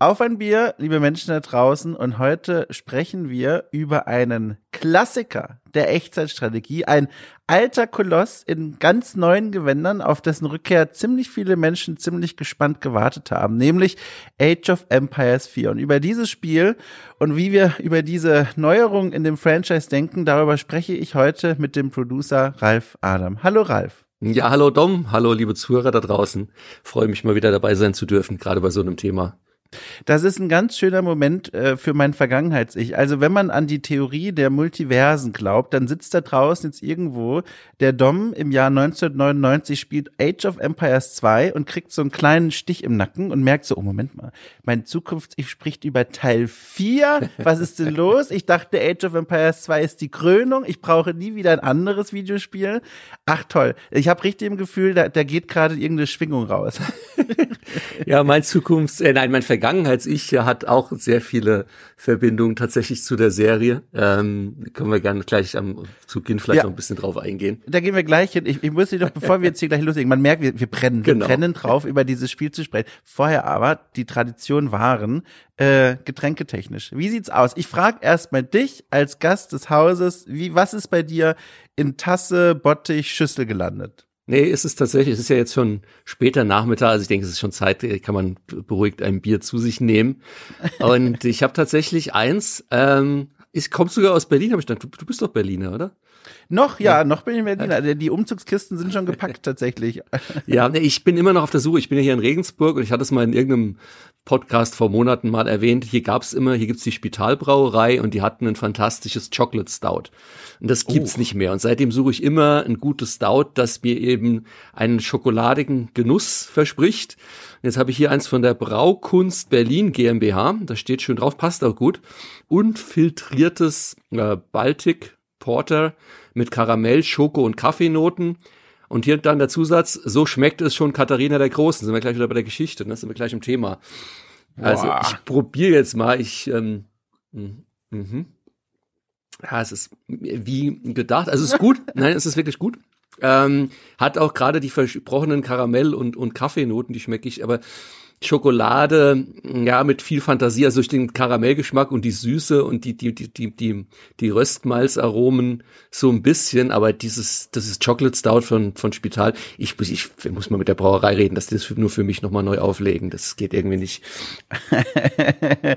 Auf ein Bier, liebe Menschen da draußen. Und heute sprechen wir über einen Klassiker der Echtzeitstrategie. Ein alter Koloss in ganz neuen Gewändern, auf dessen Rückkehr ziemlich viele Menschen ziemlich gespannt gewartet haben. Nämlich Age of Empires 4. Und über dieses Spiel und wie wir über diese Neuerung in dem Franchise denken, darüber spreche ich heute mit dem Producer Ralf Adam. Hallo Ralf. Ja, hallo Dom, hallo liebe Zuhörer da draußen. Freue mich mal wieder dabei sein zu dürfen, gerade bei so einem Thema. Das ist ein ganz schöner Moment äh, für mein Vergangenheits-Ich. Also wenn man an die Theorie der Multiversen glaubt, dann sitzt da draußen jetzt irgendwo der Dom im Jahr 1999 spielt Age of Empires 2 und kriegt so einen kleinen Stich im Nacken und merkt so, oh Moment mal, mein Zukunfts-Ich spricht über Teil 4. Was ist denn los? Ich dachte, Age of Empires 2 ist die Krönung. Ich brauche nie wieder ein anderes Videospiel. Ach toll. Ich habe richtig im Gefühl, da, da geht gerade irgendeine Schwingung raus. ja, mein Zukunfts-, äh, nein, mein Ver Vergangenheits-Ich hat auch sehr viele Verbindungen tatsächlich zu der Serie. Ähm, können wir gerne gleich am zu Beginn vielleicht ja. noch ein bisschen drauf eingehen. Da gehen wir gleich hin. Ich, ich muss dich doch, bevor wir jetzt hier gleich loslegen, man merkt, wir, wir brennen, genau. wir brennen drauf, über dieses Spiel zu sprechen. Vorher aber, die Tradition waren, äh, getränketechnisch. Wie sieht's aus? Ich frage erstmal dich als Gast des Hauses, wie, was ist bei dir in Tasse, Bottich, Schüssel gelandet? Nee, ist es tatsächlich. Es ist ja jetzt schon später Nachmittag, also ich denke, es ist schon Zeit, kann man beruhigt ein Bier zu sich nehmen. Und ich habe tatsächlich eins, ähm, ich komme sogar aus Berlin, habe ich gedacht, du, du bist doch Berliner, oder? Noch, ja, ja, noch bin ich in Berlin. Die Umzugskisten sind schon gepackt tatsächlich. Ja, ich bin immer noch auf der Suche. Ich bin ja hier in Regensburg und ich hatte es mal in irgendeinem Podcast vor Monaten mal erwähnt. Hier gab's immer, hier gibt's die Spitalbrauerei und die hatten ein fantastisches Chocolate Stout. Und das gibt's oh. nicht mehr. Und seitdem suche ich immer ein gutes Stout, das mir eben einen schokoladigen Genuss verspricht. Jetzt habe ich hier eins von der Braukunst Berlin GmbH. Da steht schön drauf, passt auch gut. Und filtriertes äh, Baltic Porter mit Karamell, Schoko und Kaffeenoten. Und hier dann der Zusatz, so schmeckt es schon Katharina der Großen. Sind wir gleich wieder bei der Geschichte, ne? sind wir gleich im Thema. Also Boah. ich probiere jetzt mal, ich ähm, mh. Ja, es ist wie gedacht. Also es ist gut. Nein, es ist wirklich gut. Ähm, hat auch gerade die versprochenen Karamell- und, und Kaffeenoten, die schmecke ich, aber Schokolade, ja, mit viel Fantasie, also durch den Karamellgeschmack und die Süße und die, die, die, die, die, die Röstmalzaromen so ein bisschen, aber dieses, das ist Chocolate Stout von, von Spital. Ich, muss, ich muss mal mit der Brauerei reden, dass die das nur für mich nochmal neu auflegen. Das geht irgendwie nicht.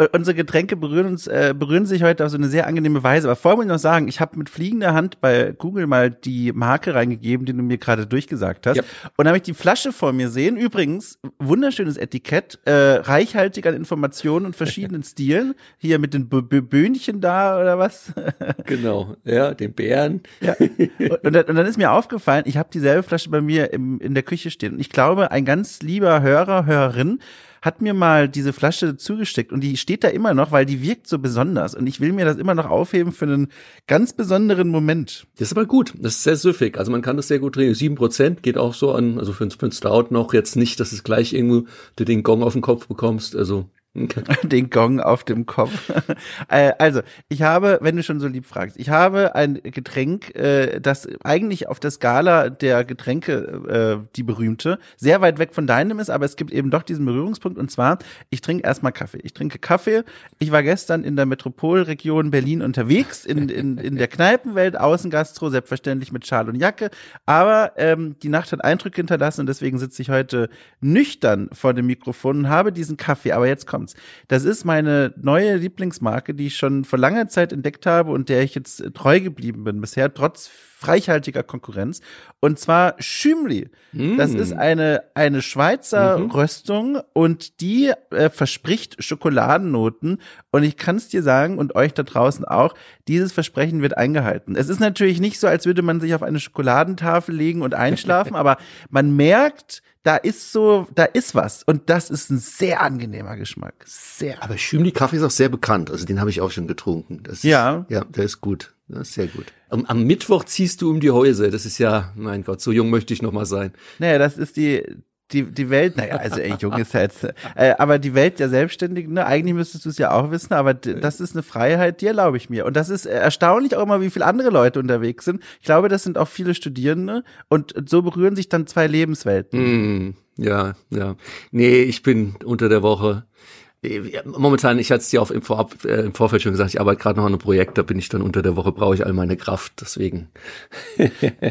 Äh, unsere Getränke berühren uns, äh, berühren sich heute auf so eine sehr angenehme Weise. Aber vorher muss ich noch sagen, ich habe mit fliegender Hand bei Google mal die Marke reingegeben, die du mir gerade durchgesagt hast. Ja. Und habe ich die Flasche vor mir sehen. Übrigens, wunderschönes Etikett, äh, reichhaltig an Informationen und verschiedenen Stilen. Hier mit den B B Böhnchen da oder was? genau, ja, den Bären. Ja. Und, und dann ist mir aufgefallen, ich habe dieselbe Flasche bei mir im, in der Küche stehen. Und ich glaube, ein ganz lieber Hörer, Hörerin hat mir mal diese Flasche zugesteckt und die steht da immer noch, weil die wirkt so besonders und ich will mir das immer noch aufheben für einen ganz besonderen Moment. Das ist aber gut, das ist sehr süffig, also man kann das sehr gut drehen. Sieben Prozent geht auch so an, also für, für ein Stout noch jetzt nicht, dass es gleich irgendwo du den Gong auf den Kopf bekommst, also. Den Gong auf dem Kopf. Äh, also, ich habe, wenn du schon so lieb fragst, ich habe ein Getränk, äh, das eigentlich auf der Skala der Getränke, äh, die berühmte, sehr weit weg von deinem ist, aber es gibt eben doch diesen Berührungspunkt und zwar, ich trinke erstmal Kaffee. Ich trinke Kaffee. Ich war gestern in der Metropolregion Berlin unterwegs, in, in, in der Kneipenwelt, Außengastro, selbstverständlich mit Schal und Jacke, aber ähm, die Nacht hat Eindruck hinterlassen und deswegen sitze ich heute nüchtern vor dem Mikrofon und habe diesen Kaffee, aber jetzt kommt kommt's. Das ist meine neue Lieblingsmarke, die ich schon vor langer Zeit entdeckt habe und der ich jetzt treu geblieben bin bisher, trotz reichhaltiger Konkurrenz. Und zwar Schümli. Mm. Das ist eine, eine Schweizer mhm. Röstung und die äh, verspricht Schokoladennoten. Und ich kann es dir sagen und euch da draußen auch, dieses Versprechen wird eingehalten. Es ist natürlich nicht so, als würde man sich auf eine Schokoladentafel legen und einschlafen, aber man merkt, da ist so, da ist was. Und das ist ein sehr angenehmer Geschmack. Sehr. Aber Schümli-Kaffee ist auch sehr bekannt. Also den habe ich auch schon getrunken. Das ja. Ist, ja, der ist gut. Das ist sehr gut. Am, am, Mittwoch ziehst du um die Häuser. Das ist ja, mein Gott, so jung möchte ich noch mal sein. Naja, das ist die, die, die Welt, naja, also ey, jung ist jetzt, äh, aber die Welt der Selbstständigen, ne, eigentlich müsstest du es ja auch wissen, aber das ist eine Freiheit, die erlaube ich mir. Und das ist erstaunlich auch immer, wie viele andere Leute unterwegs sind. Ich glaube, das sind auch viele Studierende und so berühren sich dann zwei Lebenswelten. Mm, ja, ja. Nee, ich bin unter der Woche Momentan, ich hatte es dir auch im, Vorab, äh, im Vorfeld schon gesagt, ich arbeite gerade noch an einem Projekt, da bin ich dann unter der Woche, brauche ich all meine Kraft, deswegen.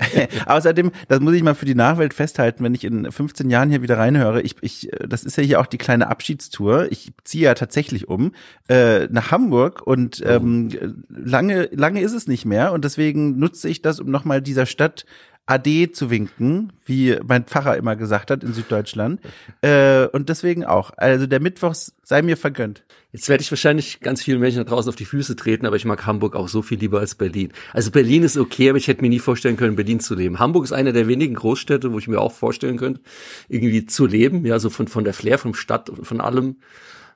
Außerdem, das muss ich mal für die Nachwelt festhalten, wenn ich in 15 Jahren hier wieder reinhöre, ich, ich, das ist ja hier auch die kleine Abschiedstour, ich ziehe ja tatsächlich um äh, nach Hamburg und oh. ähm, lange, lange ist es nicht mehr und deswegen nutze ich das, um nochmal dieser Stadt Ade zu winken, wie mein Pfarrer immer gesagt hat in Süddeutschland. Äh, und deswegen auch. Also der Mittwoch sei mir vergönnt. Jetzt werde ich wahrscheinlich ganz vielen Menschen da draußen auf die Füße treten, aber ich mag Hamburg auch so viel lieber als Berlin. Also Berlin ist okay, aber ich hätte mir nie vorstellen können, Berlin zu leben. Hamburg ist eine der wenigen Großstädte, wo ich mir auch vorstellen könnte, irgendwie zu leben, ja, so von, von der Flair, vom Stadt, von allem.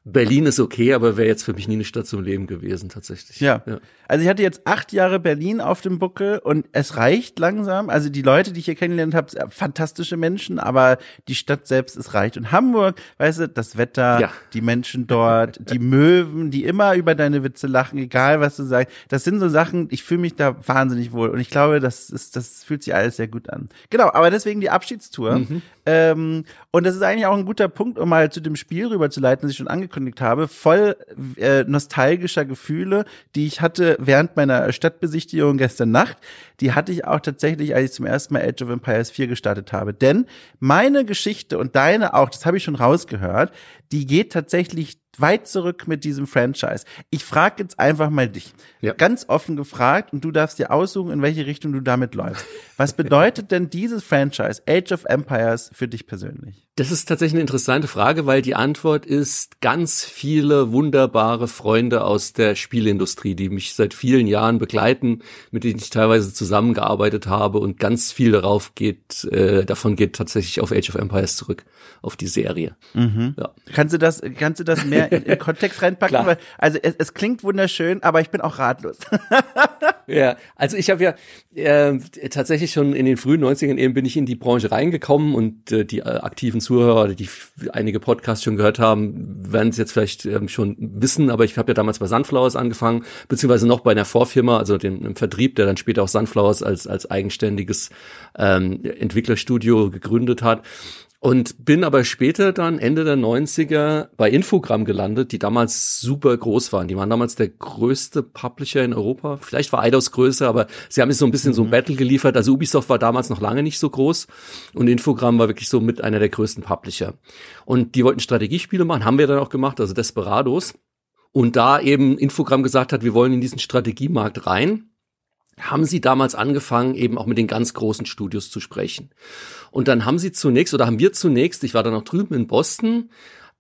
Berlin ist okay, aber wäre jetzt für mich nie eine Stadt zum Leben gewesen, tatsächlich. Ja. ja. Also ich hatte jetzt acht Jahre Berlin auf dem Buckel und es reicht langsam. Also die Leute, die ich hier kennengelernt habe, fantastische Menschen, aber die Stadt selbst ist reicht. Und Hamburg, weißt du, das Wetter, ja. die Menschen dort, die Möwen, die immer über deine Witze lachen, egal was du sagst. Das sind so Sachen, ich fühle mich da wahnsinnig wohl. Und ich glaube, das ist, das fühlt sich alles sehr gut an. Genau, aber deswegen die Abschiedstour. Mhm. Ähm, und das ist eigentlich auch ein guter Punkt, um mal zu dem Spiel rüberzuleiten, das ich schon angekündigt habe. Voll äh, nostalgischer Gefühle, die ich hatte während meiner Stadtbesichtigung gestern Nacht. Die hatte ich auch tatsächlich, als ich zum ersten Mal Age of Empires 4 gestartet habe. Denn meine Geschichte und deine auch, das habe ich schon rausgehört, die geht tatsächlich weit zurück mit diesem Franchise. Ich frage jetzt einfach mal dich, ja. ganz offen gefragt, und du darfst dir aussuchen, in welche Richtung du damit läufst. Was bedeutet denn dieses Franchise Age of Empires für dich persönlich? Das ist tatsächlich eine interessante Frage, weil die Antwort ist ganz viele wunderbare Freunde aus der Spielindustrie, die mich seit vielen Jahren begleiten, mit denen ich teilweise zusammengearbeitet habe und ganz viel darauf geht, äh, davon geht tatsächlich auf Age of Empires zurück, auf die Serie. Mhm. Ja. Kannst du das, kannst du das mehr in, in Kontext reinpacken? Weil, also es, es klingt wunderschön, aber ich bin auch ratlos. ja, also ich habe ja äh, tatsächlich schon in den frühen 90ern eben bin ich in die Branche reingekommen und äh, die äh, aktiven Zuhörer, die einige Podcasts schon gehört haben, werden es jetzt vielleicht ähm, schon wissen, aber ich habe ja damals bei Sunflowers angefangen, beziehungsweise noch bei einer Vorfirma, also dem, dem Vertrieb, der dann später auch Sunflowers als, als eigenständiges ähm, Entwicklerstudio gegründet hat. Und bin aber später dann Ende der 90er bei Infogramm gelandet, die damals super groß waren. Die waren damals der größte Publisher in Europa. Vielleicht war Eidos größer, aber sie haben sich so ein bisschen mhm. so ein Battle geliefert. Also Ubisoft war damals noch lange nicht so groß und Infogramm war wirklich so mit einer der größten Publisher. Und die wollten Strategiespiele machen, haben wir dann auch gemacht, also Desperados. Und da eben Infogramm gesagt hat, wir wollen in diesen Strategiemarkt rein, haben sie damals angefangen, eben auch mit den ganz großen Studios zu sprechen. Und dann haben sie zunächst, oder haben wir zunächst, ich war dann noch drüben in Boston,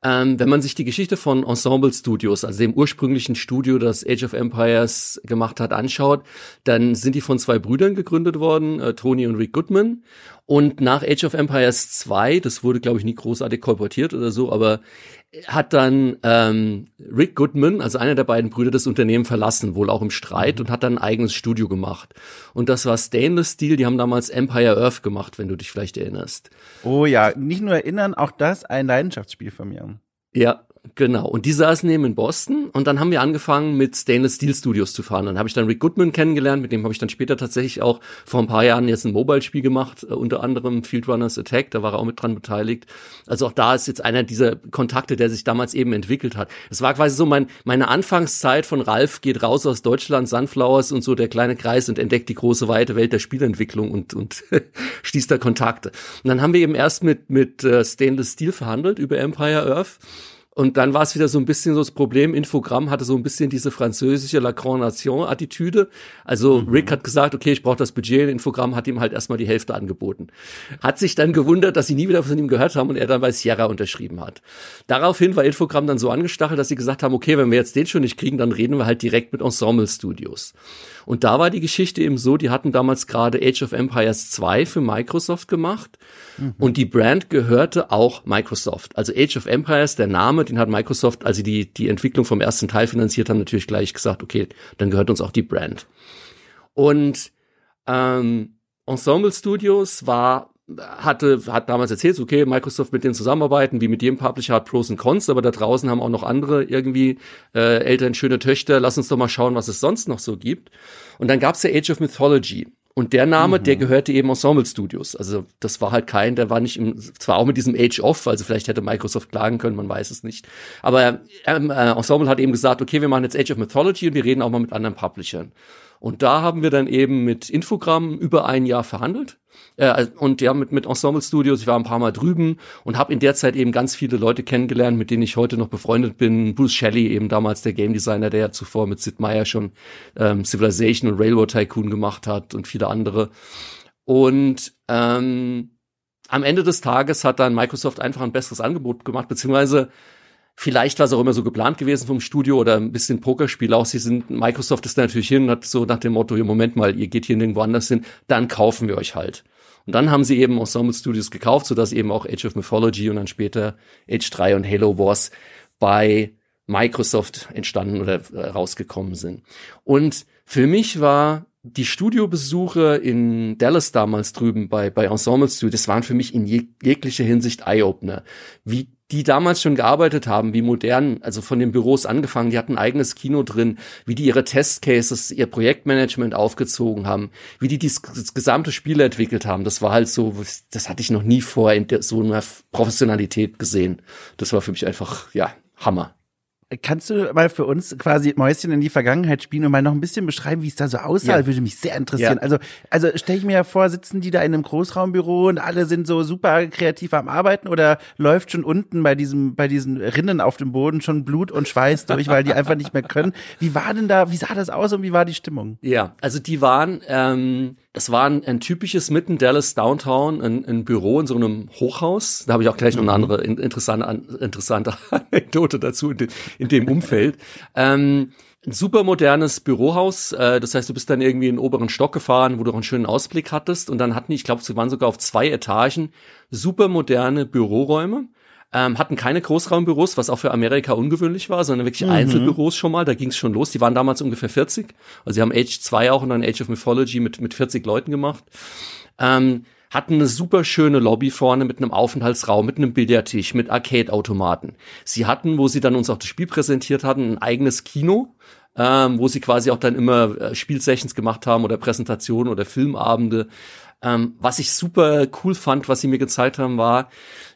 ähm, wenn man sich die Geschichte von Ensemble Studios, also dem ursprünglichen Studio, das Age of Empires gemacht hat, anschaut, dann sind die von zwei Brüdern gegründet worden, äh, Tony und Rick Goodman. Und nach Age of Empires 2, das wurde, glaube ich, nie großartig kolportiert oder so, aber hat dann ähm, Rick Goodman, also einer der beiden Brüder, das Unternehmen verlassen, wohl auch im Streit, und hat dann ein eigenes Studio gemacht. Und das war Stainless Steel, die haben damals Empire Earth gemacht, wenn du dich vielleicht erinnerst. Oh ja, nicht nur erinnern, auch das ein Leidenschaftsspiel von mir. Ja, Genau. Und die saßen eben in Boston und dann haben wir angefangen mit Stainless Steel Studios zu fahren. Dann habe ich dann Rick Goodman kennengelernt, mit dem habe ich dann später tatsächlich auch vor ein paar Jahren jetzt ein Mobile-Spiel gemacht, äh, unter anderem Field Runners Attack, da war er auch mit dran beteiligt. Also auch da ist jetzt einer dieser Kontakte, der sich damals eben entwickelt hat. Es war quasi so mein, meine Anfangszeit von Ralf geht raus aus Deutschland, Sunflowers und so der kleine Kreis und entdeckt die große weite Welt der Spielentwicklung und, und schließt da Kontakte. Und dann haben wir eben erst mit, mit uh, Stainless Steel verhandelt über Empire Earth und dann war es wieder so ein bisschen so das Problem, Infogramm hatte so ein bisschen diese französische La Grande Nation Attitüde. Also mhm. Rick hat gesagt, okay, ich brauche das Budget, Infogramm hat ihm halt erstmal die Hälfte angeboten. Hat sich dann gewundert, dass sie nie wieder von ihm gehört haben und er dann bei Sierra unterschrieben hat. Daraufhin war Infogramm dann so angestachelt, dass sie gesagt haben, okay, wenn wir jetzt den schon nicht kriegen, dann reden wir halt direkt mit Ensemble Studios. Und da war die Geschichte eben so, die hatten damals gerade Age of Empires 2 für Microsoft gemacht mhm. und die Brand gehörte auch Microsoft. Also Age of Empires, der Name, den hat Microsoft, als sie die, die Entwicklung vom ersten Teil finanziert haben, natürlich gleich gesagt, okay, dann gehört uns auch die Brand. Und ähm, Ensemble Studios war hatte, hat damals erzählt, okay, Microsoft mit denen zusammenarbeiten, wie mit jedem Publisher hat Pros und Cons, aber da draußen haben auch noch andere irgendwie äh, Eltern, schöne Töchter, lass uns doch mal schauen, was es sonst noch so gibt. Und dann gab's ja Age of Mythology. Und der Name, mhm. der gehörte eben Ensemble Studios. Also das war halt kein, der war nicht im, zwar auch mit diesem Age of, also vielleicht hätte Microsoft klagen können, man weiß es nicht. Aber ähm, äh, Ensemble hat eben gesagt, okay, wir machen jetzt Age of Mythology und wir reden auch mal mit anderen Publishern. Und da haben wir dann eben mit Infogramm über ein Jahr verhandelt. Äh, und ja, mit, mit Ensemble Studios, ich war ein paar Mal drüben und habe in der Zeit eben ganz viele Leute kennengelernt, mit denen ich heute noch befreundet bin. Bruce Shelley, eben damals der Game Designer, der ja zuvor mit Sid Meier schon ähm, Civilization und Railroad Tycoon gemacht hat und viele andere. Und ähm, am Ende des Tages hat dann Microsoft einfach ein besseres Angebot gemacht, beziehungsweise Vielleicht war es auch immer so geplant gewesen vom Studio oder ein bisschen Pokerspiel auch. Sie sind, Microsoft ist da natürlich hin und hat so nach dem Motto, im Moment mal, ihr geht hier nirgendwo anders hin, dann kaufen wir euch halt. Und dann haben sie eben Ensemble Studios gekauft, sodass eben auch Age of Mythology und dann später Age 3 und Halo Wars bei Microsoft entstanden oder äh, rausgekommen sind. Und für mich war die Studiobesuche in Dallas damals drüben bei, bei Ensemble Studios, das waren für mich in jeg jeglicher Hinsicht Eye-Opener. Wie die damals schon gearbeitet haben, wie modern, also von den Büros angefangen, die hatten ein eigenes Kino drin, wie die ihre Testcases, ihr Projektmanagement aufgezogen haben, wie die das gesamte Spiel entwickelt haben. Das war halt so, das hatte ich noch nie vorher in so einer Professionalität gesehen. Das war für mich einfach, ja, Hammer. Kannst du mal für uns quasi Mäuschen in die Vergangenheit spielen und mal noch ein bisschen beschreiben, wie es da so aussah? Ja. Würde mich sehr interessieren. Ja. Also, also stelle ich mir ja vor, sitzen die da in einem Großraumbüro und alle sind so super kreativ am Arbeiten oder läuft schon unten bei diesem, bei diesen Rinnen auf dem Boden schon Blut und Schweiß durch, weil die einfach nicht mehr können? Wie war denn da, wie sah das aus und wie war die Stimmung? Ja, also die waren, ähm, das war ein, ein typisches mitten Dallas Downtown, ein, ein Büro in so einem Hochhaus. Da habe ich auch gleich noch eine mhm. andere interessante, interessante Anekdote dazu in, de, in dem Umfeld. Ähm, ein super modernes Bürohaus. Äh, das heißt, du bist dann irgendwie in den oberen Stock gefahren, wo du auch einen schönen Ausblick hattest. Und dann hatten die, ich glaube, sie waren sogar auf zwei Etagen, super moderne Büroräume ähm, hatten keine Großraumbüros, was auch für Amerika ungewöhnlich war, sondern wirklich mhm. Einzelbüros schon mal. Da ging es schon los. Die waren damals ungefähr 40. Also sie haben Age 2 auch und dann Age of Mythology mit, mit 40 Leuten gemacht. Ähm, hatten eine super schöne Lobby vorne mit einem Aufenthaltsraum, mit einem Billardtisch, mit Arcade-Automaten. Sie hatten, wo sie dann uns auch das Spiel präsentiert hatten, ein eigenes Kino, ähm, wo sie quasi auch dann immer äh, Spielsessions gemacht haben oder Präsentationen oder Filmabende. Ähm, was ich super cool fand, was sie mir gezeigt haben, war,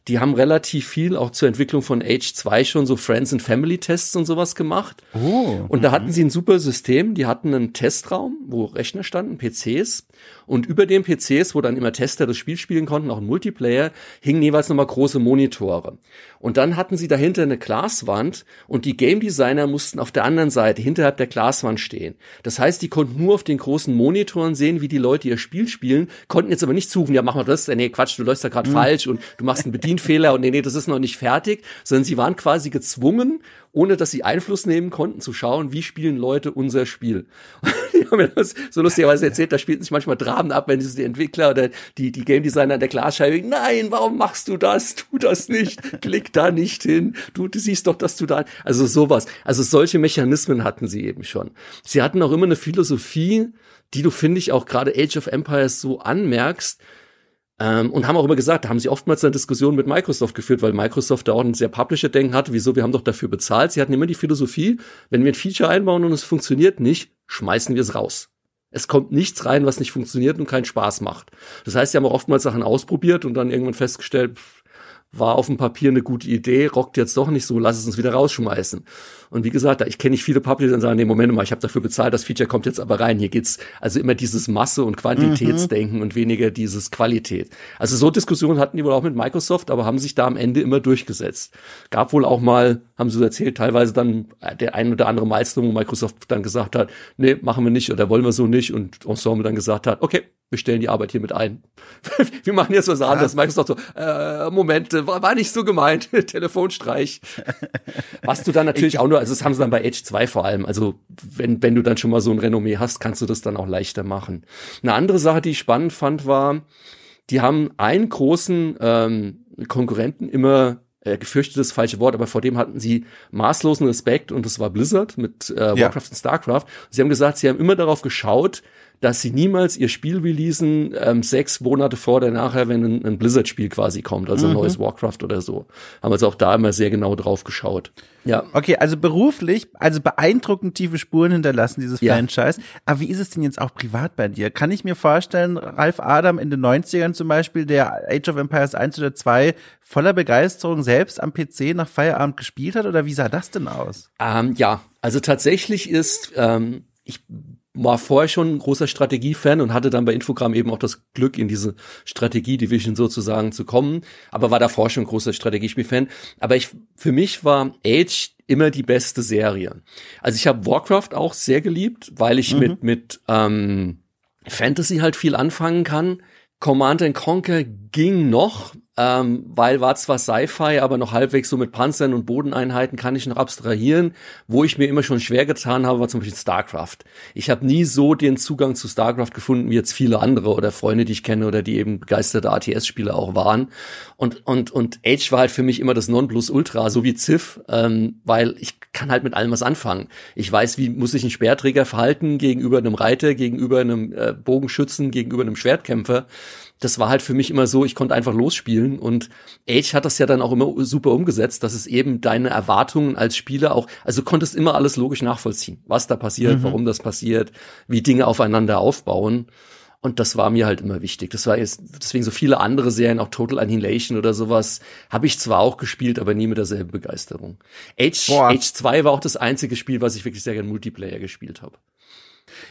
die haben relativ viel auch zur Entwicklung von Age 2 schon so Friends and Family Tests und sowas gemacht. Oh, und da hatten sie ein super System. Die hatten einen Testraum, wo Rechner standen, PCs. Und über den PCs, wo dann immer Tester das Spiel spielen konnten, auch ein Multiplayer, hingen jeweils nochmal große Monitore. Und dann hatten sie dahinter eine Glaswand und die Game Designer mussten auf der anderen Seite hinterhalb der Glaswand stehen. Das heißt, die konnten nur auf den großen Monitoren sehen, wie die Leute ihr Spiel spielen, konnten jetzt aber nicht zurufen, ja, mach mal das, nee, Quatsch, du läufst da gerade mhm. falsch und du machst einen Bedienfehler und nee, nee, das ist noch nicht fertig, sondern sie waren quasi gezwungen, ohne dass sie Einfluss nehmen konnten, zu schauen, wie spielen Leute unser Spiel. die haben mir das so lustigerweise erzählt, da spielt sich manchmal Dramen ab, wenn die Entwickler oder die, die Game Designer an der Glasscheibe, nein, warum machst du das? Tu das nicht. Klick da nicht hin. Du, du siehst doch, dass du da, also sowas. Also solche Mechanismen hatten sie eben schon. Sie hatten auch immer eine Philosophie, die du, finde ich, auch gerade Age of Empires so anmerkst, ähm, und haben auch immer gesagt, da haben sie oftmals eine Diskussion mit Microsoft geführt, weil Microsoft da auch ein sehr Publisher-Denken hat. Wieso? Wir haben doch dafür bezahlt. Sie hatten immer die Philosophie, wenn wir ein Feature einbauen und es funktioniert nicht, schmeißen wir es raus. Es kommt nichts rein, was nicht funktioniert und keinen Spaß macht. Das heißt, sie haben auch oftmals Sachen ausprobiert und dann irgendwann festgestellt, pff, war auf dem Papier eine gute Idee, rockt jetzt doch nicht so, lass es uns wieder rausschmeißen. Und wie gesagt, ich kenne nicht viele Publisher, die sagen, nee, Moment mal, ich habe dafür bezahlt, das Feature kommt jetzt aber rein. Hier geht's also immer dieses Masse- und Quantitätsdenken mhm. und weniger dieses Qualität. Also so Diskussionen hatten die wohl auch mit Microsoft, aber haben sich da am Ende immer durchgesetzt. Gab wohl auch mal, haben sie erzählt, teilweise dann der ein oder andere Milestone, wo Microsoft dann gesagt hat, nee, machen wir nicht oder wollen wir so nicht und Ensemble dann gesagt hat, okay, wir stellen die Arbeit hier mit ein. wir machen jetzt was anderes. Ja. Microsoft so, äh, Moment, war, war nicht so gemeint. Telefonstreich. Was du dann natürlich auch nur, also das haben sie dann bei Edge 2 vor allem. Also wenn, wenn du dann schon mal so ein Renommee hast, kannst du das dann auch leichter machen. Eine andere Sache, die ich spannend fand, war, die haben einen großen ähm, Konkurrenten immer äh, gefürchtetes falsche Wort, aber vor dem hatten sie maßlosen Respekt und das war Blizzard mit äh, Warcraft ja. und Starcraft. Sie haben gesagt, sie haben immer darauf geschaut, dass sie niemals ihr Spiel releasen, ähm, sechs Monate vor oder nachher, wenn ein, ein Blizzard-Spiel quasi kommt, also ein mhm. neues Warcraft oder so. Haben also auch da immer sehr genau drauf geschaut. Ja. Okay, also beruflich, also beeindruckend tiefe Spuren hinterlassen, dieses ja. Franchise. Aber wie ist es denn jetzt auch privat bei dir? Kann ich mir vorstellen, Ralf Adam in den 90ern zum Beispiel, der Age of Empires 1 oder 2 voller Begeisterung selbst am PC nach Feierabend gespielt hat? Oder wie sah das denn aus? Ähm, ja, also tatsächlich ist, ähm, ich war vorher schon ein großer Strategiefan und hatte dann bei Infogramm eben auch das Glück, in diese Strategie-Division sozusagen zu kommen, aber war davor schon ein großer Strategiespiel-Fan. Aber ich, für mich war Age immer die beste Serie. Also ich habe Warcraft auch sehr geliebt, weil ich mhm. mit, mit ähm, Fantasy halt viel anfangen kann. Command Conquer ging noch, ähm, weil war zwar Sci-Fi, aber noch halbwegs so mit Panzern und Bodeneinheiten kann ich noch abstrahieren. Wo ich mir immer schon schwer getan habe, war zum Beispiel StarCraft. Ich habe nie so den Zugang zu StarCraft gefunden, wie jetzt viele andere oder Freunde, die ich kenne oder die eben begeisterte ATS-Spieler auch waren. Und, und, und Age war halt für mich immer das Nonplusultra, so wie Civ, ähm, weil ich kann halt mit allem was anfangen. Ich weiß, wie muss sich ein Speerträger verhalten gegenüber einem Reiter, gegenüber einem äh, Bogenschützen, gegenüber einem Schwertkämpfer das war halt für mich immer so, ich konnte einfach losspielen und Age hat das ja dann auch immer super umgesetzt, dass es eben deine Erwartungen als Spieler auch, also du konntest immer alles logisch nachvollziehen, was da passiert, mhm. warum das passiert, wie Dinge aufeinander aufbauen. Und das war mir halt immer wichtig. Das war jetzt, deswegen so viele andere Serien, auch Total Annihilation oder sowas, habe ich zwar auch gespielt, aber nie mit derselben Begeisterung. Age, Age 2 war auch das einzige Spiel, was ich wirklich sehr gerne Multiplayer gespielt habe.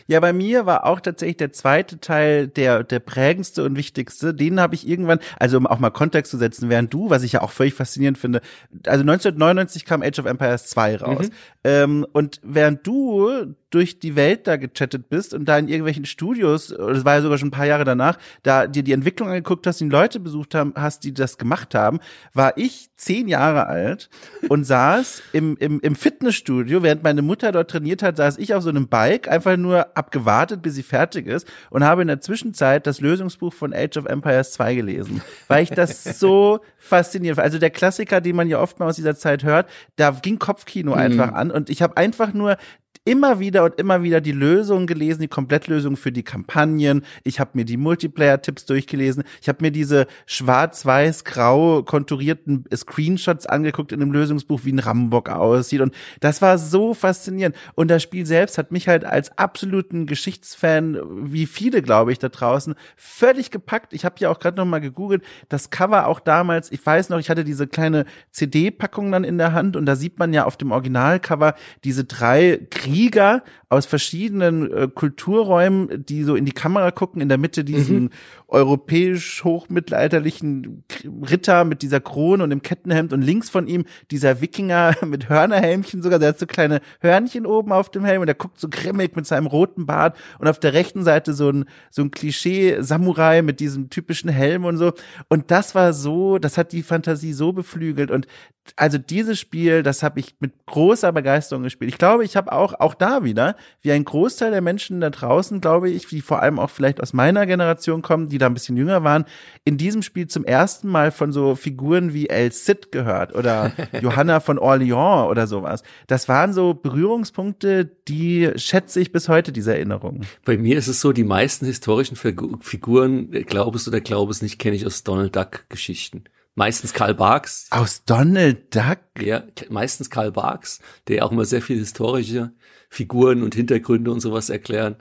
Ja, bei mir war auch tatsächlich der zweite Teil der, der prägendste und wichtigste. Den habe ich irgendwann, also um auch mal Kontext zu setzen, während du, was ich ja auch völlig faszinierend finde, also 1999 kam Age of Empires 2 raus. Mhm. Ähm, und während du durch die Welt da gechattet bist und da in irgendwelchen Studios, das war ja sogar schon ein paar Jahre danach, da dir die Entwicklung angeguckt hast, die Leute besucht haben, hast, die das gemacht haben, war ich zehn Jahre alt und saß im, im, im Fitnessstudio, während meine Mutter dort trainiert hat, saß ich auf so einem Bike, einfach nur abgewartet, bis sie fertig ist und habe in der Zwischenzeit das Lösungsbuch von Age of Empires 2 gelesen, weil ich das so faszinierend Also der Klassiker, den man ja oft mal aus dieser Zeit hört, da ging Kopfkino mhm. einfach an und ich habe einfach nur immer wieder und immer wieder die Lösungen gelesen, die Komplettlösung für die Kampagnen. Ich habe mir die Multiplayer-Tipps durchgelesen. Ich habe mir diese schwarz-weiß-grau konturierten Screenshots angeguckt in einem Lösungsbuch, wie ein Rambock aussieht. Und das war so faszinierend. Und das Spiel selbst hat mich halt als absoluten Geschichtsfan, wie viele, glaube ich, da draußen, völlig gepackt. Ich habe ja auch gerade noch mal gegoogelt. Das Cover auch damals, ich weiß noch, ich hatte diese kleine CD-Packung dann in der Hand und da sieht man ja auf dem Originalcover diese drei Krieger aus verschiedenen äh, Kulturräumen, die so in die Kamera gucken, in der Mitte diesen mhm. europäisch hochmittelalterlichen Ritter mit dieser Krone und dem Kettenhemd und links von ihm dieser Wikinger mit Hörnerhelmchen sogar, der hat so kleine Hörnchen oben auf dem Helm und der guckt so grimmig mit seinem roten Bart und auf der rechten Seite so ein so ein Klischee Samurai mit diesem typischen Helm und so und das war so, das hat die Fantasie so beflügelt und also dieses Spiel, das habe ich mit großer Begeisterung gespielt. Ich glaube, ich habe auch auch da wieder wie ein Großteil der Menschen da draußen, glaube ich, die vor allem auch vielleicht aus meiner Generation kommen, die da ein bisschen jünger waren, in diesem Spiel zum ersten Mal von so Figuren wie El Cid gehört oder Johanna von Orleans oder sowas. Das waren so Berührungspunkte, die schätze ich bis heute, diese Erinnerungen. Bei mir ist es so, die meisten historischen Figuren, glaubst du oder glaubst nicht, kenne ich aus Donald Duck Geschichten. Meistens Karl Barks. Aus Donald Duck? Ja, meistens Karl Barks, der auch immer sehr viel historische Figuren und Hintergründe und sowas erklären.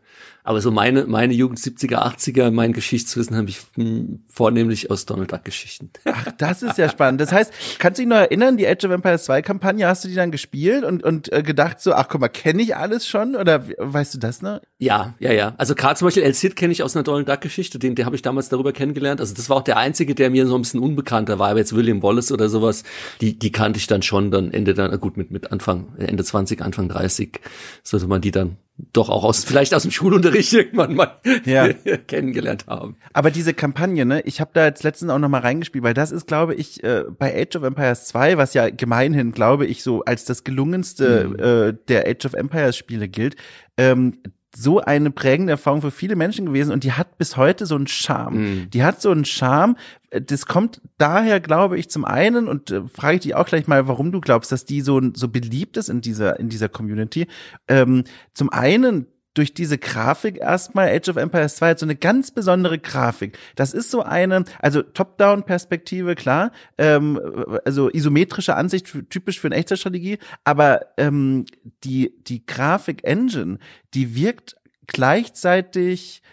Aber so meine, meine Jugend 70er, 80er, mein Geschichtswissen habe ich hm, vornehmlich aus Donald Duck Geschichten. Ach, das ist ja spannend. Das heißt, kannst du dich noch erinnern, die Age of Empires 2 Kampagne, hast du die dann gespielt und, und äh, gedacht so, ach guck mal, kenne ich alles schon? Oder weißt du das noch? Ja, ja, ja. Also gerade zum Beispiel El Cid kenne ich aus einer Donald Duck Geschichte, den, den habe ich damals darüber kennengelernt. Also das war auch der einzige, der mir so ein bisschen unbekannter war. Aber jetzt William Wallace oder sowas, die, die kannte ich dann schon dann Ende dann, gut, mit, mit Anfang, Ende 20, Anfang 30, sollte man die dann doch auch aus vielleicht aus dem Schulunterricht irgendwann mal ja. kennengelernt haben. Aber diese Kampagne, ne, ich habe da jetzt letztens auch noch mal reingespielt, weil das ist, glaube ich, äh, bei Age of Empires 2, was ja gemeinhin, glaube ich, so als das gelungenste mhm. äh, der Age of Empires Spiele gilt, ähm, so eine prägende Erfahrung für viele Menschen gewesen und die hat bis heute so einen Charme. Mhm. Die hat so einen Charme. Das kommt daher, glaube ich, zum einen und äh, frage ich dich auch gleich mal, warum du glaubst, dass die so so beliebt ist in dieser in dieser Community. Ähm, zum einen durch diese Grafik erstmal, Age of Empires 2 hat so eine ganz besondere Grafik. Das ist so eine, also Top-Down-Perspektive, klar, ähm, also isometrische Ansicht, typisch für eine Echtzeitstrategie, aber ähm, die, die Grafik-Engine, die wirkt gleichzeitig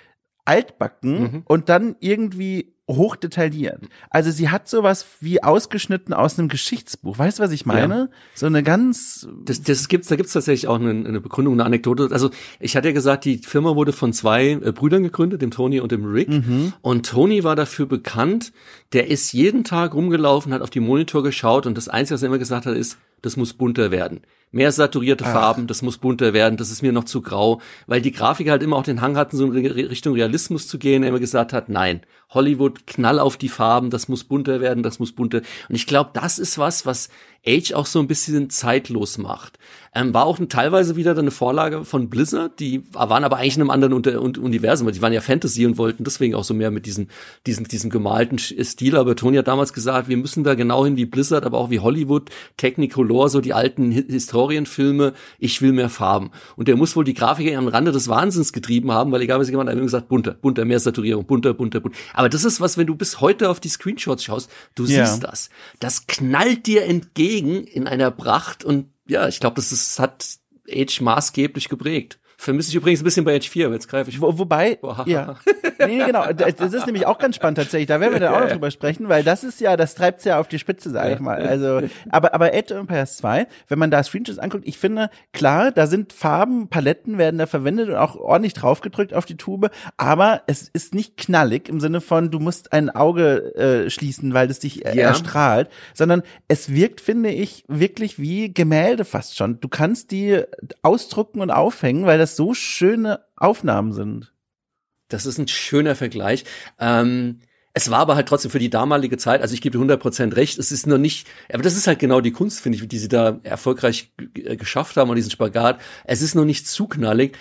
altbacken mhm. und dann irgendwie hochdetailliert. Also sie hat sowas wie ausgeschnitten aus einem Geschichtsbuch. Weißt du, was ich meine? Ja. So eine ganz. Das, das gibt's, da gibt's tatsächlich auch eine, eine Begründung, eine Anekdote. Also ich hatte ja gesagt, die Firma wurde von zwei äh, Brüdern gegründet, dem Tony und dem Rick. Mhm. Und Tony war dafür bekannt, der ist jeden Tag rumgelaufen, hat auf die Monitor geschaut und das Einzige, was er immer gesagt hat, ist, das muss bunter werden mehr saturierte Ach. Farben, das muss bunter werden, das ist mir noch zu grau, weil die Grafiker halt immer auch den Hang hatten, so in Richtung Realismus zu gehen, er immer gesagt hat, nein, Hollywood, knall auf die Farben, das muss bunter werden, das muss bunter. Und ich glaube, das ist was, was Age auch so ein bisschen zeitlos macht. Ähm, war auch teilweise wieder eine Vorlage von Blizzard, die waren aber eigentlich in einem anderen Unter Universum, weil die waren ja Fantasy und wollten deswegen auch so mehr mit diesem, diesem, diesem gemalten Stil. Aber Tony hat damals gesagt, wir müssen da genau hin wie Blizzard, aber auch wie Hollywood, Technicolor, so die alten Historienfilme. Ich will mehr Farben. Und der muss wohl die Grafiker am Rande des Wahnsinns getrieben haben, weil egal was jemand hat gesagt, bunter, bunter, mehr Saturierung, bunter, bunter, bunter. Aber das ist was, wenn du bis heute auf die Screenshots schaust, du ja. siehst das. Das knallt dir entgegen in einer Pracht und ja, ich glaube, das ist, hat Age maßgeblich geprägt. Vermisse ich übrigens ein bisschen bei Age 4, jetzt greife ich. Wo, wobei, Boah. ja. Nee, genau. Das ist nämlich auch ganz spannend tatsächlich. Da werden wir dann auch noch drüber sprechen, weil das ist ja, das treibt's ja auf die Spitze, sag ich mal. Also, aber, aber of Empires 2, wenn man da Screenshots anguckt, ich finde, klar, da sind Farben, Paletten werden da verwendet und auch ordentlich draufgedrückt auf die Tube, aber es ist nicht knallig im Sinne von, du musst ein Auge äh, schließen, weil es dich äh, ja. erstrahlt, sondern es wirkt, finde ich, wirklich wie Gemälde fast schon. Du kannst die ausdrucken und aufhängen, weil das so schöne Aufnahmen sind. Das ist ein schöner Vergleich. Ähm, es war aber halt trotzdem für die damalige Zeit, also ich gebe 100% recht, es ist noch nicht, aber das ist halt genau die Kunst, finde ich, die sie da erfolgreich geschafft haben und diesen Spagat. Es ist noch nicht zu knallig.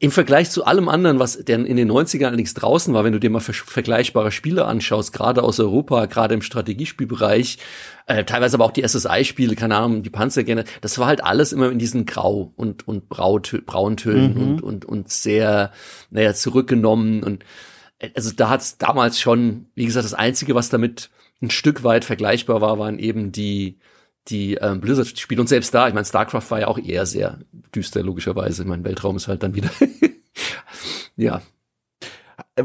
Im Vergleich zu allem anderen, was denn in den 90ern allerdings draußen war, wenn du dir mal vergleichbare Spiele anschaust, gerade aus Europa, gerade im Strategiespielbereich, äh, teilweise aber auch die SSI-Spiele, keine Ahnung, die Panzergene, das war halt alles immer in diesen Grau- und, und Brauntönen mhm. und, und, und sehr, naja, zurückgenommen und äh, also da hat's damals schon, wie gesagt, das Einzige, was damit ein Stück weit vergleichbar war, waren eben die die ähm, Blizzard-Spiele. Und selbst da, ich meine, StarCraft war ja auch eher sehr düster, logischerweise. Mein Weltraum ist halt dann wieder. ja.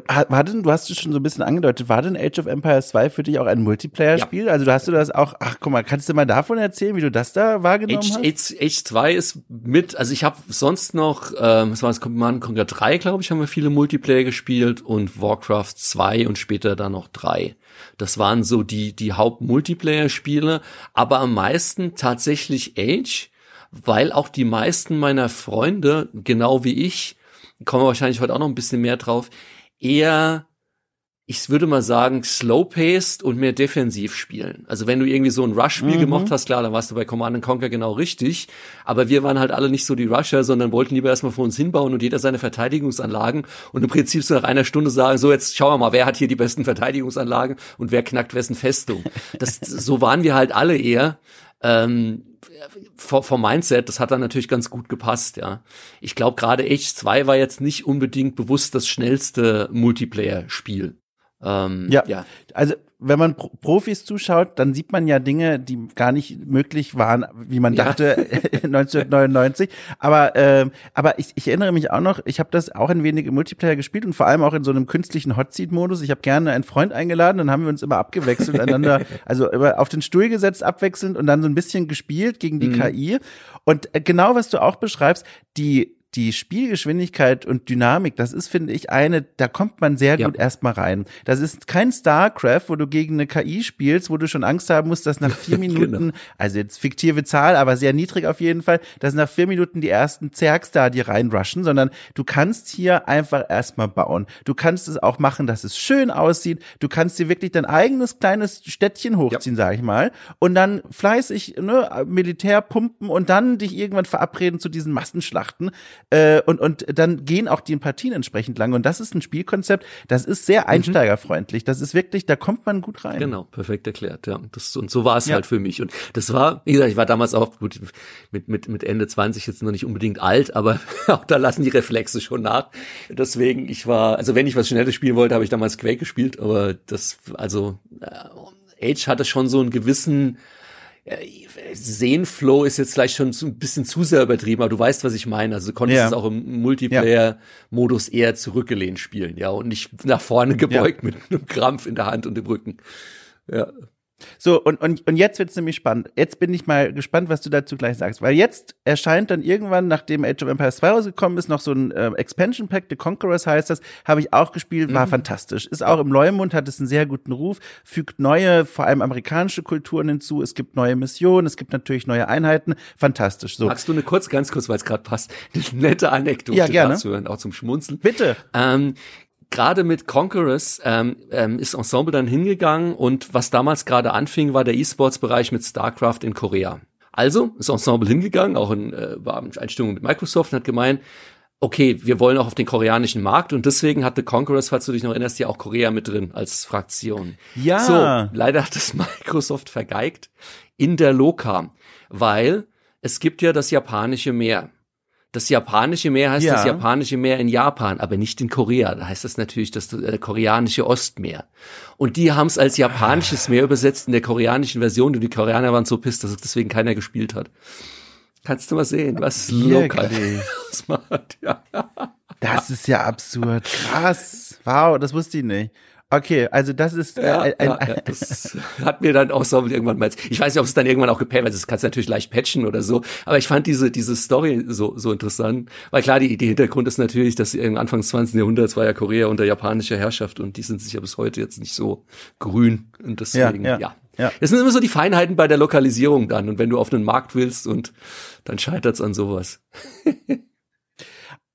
War denn, du hast es schon so ein bisschen angedeutet, war denn Age of Empires 2 für dich auch ein Multiplayer-Spiel? Ja. Also du hast du das auch, ach guck mal, kannst du mal davon erzählen, wie du das da wahrgenommen Age, hast? Age, Age 2 ist mit, also ich habe sonst noch, ähm, was war das, Command Conquer 3, glaube ich, haben wir viele Multiplayer gespielt und Warcraft 2 und später dann noch 3. Das waren so die, die Haupt-Multiplayer-Spiele, aber am meisten tatsächlich Age, weil auch die meisten meiner Freunde, genau wie ich, kommen wir wahrscheinlich heute auch noch ein bisschen mehr drauf, eher ich würde mal sagen, slow-paced und mehr defensiv spielen. Also wenn du irgendwie so ein Rush-Spiel mhm. gemocht hast, klar, dann warst du bei Command Conquer genau richtig. Aber wir waren halt alle nicht so die Rusher, sondern wollten lieber erstmal vor uns hinbauen und jeder seine Verteidigungsanlagen und im Prinzip so nach einer Stunde sagen, so jetzt schauen wir mal, wer hat hier die besten Verteidigungsanlagen und wer knackt wessen Festung. Das, so waren wir halt alle eher. Ähm, vom Mindset, das hat dann natürlich ganz gut gepasst, ja. Ich glaube, gerade Age 2 war jetzt nicht unbedingt bewusst das schnellste Multiplayer-Spiel. Ähm, ja. ja, also wenn man Pro Profis zuschaut, dann sieht man ja Dinge, die gar nicht möglich waren, wie man ja. dachte 1999. Aber ähm, aber ich, ich erinnere mich auch noch, ich habe das auch ein wenig im Multiplayer gespielt und vor allem auch in so einem künstlichen Hotseat-Modus. Ich habe gerne einen Freund eingeladen, dann haben wir uns immer abgewechselt, einander, also immer auf den Stuhl gesetzt, abwechselnd und dann so ein bisschen gespielt gegen die mhm. KI. Und äh, genau was du auch beschreibst, die die Spielgeschwindigkeit und Dynamik, das ist, finde ich, eine, da kommt man sehr ja. gut erstmal rein. Das ist kein StarCraft, wo du gegen eine KI spielst, wo du schon Angst haben musst, dass nach vier. Minuten, genau. also jetzt fiktive Zahl, aber sehr niedrig auf jeden Fall, dass nach vier Minuten die ersten Zergs da dir reinrushen, sondern du kannst hier einfach erstmal bauen. Du kannst es auch machen, dass es schön aussieht. Du kannst dir wirklich dein eigenes kleines Städtchen hochziehen, ja. sag ich mal, und dann fleißig ne, Militär pumpen und dann dich irgendwann verabreden zu diesen Massenschlachten äh, und, und dann gehen auch die Partien entsprechend lang. Und das ist ein Spielkonzept, das ist sehr mhm. einsteigerfreundlich. Das ist wirklich, da kommt man gut rein. Genau, perfekt erklärt, ja. Das, und so war es ja. halt für mich. Und das war, wie gesagt, ich war damals auch gut mit, mit, mit Ende 20 jetzt noch nicht unbedingt alt, aber auch da lassen die Reflexe schon nach. Deswegen, ich war, also wenn ich was Schnelles spielen wollte, habe ich damals Quake gespielt, aber das, also äh, Age hatte schon so einen gewissen Sehnflow ist jetzt vielleicht schon ein bisschen zu sehr übertrieben, aber du weißt, was ich meine. Also du konntest ja. es auch im Multiplayer-Modus eher zurückgelehnt spielen, ja, und nicht nach vorne gebeugt ja. mit einem Krampf in der Hand und im Rücken. Ja. So, und, und, und jetzt wird's nämlich spannend. Jetzt bin ich mal gespannt, was du dazu gleich sagst. Weil jetzt erscheint dann irgendwann, nachdem Age of Empires 2 rausgekommen ist, noch so ein äh, Expansion Pack, The Conquerors heißt das, habe ich auch gespielt, war mhm. fantastisch. Ist auch im Leumund, hat es einen sehr guten Ruf, fügt neue, vor allem amerikanische Kulturen hinzu, es gibt neue Missionen, es gibt natürlich neue Einheiten, fantastisch. So. Magst du eine kurz, ganz kurz, weil es gerade passt, eine nette Anekdote ja, gerne. dazu hören, auch zum Schmunzeln. Bitte. Ähm, gerade mit Conquerors ähm, ähm, ist Ensemble dann hingegangen und was damals gerade anfing, war der E-Sports-Bereich mit StarCraft in Korea. Also ist Ensemble hingegangen, auch in äh, Einstimmung mit Microsoft und hat gemeint, okay, wir wollen auch auf den koreanischen Markt und deswegen hatte Conquerors, falls du dich noch erinnerst, ja auch Korea mit drin als Fraktion. Ja. So, leider hat das Microsoft vergeigt in der Loka, weil es gibt ja das japanische Meer. Das japanische Meer heißt ja. das japanische Meer in Japan, aber nicht in Korea. Da heißt das natürlich das äh, koreanische Ostmeer. Und die haben es als japanisches Meer übersetzt in der koreanischen Version und die Koreaner waren so pisst, dass es deswegen keiner gespielt hat. Kannst du mal sehen, was lokal macht. Ja. Das ist ja absurd. Krass. Wow, das wusste ich nicht. Okay, also das ist äh, ein, ja, ja, das hat mir dann auch so irgendwann mal. Ich weiß nicht, ob es dann irgendwann auch gepatcht, weil das kannst du natürlich leicht patchen oder so. Aber ich fand diese diese Story so so interessant, weil klar die die Hintergrund ist natürlich, dass Anfang des 20. Jahrhunderts war ja Korea unter japanischer Herrschaft und die sind sich ja bis heute jetzt nicht so grün und deswegen ja. ja. Ja. Das sind immer so die Feinheiten bei der Lokalisierung dann. Und wenn du auf einen Markt willst und dann scheitert's an sowas.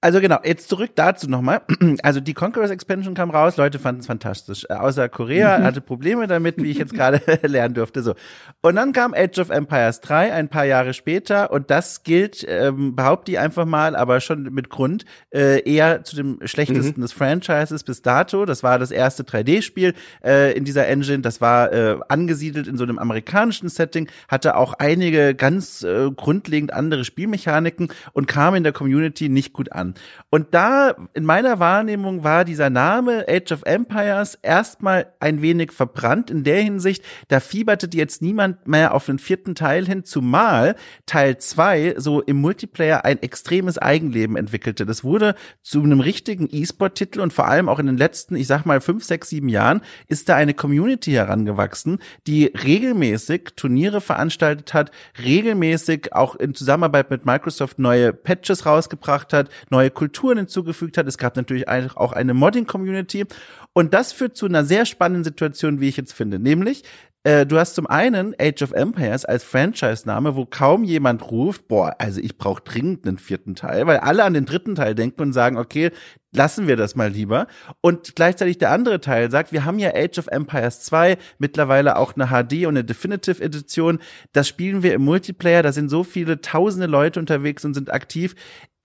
Also genau, jetzt zurück dazu nochmal. Also die Conquerors Expansion kam raus, Leute fanden es fantastisch. Äh, außer Korea mhm. hatte Probleme damit, wie ich jetzt gerade lernen durfte. So. Und dann kam Age of Empires 3 ein paar Jahre später und das gilt, ähm, behaupte ich einfach mal, aber schon mit Grund, äh, eher zu dem schlechtesten mhm. des Franchises bis dato. Das war das erste 3D-Spiel äh, in dieser Engine. Das war äh, angesiedelt in so einem amerikanischen Setting, hatte auch einige ganz äh, grundlegend andere Spielmechaniken und kam in der Community nicht gut an. Und da, in meiner Wahrnehmung, war dieser Name Age of Empires erstmal ein wenig verbrannt in der Hinsicht, da fieberte jetzt niemand mehr auf den vierten Teil hin, zumal Teil zwei so im Multiplayer ein extremes Eigenleben entwickelte. Das wurde zu einem richtigen E-Sport-Titel und vor allem auch in den letzten, ich sag mal, fünf, sechs, sieben Jahren ist da eine Community herangewachsen, die regelmäßig Turniere veranstaltet hat, regelmäßig auch in Zusammenarbeit mit Microsoft neue Patches rausgebracht hat, neue neue Kulturen hinzugefügt hat. Es gab natürlich auch eine Modding-Community. Und das führt zu einer sehr spannenden Situation, wie ich jetzt finde. Nämlich, äh, du hast zum einen Age of Empires als Franchise-Name, wo kaum jemand ruft, boah, also ich brauche dringend einen vierten Teil, weil alle an den dritten Teil denken und sagen, okay, lassen wir das mal lieber. Und gleichzeitig der andere Teil sagt, wir haben ja Age of Empires 2, mittlerweile auch eine HD und eine Definitive Edition. Das spielen wir im Multiplayer, da sind so viele tausende Leute unterwegs und sind aktiv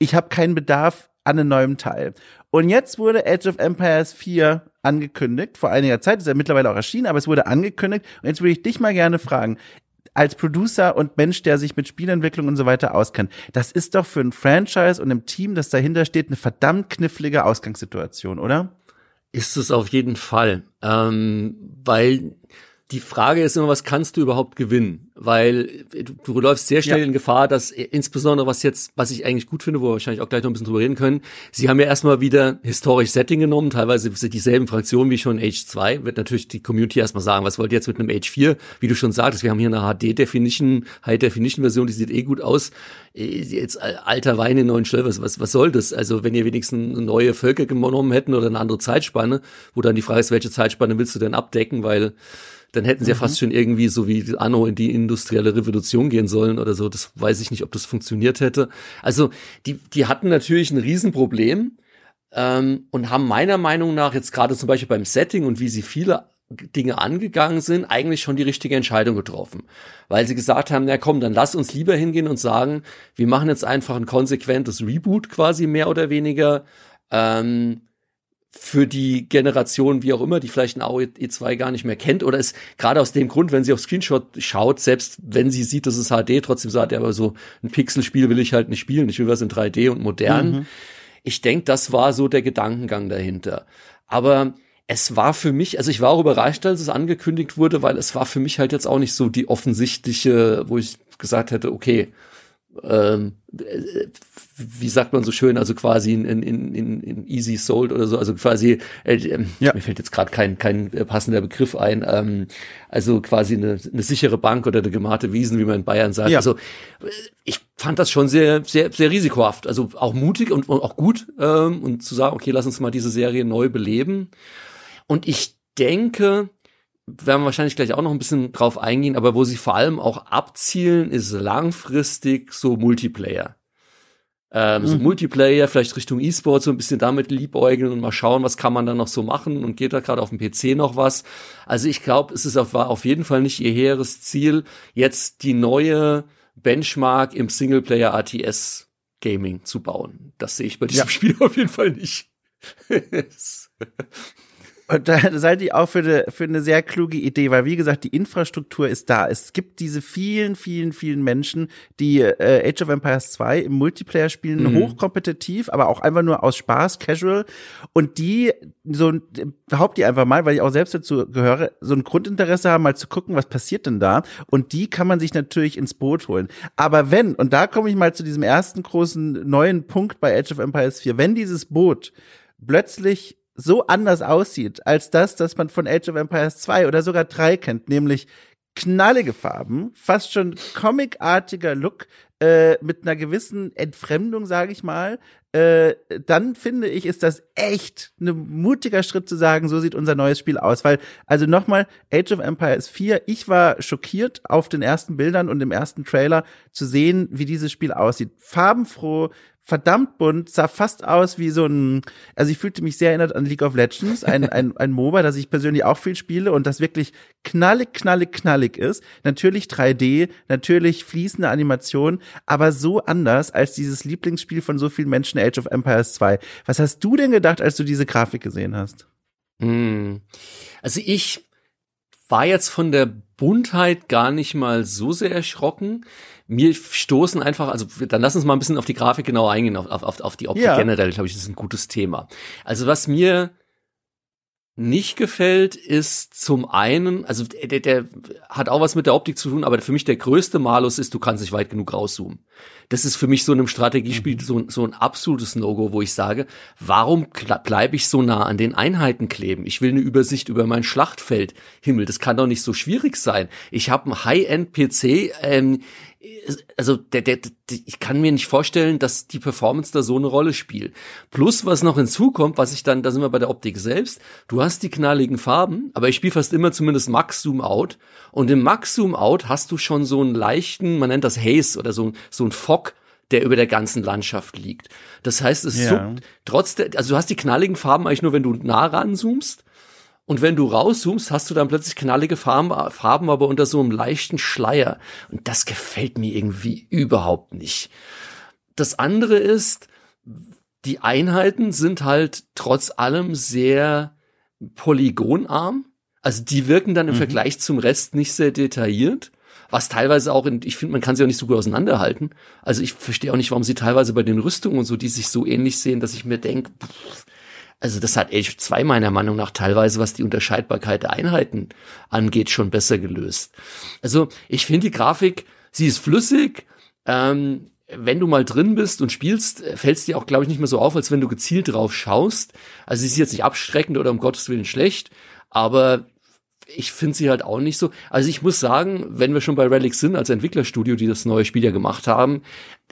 ich habe keinen Bedarf an einem neuen Teil. Und jetzt wurde Age of Empires 4 angekündigt, vor einiger Zeit, ist ja mittlerweile auch erschienen, aber es wurde angekündigt. Und jetzt würde ich dich mal gerne fragen, als Producer und Mensch, der sich mit Spielentwicklung und so weiter auskennt, das ist doch für ein Franchise und ein Team, das dahinter steht, eine verdammt knifflige Ausgangssituation, oder? Ist es auf jeden Fall, ähm, weil die Frage ist immer, was kannst du überhaupt gewinnen? Weil du, du läufst sehr schnell ja. in Gefahr, dass insbesondere was jetzt, was ich eigentlich gut finde, wo wir wahrscheinlich auch gleich noch ein bisschen drüber reden können, sie haben ja erstmal wieder historisch Setting genommen, teilweise dieselben Fraktionen wie schon Age 2, wird natürlich die Community erstmal sagen, was wollt ihr jetzt mit einem Age 4? Wie du schon sagtest, wir haben hier eine HD-Definition, High-Definition-Version, die sieht eh gut aus. Äh, jetzt alter Wein in neuen Schlöll, was, was, was soll das? Also wenn ihr wenigstens neue Völker genommen hätten oder eine andere Zeitspanne, wo dann die Frage ist, welche Zeitspanne willst du denn abdecken, weil dann hätten sie mhm. ja fast schon irgendwie so wie Anno in die industrielle Revolution gehen sollen oder so. Das weiß ich nicht, ob das funktioniert hätte. Also die, die hatten natürlich ein Riesenproblem ähm, und haben meiner Meinung nach jetzt gerade zum Beispiel beim Setting und wie sie viele Dinge angegangen sind, eigentlich schon die richtige Entscheidung getroffen. Weil sie gesagt haben, na komm, dann lass uns lieber hingehen und sagen, wir machen jetzt einfach ein konsequentes Reboot quasi mehr oder weniger. Ähm, für die Generation, wie auch immer, die vielleicht ein AOE 2 gar nicht mehr kennt oder ist gerade aus dem Grund, wenn sie auf Screenshot schaut, selbst wenn sie sieht, dass es HD, trotzdem sagt er aber so, ein Pixelspiel will ich halt nicht spielen, ich will was in 3D und modern. Mhm. Ich denke, das war so der Gedankengang dahinter. Aber es war für mich, also ich war auch überrascht, als es angekündigt wurde, weil es war für mich halt jetzt auch nicht so die offensichtliche, wo ich gesagt hätte, okay, ähm, wie sagt man so schön, also quasi in, in, in, in easy sold oder so, also quasi, äh, ähm, ja. mir fällt jetzt gerade kein, kein äh, passender Begriff ein, ähm, also quasi eine, eine sichere Bank oder eine gemarte Wiesen, wie man in Bayern sagt. Ja. Also äh, ich fand das schon sehr, sehr, sehr risikohaft, also auch mutig und, und auch gut ähm, und zu sagen, okay, lass uns mal diese Serie neu beleben. Und ich denke, werden wir wahrscheinlich gleich auch noch ein bisschen drauf eingehen, aber wo sie vor allem auch abzielen, ist langfristig so Multiplayer. Ähm, mhm. So Multiplayer, vielleicht Richtung E-Sport, so ein bisschen damit liebäugeln und mal schauen, was kann man da noch so machen und geht da gerade auf dem PC noch was. Also ich glaube, es ist auf, war auf jeden Fall nicht ihr hehres Ziel, jetzt die neue Benchmark im Singleplayer ATS Gaming zu bauen. Das sehe ich bei diesem ja. Spiel auf jeden Fall nicht. Und da seid ihr auch für eine, für eine sehr kluge Idee, weil wie gesagt, die Infrastruktur ist da. Es gibt diese vielen, vielen, vielen Menschen, die äh, Age of Empires 2 im Multiplayer spielen, mhm. hochkompetitiv, aber auch einfach nur aus Spaß, casual. Und die, so behaupte ich einfach mal, weil ich auch selbst dazu gehöre, so ein Grundinteresse haben, mal zu gucken, was passiert denn da. Und die kann man sich natürlich ins Boot holen. Aber wenn, und da komme ich mal zu diesem ersten großen neuen Punkt bei Age of Empires 4, wenn dieses Boot plötzlich so anders aussieht als das, das man von Age of Empires 2 oder sogar 3 kennt, nämlich knallige Farben, fast schon comicartiger Look, äh, mit einer gewissen Entfremdung, sage ich mal, äh, dann finde ich, ist das echt ein mutiger Schritt zu sagen, so sieht unser neues Spiel aus. Weil, also nochmal, Age of Empires 4, ich war schockiert auf den ersten Bildern und im ersten Trailer zu sehen, wie dieses Spiel aussieht. Farbenfroh, verdammt bunt, sah fast aus wie so ein, also ich fühlte mich sehr erinnert an League of Legends, ein, ein, ein MOBA, das ich persönlich auch viel spiele und das wirklich knallig, knallig, knallig ist. Natürlich 3D, natürlich fließende Animation, aber so anders als dieses Lieblingsspiel von so vielen Menschen, Age of Empires 2. Was hast du denn gedacht, als du diese Grafik gesehen hast? Hm. Also ich war jetzt von der Buntheit gar nicht mal so sehr erschrocken. Mir stoßen einfach, also dann lass uns mal ein bisschen auf die Grafik genau eingehen, auf, auf, auf die Optik ja. generell, glaube ich, das ist ein gutes Thema. Also was mir nicht gefällt, ist zum einen, also der, der hat auch was mit der Optik zu tun, aber für mich der größte Malus ist, du kannst nicht weit genug rauszoomen. Das ist für mich so in einem Strategiespiel mhm. so, so ein absolutes No-Go, wo ich sage, warum bleibe ich so nah an den Einheiten kleben? Ich will eine Übersicht über mein Schlachtfeld. Himmel, das kann doch nicht so schwierig sein. Ich habe einen High-End-PC, ähm, also der, der, der, ich kann mir nicht vorstellen, dass die Performance da so eine Rolle spielt. Plus, was noch hinzukommt, was ich dann, da sind wir bei der Optik selbst, du hast die knalligen Farben, aber ich spiele fast immer zumindest Max Zoom Out und im Max Zoom Out hast du schon so einen leichten, man nennt das Haze oder so, so ein Fog, der über der ganzen Landschaft liegt. Das heißt, es ja. trotz der, also du hast die knalligen Farben eigentlich nur, wenn du nah ranzoomst und wenn du rauszoomst, hast du dann plötzlich knallige Farben, Farben, aber unter so einem leichten Schleier. Und das gefällt mir irgendwie überhaupt nicht. Das andere ist, die Einheiten sind halt trotz allem sehr polygonarm. Also die wirken dann im mhm. Vergleich zum Rest nicht sehr detailliert. Was teilweise auch in, ich finde, man kann sie auch nicht so gut auseinanderhalten. Also ich verstehe auch nicht, warum sie teilweise bei den Rüstungen und so, die sich so ähnlich sehen, dass ich mir denke, also das hat Age 2 meiner Meinung nach teilweise, was die Unterscheidbarkeit der Einheiten angeht, schon besser gelöst. Also ich finde die Grafik, sie ist flüssig. Ähm, wenn du mal drin bist und spielst, fällt es dir auch, glaube ich, nicht mehr so auf, als wenn du gezielt drauf schaust. Also sie ist jetzt nicht abschreckend oder um Gottes Willen schlecht, aber ich finde sie halt auch nicht so. Also ich muss sagen, wenn wir schon bei Relic sind, als Entwicklerstudio, die das neue Spiel ja gemacht haben,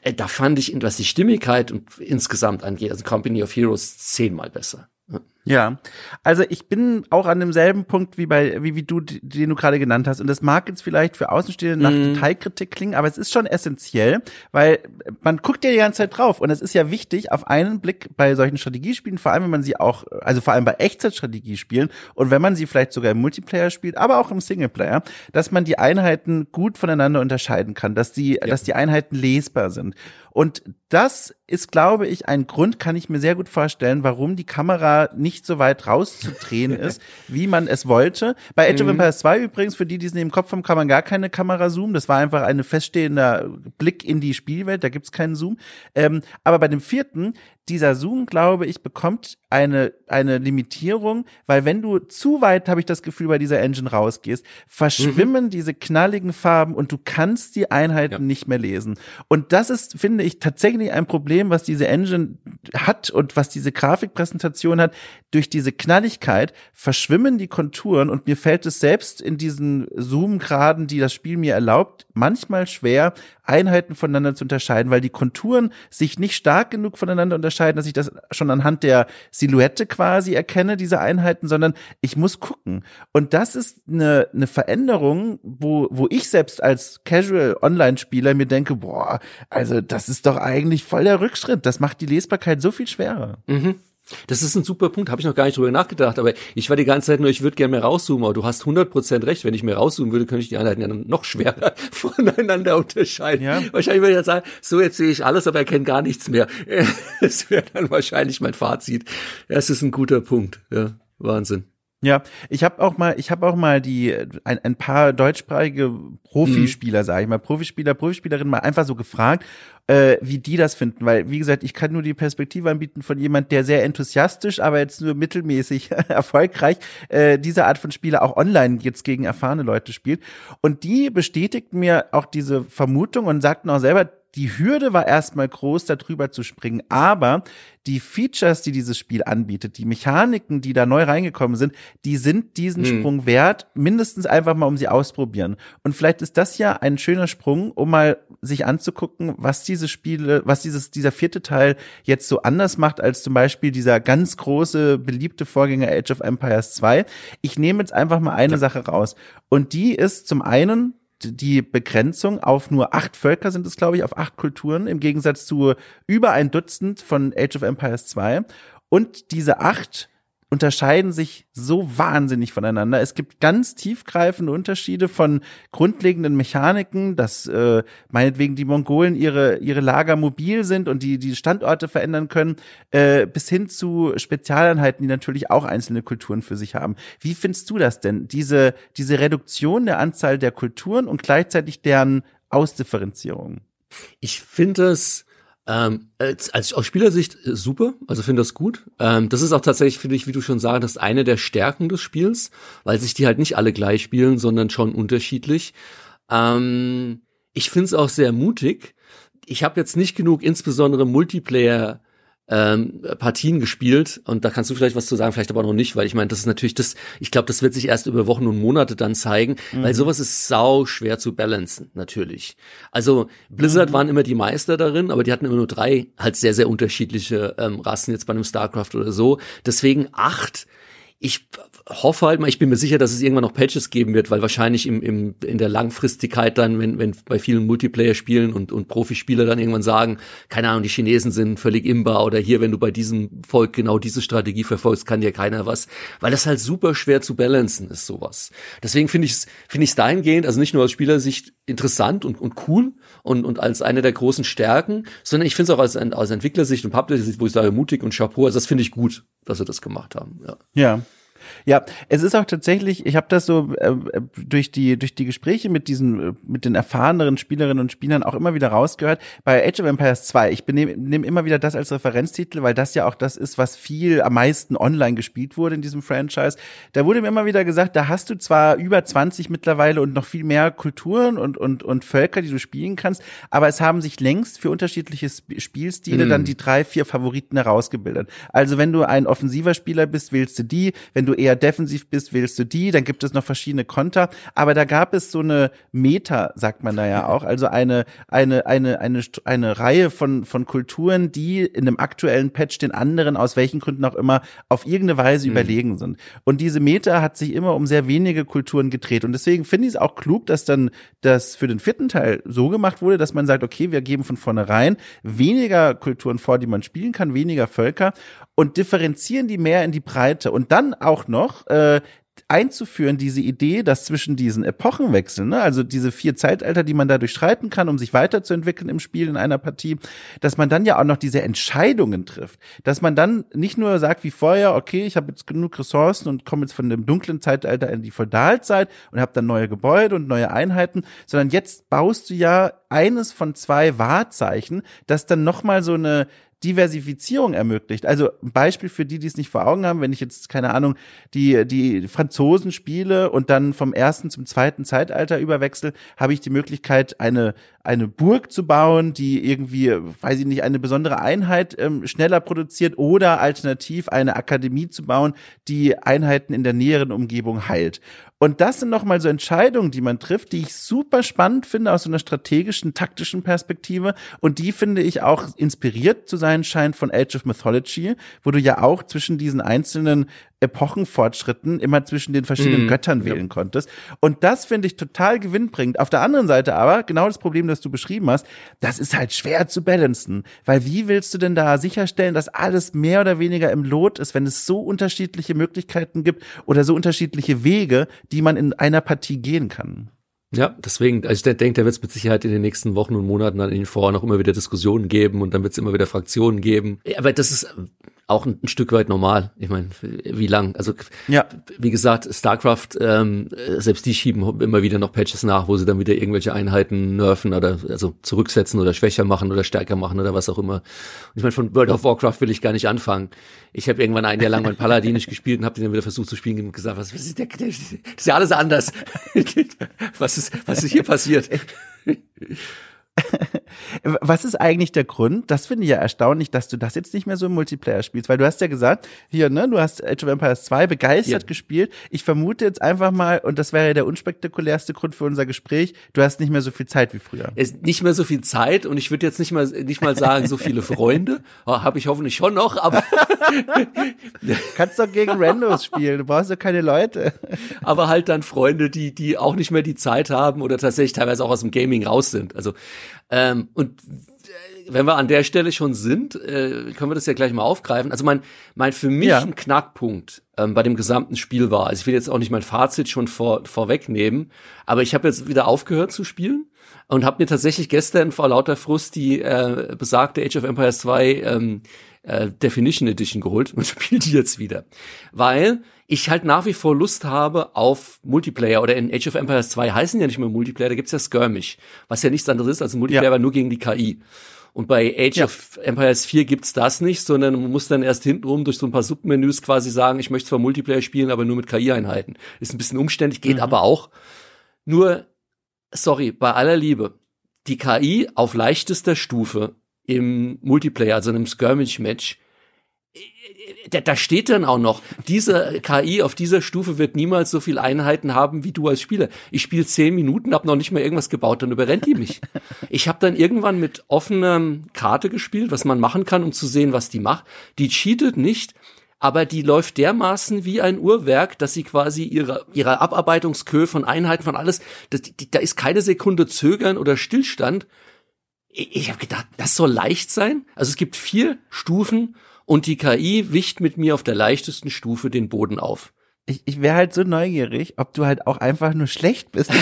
äh, da fand ich, was die Stimmigkeit und insgesamt angeht, also Company of Heroes zehnmal besser. Ja, also ich bin auch an demselben Punkt wie bei wie, wie du, den du gerade genannt hast. Und das mag jetzt vielleicht für Außenstehende nach mm. Detailkritik klingen, aber es ist schon essentiell, weil man guckt ja die ganze Zeit drauf. Und es ist ja wichtig, auf einen Blick bei solchen Strategiespielen, vor allem wenn man sie auch, also vor allem bei Echtzeitstrategiespielen und wenn man sie vielleicht sogar im Multiplayer spielt, aber auch im Singleplayer, dass man die Einheiten gut voneinander unterscheiden kann, dass die, ja. dass die Einheiten lesbar sind. Und das ist, glaube ich, ein Grund, kann ich mir sehr gut vorstellen, warum die Kamera nicht so weit rauszudrehen ist, wie man es wollte. Bei Age mhm. of Empires 2 übrigens, für die, die es neben Kopf haben, kann man gar keine Kamera zoomen. Das war einfach ein feststehender Blick in die Spielwelt, da gibt's keinen Zoom. Ähm, aber bei dem vierten, dieser Zoom, glaube ich, bekommt eine, eine Limitierung, weil wenn du zu weit, habe ich das Gefühl, bei dieser Engine rausgehst, verschwimmen mhm. diese knalligen Farben und du kannst die Einheiten ja. nicht mehr lesen. Und das ist, finde ich, tatsächlich ein Problem, was diese Engine hat und was diese Grafikpräsentation hat. Durch diese Knalligkeit verschwimmen die Konturen und mir fällt es selbst in diesen Zoom-Graden, die das Spiel mir erlaubt, manchmal schwer, Einheiten voneinander zu unterscheiden, weil die Konturen sich nicht stark genug voneinander unterscheiden, dass ich das schon anhand der Silhouette quasi erkenne, diese Einheiten, sondern ich muss gucken. Und das ist eine, eine Veränderung, wo, wo ich selbst als Casual Online-Spieler mir denke, boah, also das ist doch eigentlich voll der Rückschritt. Das macht die Lesbarkeit so viel schwerer. Mhm. Das ist ein super Punkt, habe ich noch gar nicht drüber nachgedacht, aber ich war die ganze Zeit nur, ich würde gerne mehr rauszoomen, aber du hast 100% recht, wenn ich mehr rauszoomen würde, könnte ich die Einheiten ja noch schwerer voneinander unterscheiden. Ja. Wahrscheinlich würde ich ja sagen, so jetzt sehe ich alles, aber erkenne gar nichts mehr. Das wäre dann wahrscheinlich mein Fazit. Das ist ein guter Punkt, ja, Wahnsinn. Ja, ich habe auch mal, ich habe auch mal die ein, ein paar deutschsprachige Profispieler, mhm. sage ich mal, Profispieler, Profispielerinnen mal einfach so gefragt, äh, wie die das finden, weil wie gesagt, ich kann nur die Perspektive anbieten von jemand, der sehr enthusiastisch, aber jetzt nur mittelmäßig erfolgreich äh, diese Art von Spieler auch online jetzt gegen erfahrene Leute spielt und die bestätigt mir auch diese Vermutung und sagten auch selber, die Hürde war erstmal groß, darüber zu springen, aber die Features, die dieses Spiel anbietet, die Mechaniken, die da neu reingekommen sind, die sind diesen hm. Sprung wert, mindestens einfach mal, um sie ausprobieren. Und vielleicht ist das ja ein schöner Sprung, um mal sich anzugucken, was diese Spiele, was dieses, dieser vierte Teil jetzt so anders macht als zum Beispiel dieser ganz große, beliebte Vorgänger Age of Empires 2. Ich nehme jetzt einfach mal eine ja. Sache raus. Und die ist zum einen, die Begrenzung auf nur acht Völker sind es, glaube ich, auf acht Kulturen, im Gegensatz zu über ein Dutzend von Age of Empires 2. Und diese acht unterscheiden sich so wahnsinnig voneinander. Es gibt ganz tiefgreifende Unterschiede von grundlegenden Mechaniken, dass äh, meinetwegen die Mongolen ihre ihre Lager mobil sind und die die Standorte verändern können, äh, bis hin zu Spezialeinheiten, die natürlich auch einzelne Kulturen für sich haben. Wie findest du das denn? Diese diese Reduktion der Anzahl der Kulturen und gleichzeitig deren Ausdifferenzierung? Ich finde es ähm, als, als aus Spielersicht äh, super, also finde das gut. Ähm, das ist auch tatsächlich, finde ich, wie du schon sagst, eine der Stärken des Spiels, weil sich die halt nicht alle gleich spielen, sondern schon unterschiedlich. Ähm, ich finde es auch sehr mutig. Ich habe jetzt nicht genug, insbesondere Multiplayer ähm, Partien gespielt und da kannst du vielleicht was zu sagen, vielleicht aber noch nicht, weil ich meine, das ist natürlich das, ich glaube, das wird sich erst über Wochen und Monate dann zeigen, mhm. weil sowas ist sau schwer zu balancen, natürlich. Also Blizzard mhm. waren immer die Meister darin, aber die hatten immer nur drei halt sehr, sehr unterschiedliche ähm, Rassen jetzt bei einem StarCraft oder so. Deswegen acht ich hoffe halt mal, ich bin mir sicher, dass es irgendwann noch Patches geben wird, weil wahrscheinlich im, im, in der Langfristigkeit dann, wenn, wenn bei vielen Multiplayer-Spielen und, und Profispieler dann irgendwann sagen, keine Ahnung, die Chinesen sind völlig imbar oder hier, wenn du bei diesem Volk genau diese Strategie verfolgst, kann dir keiner was, weil das halt super schwer zu balancen ist, sowas. Deswegen finde ich es finde ich es dahingehend, also nicht nur aus Spielersicht interessant und, und cool und, und als eine der großen Stärken, sondern ich finde es auch als, aus Entwicklersicht und Publisher-Sicht, wo ich sage, mutig und Chapeau, also das finde ich gut, dass sie das gemacht haben. Ja. ja. Ja, es ist auch tatsächlich, ich habe das so äh, durch die durch die Gespräche mit diesen mit den erfahreneren Spielerinnen und Spielern auch immer wieder rausgehört. Bei Age of Empires 2, ich nehme nehm immer wieder das als Referenztitel, weil das ja auch das ist, was viel am meisten online gespielt wurde in diesem Franchise. Da wurde mir immer wieder gesagt, da hast du zwar über 20 mittlerweile und noch viel mehr Kulturen und und und Völker, die du spielen kannst, aber es haben sich längst für unterschiedliche Spielstile mm. dann die drei, vier Favoriten herausgebildet. Also wenn du ein offensiver Spieler bist, wählst du die, wenn du du eher defensiv bist, wählst du die, dann gibt es noch verschiedene Konter, aber da gab es so eine Meta, sagt man da ja auch, also eine, eine, eine, eine, eine Reihe von, von Kulturen, die in einem aktuellen Patch den anderen, aus welchen Gründen auch immer, auf irgendeine Weise mhm. überlegen sind. Und diese Meta hat sich immer um sehr wenige Kulturen gedreht. Und deswegen finde ich es auch klug, dass dann das für den vierten Teil so gemacht wurde, dass man sagt, okay, wir geben von vornherein weniger Kulturen vor, die man spielen kann, weniger Völker und differenzieren die mehr in die Breite und dann auch noch äh, einzuführen, diese Idee, dass zwischen diesen Epochenwechseln, ne, also diese vier Zeitalter, die man da durchschreiten kann, um sich weiterzuentwickeln im Spiel in einer Partie, dass man dann ja auch noch diese Entscheidungen trifft. Dass man dann nicht nur sagt wie vorher, okay, ich habe jetzt genug Ressourcen und komme jetzt von dem dunklen Zeitalter in die Feudalzeit und habe dann neue Gebäude und neue Einheiten, sondern jetzt baust du ja eines von zwei Wahrzeichen, das dann nochmal so eine Diversifizierung ermöglicht. Also ein Beispiel für die, die es nicht vor Augen haben, wenn ich jetzt, keine Ahnung, die, die Franzosen spiele und dann vom ersten zum zweiten Zeitalter überwechsel, habe ich die Möglichkeit, eine, eine Burg zu bauen, die irgendwie, weiß ich nicht, eine besondere Einheit ähm, schneller produziert oder alternativ eine Akademie zu bauen, die Einheiten in der näheren Umgebung heilt. Und das sind nochmal so Entscheidungen, die man trifft, die ich super spannend finde aus so einer strategischen, taktischen Perspektive. Und die finde ich auch inspiriert zu sein scheint von Age of Mythology, wo du ja auch zwischen diesen einzelnen Epochenfortschritten immer zwischen den verschiedenen mm, Göttern wählen ja. konntest. Und das finde ich total gewinnbringend. Auf der anderen Seite aber, genau das Problem, das du beschrieben hast, das ist halt schwer zu balancen. Weil wie willst du denn da sicherstellen, dass alles mehr oder weniger im Lot ist, wenn es so unterschiedliche Möglichkeiten gibt oder so unterschiedliche Wege, die man in einer Partie gehen kann? Ja, deswegen, also ich denke, da wird es mit Sicherheit in den nächsten Wochen und Monaten dann in den Foren auch immer wieder Diskussionen geben und dann wird es immer wieder Fraktionen geben. Aber das ist auch ein, ein, Stück weit normal. Ich meine, wie lang? Also ja. wie gesagt, StarCraft, ähm, selbst die schieben immer wieder noch Patches nach, wo sie dann wieder irgendwelche Einheiten nerven oder also zurücksetzen oder schwächer machen oder stärker machen oder was auch immer. Und ich meine, von World of Warcraft will ich gar nicht anfangen. Ich habe irgendwann ein Jahr lang mein Paladin nicht gespielt und habe den dann wieder versucht zu spielen und gesagt, was, was ist der, der, das ist ja alles anders. was ist, was ist hier passiert? Was ist eigentlich der Grund? Das finde ich ja erstaunlich, dass du das jetzt nicht mehr so im Multiplayer spielst, weil du hast ja gesagt, hier, ne, du hast Age of Empires 2 begeistert ja. gespielt. Ich vermute jetzt einfach mal, und das wäre ja der unspektakulärste Grund für unser Gespräch, du hast nicht mehr so viel Zeit wie früher. Ist nicht mehr so viel Zeit und ich würde jetzt nicht mal nicht mal sagen, so viele Freunde. Oh, Habe ich hoffentlich schon noch, aber kannst doch gegen Randos spielen, du brauchst doch keine Leute. aber halt dann Freunde, die die auch nicht mehr die Zeit haben oder tatsächlich teilweise auch aus dem Gaming raus sind. Also ähm, und äh, wenn wir an der Stelle schon sind, äh, können wir das ja gleich mal aufgreifen. Also mein, mein für mich ja. ein Knackpunkt ähm, bei dem gesamten Spiel war, also ich will jetzt auch nicht mein Fazit schon vor, vorwegnehmen, aber ich habe jetzt wieder aufgehört zu spielen und habe mir tatsächlich gestern vor lauter Frust die äh, besagte Age of Empires 2 ähm, äh, Definition Edition geholt und spiele die jetzt wieder. Weil ich halt nach wie vor Lust habe auf Multiplayer oder in Age of Empires 2 heißen ja nicht mehr Multiplayer, da gibt's ja Skirmish, was ja nichts anderes ist als Multiplayer, ja. nur gegen die KI. Und bei Age ja. of Empires 4 gibt's das nicht, sondern man muss dann erst hintenrum durch so ein paar Submenüs quasi sagen, ich möchte zwar Multiplayer spielen, aber nur mit KI-Einheiten. Ist ein bisschen umständlich, geht mhm. aber auch. Nur, sorry, bei aller Liebe, die KI auf leichtester Stufe im Multiplayer, also in einem Skirmish-Match, da, da steht dann auch noch, diese KI auf dieser Stufe wird niemals so viel Einheiten haben wie du als Spieler. Ich spiele zehn Minuten, habe noch nicht mal irgendwas gebaut, dann überrennt die mich. Ich habe dann irgendwann mit offener Karte gespielt, was man machen kann, um zu sehen, was die macht. Die cheatet nicht, aber die läuft dermaßen wie ein Uhrwerk, dass sie quasi ihre, ihre Abarbeitungskö von Einheiten, von alles, das, die, da ist keine Sekunde Zögern oder Stillstand. Ich, ich habe gedacht, das soll leicht sein. Also es gibt vier Stufen und die KI wicht mit mir auf der leichtesten Stufe den Boden auf. Ich, ich wäre halt so neugierig, ob du halt auch einfach nur schlecht bist.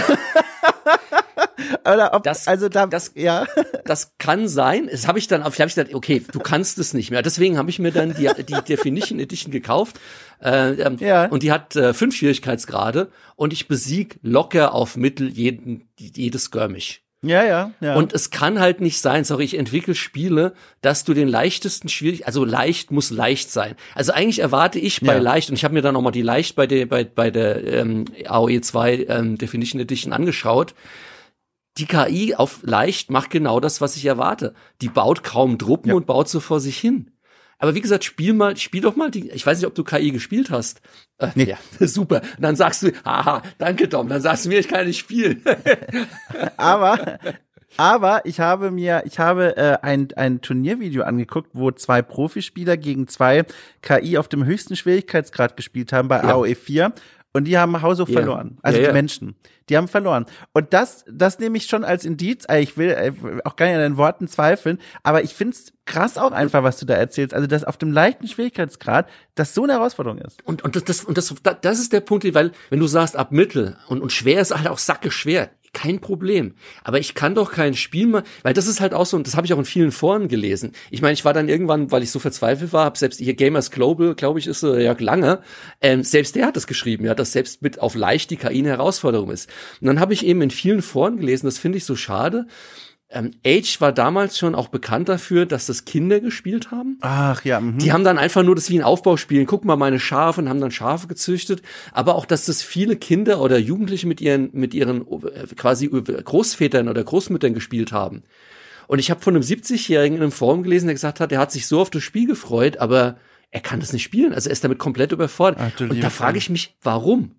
Oder ob, das, also da, das, ja. Das kann sein. Das habe ich dann, hab ich gedacht, okay, du kannst es nicht mehr. Deswegen habe ich mir dann die, die Definition Edition gekauft. Äh, ähm, ja. Und die hat äh, fünf Schwierigkeitsgrade und ich besieg locker auf Mittel jeden, jedes Skirmish. Ja, ja, ja. Und es kann halt nicht sein, sorry, ich entwickle Spiele, dass du den leichtesten schwierig, also leicht muss leicht sein. Also eigentlich erwarte ich bei ja. leicht, und ich habe mir dann nochmal die leicht bei der, bei, bei der ähm, AOE 2 ähm, Definition Edition angeschaut. Die KI auf leicht macht genau das, was ich erwarte. Die baut kaum Truppen ja. und baut so vor sich hin. Aber wie gesagt, spiel mal, spiel doch mal die, ich weiß nicht, ob du KI gespielt hast. Äh, nee. Ja, super. Und dann sagst du, haha, danke Tom, dann sagst du mir, ich kann nicht spielen. aber, aber ich habe mir, ich habe äh, ein, ein Turniervideo angeguckt, wo zwei Profispieler gegen zwei KI auf dem höchsten Schwierigkeitsgrad gespielt haben bei ja. AOE 4 und die haben Haushoch ja. verloren. Also ja, die Menschen. Die haben verloren. Und das, das nehme ich schon als Indiz. Ich will äh, auch gar nicht an deinen Worten zweifeln, aber ich finde es krass auch einfach, was du da erzählst. Also, dass auf dem leichten Schwierigkeitsgrad das so eine Herausforderung ist. Und, und das, das, und das, das ist der Punkt, weil, wenn du sagst, ab Mittel und, und schwer ist halt auch sacke schwer kein Problem. Aber ich kann doch kein Spiel mal, weil das ist halt auch so, und das habe ich auch in vielen Foren gelesen. Ich meine, ich war dann irgendwann, weil ich so verzweifelt war, hab selbst hier Gamers Global, glaube ich, ist äh, ja lange, ähm, selbst der hat das geschrieben, ja, dass selbst mit auf leicht die KI eine Herausforderung ist. Und dann habe ich eben in vielen Foren gelesen, das finde ich so schade, ähm, Age war damals schon auch bekannt dafür, dass das Kinder gespielt haben. Ach ja. Mh. Die haben dann einfach nur das wie ein Aufbauspiel. Guck mal, meine Schafe und haben dann Schafe gezüchtet. Aber auch, dass das viele Kinder oder Jugendliche mit ihren, mit ihren äh, quasi Großvätern oder Großmüttern gespielt haben. Und ich habe von einem 70-Jährigen in einem Forum gelesen, der gesagt hat, er hat sich so auf das Spiel gefreut, aber er kann das nicht spielen. Also er ist damit komplett überfordert. Ach, und da frage ich mich, warum?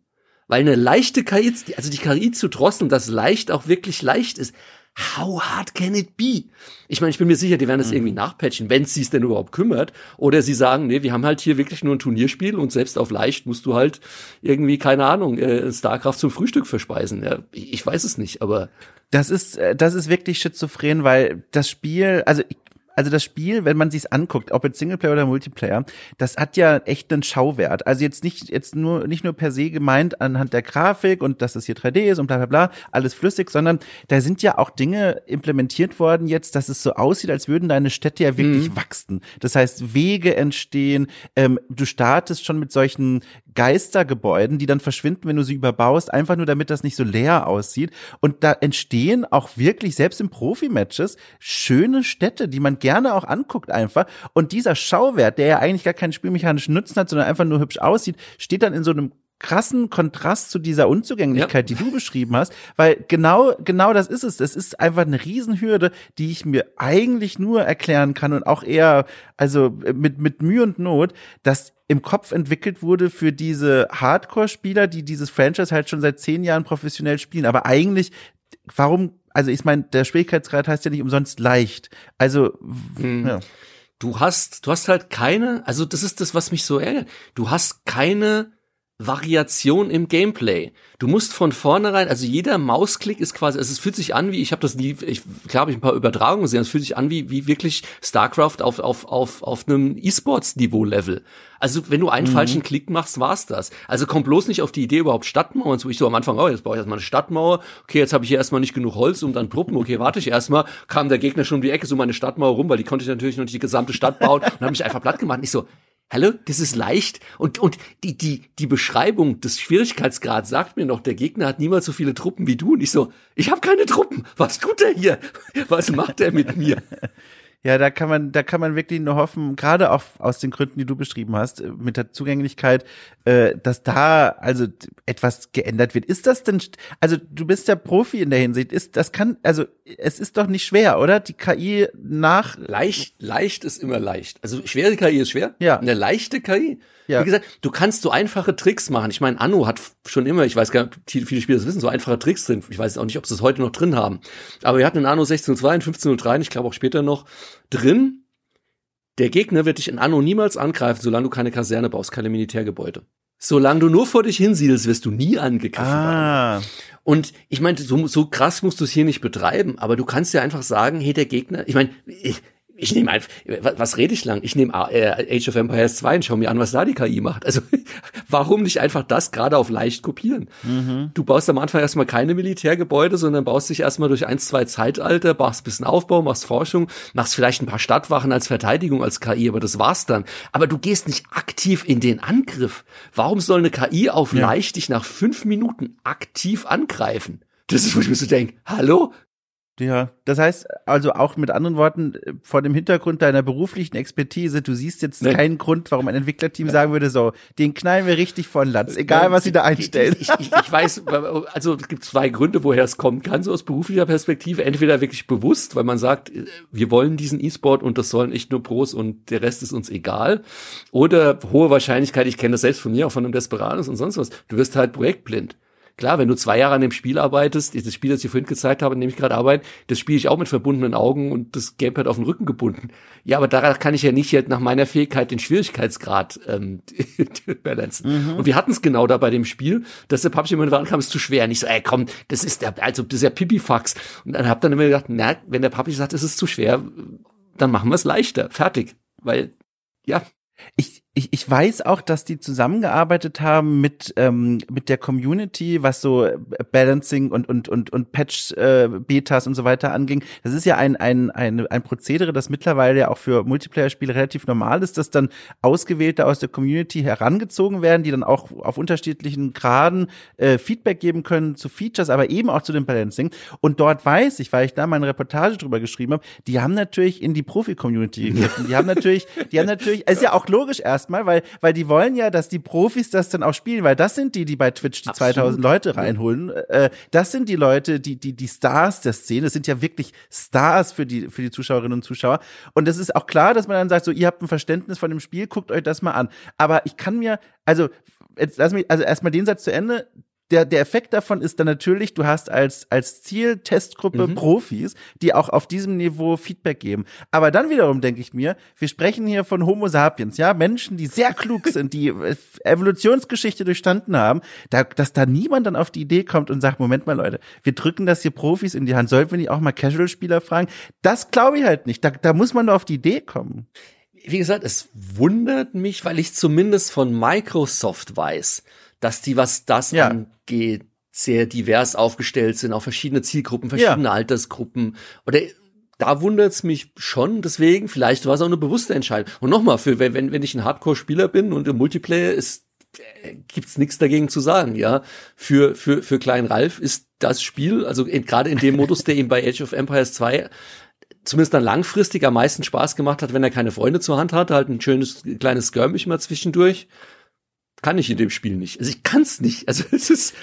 Weil eine leichte KI, also die KI zu drosseln, dass leicht auch wirklich leicht ist, How hard can it be? Ich meine, ich bin mir sicher, die werden das mhm. irgendwie nachpatchen, wenn es sich denn überhaupt kümmert. Oder sie sagen, nee, wir haben halt hier wirklich nur ein Turnierspiel und selbst auf leicht musst du halt irgendwie, keine Ahnung, äh, StarCraft zum Frühstück verspeisen. Ja, ich weiß es nicht, aber. Das ist, äh, das ist wirklich schizophren, weil das Spiel, also ich, also das Spiel, wenn man sich's anguckt, ob jetzt Singleplayer oder Multiplayer, das hat ja echt einen Schauwert. Also jetzt nicht jetzt nur nicht nur per se gemeint anhand der Grafik und dass es hier 3D ist und bla bla bla, alles flüssig, sondern da sind ja auch Dinge implementiert worden jetzt, dass es so aussieht, als würden deine Städte ja wirklich mhm. wachsen. Das heißt, Wege entstehen, ähm, du startest schon mit solchen Geistergebäuden, die dann verschwinden, wenn du sie überbaust, einfach nur damit das nicht so leer aussieht. Und da entstehen auch wirklich, selbst in Profi-Matches, schöne Städte, die man gerne auch anguckt einfach. Und dieser Schauwert, der ja eigentlich gar keinen spielmechanischen Nutzen hat, sondern einfach nur hübsch aussieht, steht dann in so einem krassen Kontrast zu dieser Unzugänglichkeit, ja. die du beschrieben hast, weil genau, genau das ist es. Es ist einfach eine Riesenhürde, die ich mir eigentlich nur erklären kann und auch eher, also mit, mit Mühe und Not, dass im Kopf entwickelt wurde für diese Hardcore-Spieler, die dieses Franchise halt schon seit zehn Jahren professionell spielen. Aber eigentlich, warum, also ich meine, der Schwierigkeitsgrad heißt ja nicht umsonst leicht. Also, hm. ja. Du hast, du hast halt keine, also das ist das, was mich so ärgert. Du hast keine Variation im Gameplay. Du musst von vornherein, also jeder Mausklick ist quasi, also es fühlt sich an wie, ich habe das nie, ich klar habe ich ein paar Übertragungen gesehen, es fühlt sich an wie, wie wirklich StarCraft auf, auf, auf, auf einem E-Sports-Niveau-Level. Also wenn du einen mhm. falschen Klick machst, war's das. Also komm bloß nicht auf die Idee, überhaupt Stadtmauern zu. Ich so am Anfang, oh, jetzt brauche ich erstmal eine Stadtmauer. Okay, jetzt habe ich hier erstmal nicht genug Holz, um dann Truppen. Okay, warte ich erstmal. Kam der Gegner schon um die Ecke, so meine Stadtmauer rum, weil die konnte ich natürlich noch nicht die gesamte Stadt bauen und habe mich einfach platt gemacht. Und ich so, Hallo, das ist leicht. Und, und die, die, die Beschreibung des Schwierigkeitsgrads sagt mir noch, der Gegner hat niemals so viele Truppen wie du. Und ich so, ich habe keine Truppen. Was tut er hier? Was macht er mit mir? Ja, da kann man, da kann man wirklich nur hoffen, gerade auch aus den Gründen, die du beschrieben hast, äh, mit der Zugänglichkeit, äh, dass da also etwas geändert wird. Ist das denn, also du bist ja Profi in der Hinsicht, ist, das kann, also es ist doch nicht schwer, oder? Die KI nach. Leicht, leicht ist immer leicht. Also schwere KI ist schwer. Ja. Eine leichte KI ja. Wie gesagt, du kannst so einfache Tricks machen. Ich meine, Anno hat schon immer, ich weiß gar nicht, viele Spieler das wissen, so einfache Tricks drin. Ich weiß auch nicht, ob sie es heute noch drin haben. Aber wir hatten in Anno 16.2 und 15.03, und ich glaube auch später noch, drin. Der Gegner wird dich in Anno niemals angreifen, solange du keine Kaserne baust, keine Militärgebäude. Solange du nur vor dich hinsiedelst, wirst du nie angegriffen. Ah. Und ich meine, so, so krass musst du es hier nicht betreiben, aber du kannst ja einfach sagen, hey, der Gegner, ich meine, ich nehme einfach, was rede ich lang? Ich nehme äh, Age of Empires 2 und schau mir an, was da die KI macht. Also warum nicht einfach das gerade auf leicht kopieren? Mhm. Du baust am Anfang erstmal keine Militärgebäude, sondern baust dich erstmal durch eins, zwei Zeitalter, machst ein bisschen Aufbau, machst Forschung, machst vielleicht ein paar Stadtwachen als Verteidigung als KI, aber das war's dann. Aber du gehst nicht aktiv in den Angriff. Warum soll eine KI auf ja. leicht dich nach fünf Minuten aktiv angreifen? Das ist, wo ich mir so denke, hallo? Ja, das heißt also auch mit anderen Worten, vor dem Hintergrund deiner beruflichen Expertise, du siehst jetzt nee. keinen Grund, warum ein Entwicklerteam ja. sagen würde, so, den knallen wir richtig von Latz, egal was sie da einstellen. Ich, ich, ich, weiß, also es gibt zwei Gründe, woher es kommen kann, so aus beruflicher Perspektive. Entweder wirklich bewusst, weil man sagt, wir wollen diesen E-Sport und das sollen echt nur Pros und der Rest ist uns egal. Oder hohe Wahrscheinlichkeit, ich kenne das selbst von mir, auch von einem Desperados und sonst was, du wirst halt projektblind. Klar, wenn du zwei Jahre an dem Spiel arbeitest, das Spiel, das ich vorhin gezeigt habe, in dem ich gerade arbeite, das spiele ich auch mit verbundenen Augen und das Gamepad auf den Rücken gebunden. Ja, aber daran kann ich ja nicht jetzt nach meiner Fähigkeit den Schwierigkeitsgrad ähm, balancen. Mhm. Und wir hatten es genau da bei dem Spiel, dass der PUBG immer kam, ist zu schwer. Und ich so, ey, komm, das ist der, also das ist ja Pipifax. Und dann hab dann immer gedacht, na, wenn der PUBG sagt, es ist zu schwer, dann machen wir es leichter. Fertig. Weil, ja. Ich, ich, ich weiß auch, dass die zusammengearbeitet haben mit ähm, mit der Community, was so äh, Balancing und und und und Patch äh, Betas und so weiter anging. Das ist ja ein ein ein ein Prozedere, das mittlerweile ja auch für Multiplayer-Spiele relativ normal ist, dass dann Ausgewählte aus der Community herangezogen werden, die dann auch auf unterschiedlichen Graden äh, Feedback geben können zu Features, aber eben auch zu dem Balancing. Und dort weiß ich, weil ich da meine Reportage drüber geschrieben habe, die haben natürlich in die Profi-Community gegriffen. Die haben natürlich, die haben natürlich, ist ja auch logisch erst erstmal, weil, weil die wollen ja, dass die Profis das dann auch spielen, weil das sind die, die bei Twitch die Absolut. 2000 Leute reinholen. Äh, das sind die Leute, die, die, die Stars der Szene. Das sind ja wirklich Stars für die, für die Zuschauerinnen und Zuschauer. Und es ist auch klar, dass man dann sagt, so, ihr habt ein Verständnis von dem Spiel, guckt euch das mal an. Aber ich kann mir, also, jetzt lass mich, also erstmal den Satz zu Ende der, der Effekt davon ist dann natürlich, du hast als, als Ziel Testgruppe mhm. Profis, die auch auf diesem Niveau Feedback geben. Aber dann wiederum denke ich mir, wir sprechen hier von Homo sapiens, ja, Menschen, die sehr klug sind, die Evolutionsgeschichte durchstanden haben, da, dass da niemand dann auf die Idee kommt und sagt, Moment mal Leute, wir drücken das hier Profis in die Hand, sollten wir nicht auch mal Casual-Spieler fragen? Das glaube ich halt nicht. Da, da muss man doch auf die Idee kommen wie gesagt, es wundert mich, weil ich zumindest von Microsoft weiß, dass die, was das ja. Angeht, sehr divers aufgestellt sind, auch verschiedene Zielgruppen, verschiedene ja. Altersgruppen. Oder da wundert's mich schon, deswegen, vielleicht war es auch eine bewusste Entscheidung. Und nochmal, für wenn, wenn ich ein Hardcore-Spieler bin und im Multiplayer ist, äh, gibt's nichts dagegen zu sagen, ja. Für, für, für Klein Ralf ist das Spiel, also gerade in dem Modus, der ihm bei Age of Empires 2 zumindest dann langfristig am meisten Spaß gemacht hat, wenn er keine Freunde zur Hand hat, halt ein schönes kleines Skirmish mal zwischendurch kann ich in dem Spiel nicht. Also ich kann es nicht. Also es ist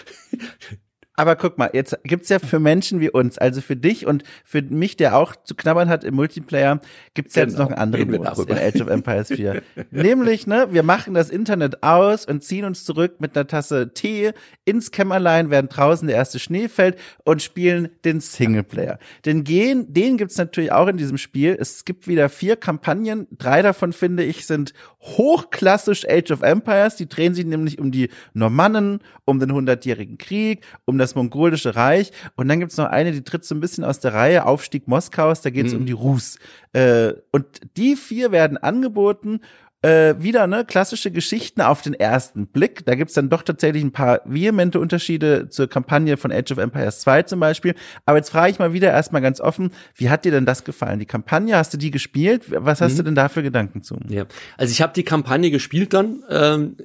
aber guck mal, jetzt gibt's ja für Menschen wie uns, also für dich und für mich, der auch zu knabbern hat im Multiplayer, gibt's genau. jetzt noch einen anderen Modus in Age of Empires 4. Nämlich, ne, wir machen das Internet aus und ziehen uns zurück mit einer Tasse Tee ins Kämmerlein, während draußen der erste Schnee fällt und spielen den Singleplayer. Den gehen, den gibt's natürlich auch in diesem Spiel. Es gibt wieder vier Kampagnen. Drei davon, finde ich, sind hochklassisch Age of Empires. Die drehen sich nämlich um die Normannen, um den hundertjährigen Krieg, um das das mongolische Reich. Und dann gibt's noch eine, die tritt so ein bisschen aus der Reihe, Aufstieg Moskaus, da geht's mhm. um die Rus. Äh, und die vier werden angeboten äh, wieder ne klassische Geschichten auf den ersten Blick. Da gibt's dann doch tatsächlich ein paar vehemente Unterschiede zur Kampagne von Age of Empires 2 zum Beispiel. Aber jetzt frage ich mal wieder erstmal ganz offen, wie hat dir denn das gefallen? Die Kampagne, hast du die gespielt? Was hast mhm. du denn da für Gedanken zu? Ja, also ich habe die Kampagne gespielt dann. Ähm,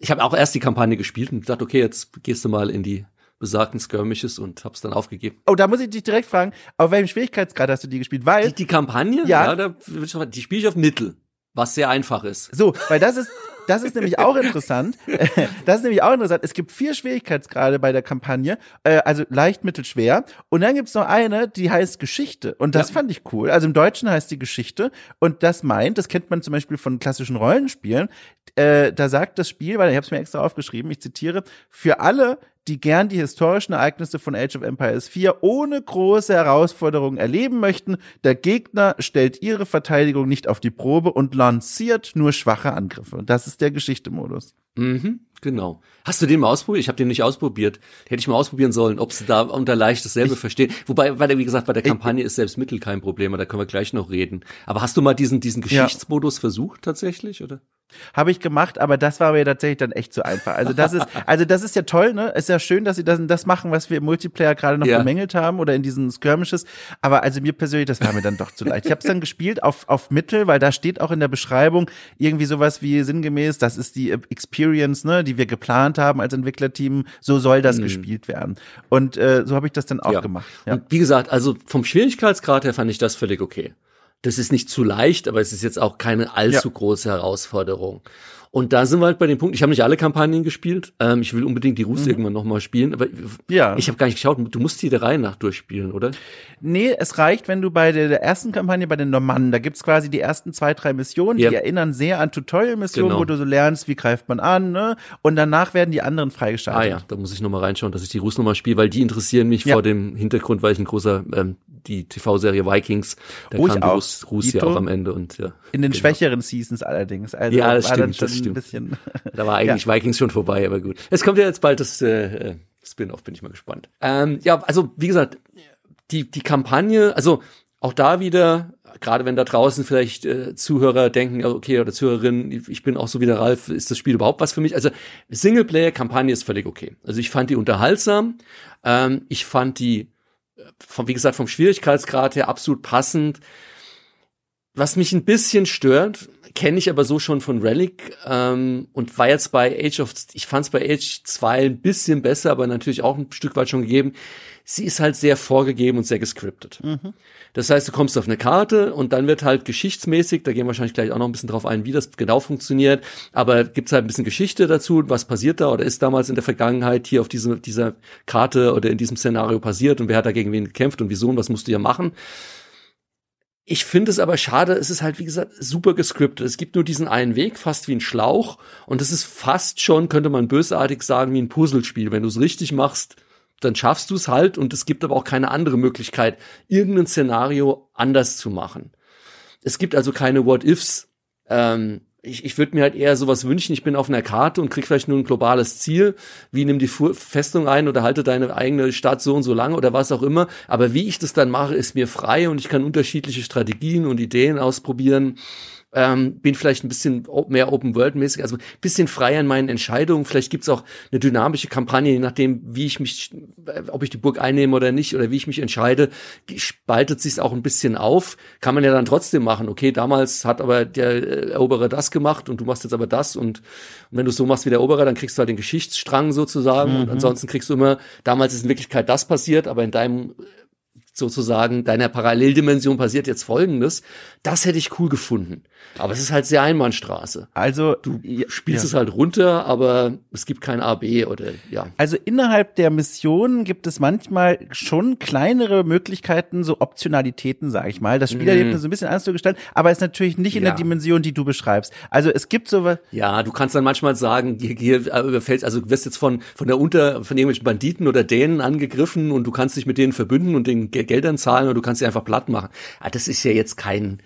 ich habe auch erst die Kampagne gespielt und dachte, okay, jetzt gehst du mal in die besagten Skirmishes und hab's dann aufgegeben. Oh, da muss ich dich direkt fragen, auf welchem Schwierigkeitsgrad hast du die gespielt? Weil die, die Kampagne, ja, ja da, die spiele ich auf Mittel, was sehr einfach ist. So, weil das ist das ist nämlich auch interessant. Das ist nämlich auch interessant. Es gibt vier Schwierigkeitsgrade bei der Kampagne, äh, also leicht, mittel, schwer. Und dann gibt's noch eine, die heißt Geschichte. Und das ja. fand ich cool. Also im Deutschen heißt die Geschichte. Und das meint, das kennt man zum Beispiel von klassischen Rollenspielen. Äh, da sagt das Spiel, weil ich habe es mir extra aufgeschrieben, ich zitiere, für alle, die gern die historischen Ereignisse von Age of Empires 4 ohne große Herausforderungen erleben möchten. Der Gegner stellt ihre Verteidigung nicht auf die Probe und lanciert nur schwache Angriffe. Das ist der Geschichte-Modus. Mhm, genau. Hast du den mal ausprobiert? Ich habe den nicht ausprobiert. Hätte ich mal ausprobieren sollen, ob sie da unter leicht dasselbe ich, verstehen. Wobei, weil wie gesagt, bei der Kampagne ich, ist selbst Mittel kein Problem, da können wir gleich noch reden. Aber hast du mal diesen diesen Geschichtsmodus ja. versucht tatsächlich, oder? Habe ich gemacht, aber das war mir tatsächlich dann echt zu einfach. Also das ist, also das ist ja toll, ne? Ist ja schön, dass sie das, das machen, was wir im Multiplayer gerade noch ja. bemängelt haben oder in diesen Skirmishes. Aber also mir persönlich, das war mir dann doch zu leicht. Ich habe es dann gespielt auf, auf Mittel, weil da steht auch in der Beschreibung irgendwie sowas wie sinngemäß, das ist die Experience, ne, die wir geplant haben als Entwicklerteam. So soll das mhm. gespielt werden. Und äh, so habe ich das dann auch ja. gemacht. Ja. Und wie gesagt, also vom Schwierigkeitsgrad her fand ich das völlig okay. Das ist nicht zu leicht, aber es ist jetzt auch keine allzu ja. große Herausforderung. Und da sind wir halt bei dem Punkt, ich habe nicht alle Kampagnen gespielt. Ähm, ich will unbedingt die Rus mhm. irgendwann nochmal spielen, aber ja. ich habe gar nicht geschaut, du musst die der Reihe nach durchspielen, oder? Nee, es reicht, wenn du bei der, der ersten Kampagne, bei den Normannen, da gibt's quasi die ersten zwei, drei Missionen, ja. die erinnern sehr an Tutorial-Missionen, genau. wo du so lernst, wie greift man an, ne? Und danach werden die anderen freigeschaltet. Ah ja, da muss ich nochmal reinschauen, dass ich die Rus nochmal spiele, weil die interessieren mich ja. vor dem Hintergrund, weil ich ein großer ähm, die TV-Serie Vikings, da oh, kam die Rus, Rus ja auch am Ende und ja. In den genau. schwächeren Seasons allerdings. Also ja, das stimmt, das stimmt. da war eigentlich ja. Vikings schon vorbei, aber gut. Es kommt ja jetzt bald das äh, äh, Spin-off, bin ich mal gespannt. Ähm, ja, also wie gesagt, die die Kampagne, also auch da wieder gerade wenn da draußen vielleicht äh, Zuhörer denken, okay, oder Zuhörerinnen, ich bin auch so wie der Ralf, ist das Spiel überhaupt was für mich? Also Singleplayer-Kampagne ist völlig okay. Also ich fand die unterhaltsam, ähm, ich fand die vom, wie gesagt, vom Schwierigkeitsgrad her absolut passend. Was mich ein bisschen stört, kenne ich aber so schon von Relic ähm, und war jetzt bei Age of, ich fand es bei Age 2 ein bisschen besser, aber natürlich auch ein Stück weit schon gegeben. Sie ist halt sehr vorgegeben und sehr gescriptet. Mhm. Das heißt, du kommst auf eine Karte und dann wird halt geschichtsmäßig, da gehen wir wahrscheinlich gleich auch noch ein bisschen drauf ein, wie das genau funktioniert, aber gibt's halt ein bisschen Geschichte dazu, was passiert da oder ist damals in der Vergangenheit hier auf diese, dieser Karte oder in diesem Szenario passiert und wer hat dagegen wen gekämpft und wieso und was musst du ja machen. Ich finde es aber schade, es ist halt, wie gesagt, super gescriptet. Es gibt nur diesen einen Weg, fast wie ein Schlauch. Und es ist fast schon, könnte man bösartig sagen, wie ein Puzzlespiel. Wenn du es richtig machst, dann schaffst du es halt und es gibt aber auch keine andere Möglichkeit, irgendein Szenario anders zu machen. Es gibt also keine What-Ifs. Ähm, ich, ich würde mir halt eher sowas wünschen, ich bin auf einer Karte und krieg vielleicht nur ein globales Ziel, wie nimm die Festung ein oder halte deine eigene Stadt so und so lange oder was auch immer. Aber wie ich das dann mache, ist mir frei und ich kann unterschiedliche Strategien und Ideen ausprobieren ähm, bin vielleicht ein bisschen mehr Open-World-mäßig, also ein bisschen freier in meinen Entscheidungen. Vielleicht gibt's auch eine dynamische Kampagne, je nachdem, wie ich mich, äh, ob ich die Burg einnehme oder nicht, oder wie ich mich entscheide, spaltet sich's auch ein bisschen auf. Kann man ja dann trotzdem machen. Okay, damals hat aber der Eroberer das gemacht und du machst jetzt aber das und, und wenn du so machst wie der Eroberer, dann kriegst du halt den Geschichtsstrang sozusagen mhm. und ansonsten kriegst du immer, damals ist in Wirklichkeit das passiert, aber in deinem sozusagen deiner Paralleldimension passiert jetzt Folgendes. Das hätte ich cool gefunden. Aber es ist halt sehr Einbahnstraße. Also du spielst ja. es halt runter, aber es gibt kein AB oder ja. Also innerhalb der Mission gibt es manchmal schon kleinere Möglichkeiten, so Optionalitäten, sage ich mal, das Spielerlebnis mm. ein bisschen anders zu gestalten, aber ist natürlich nicht in ja. der Dimension, die du beschreibst. Also es gibt so was. Ja, du kannst dann manchmal sagen, hier, hier äh, überfällt, also du wirst jetzt von von der Unter von irgendwelchen Banditen oder Dänen angegriffen und du kannst dich mit denen verbünden und den Geldern zahlen oder du kannst sie einfach platt machen. Ah, das ist ja jetzt kein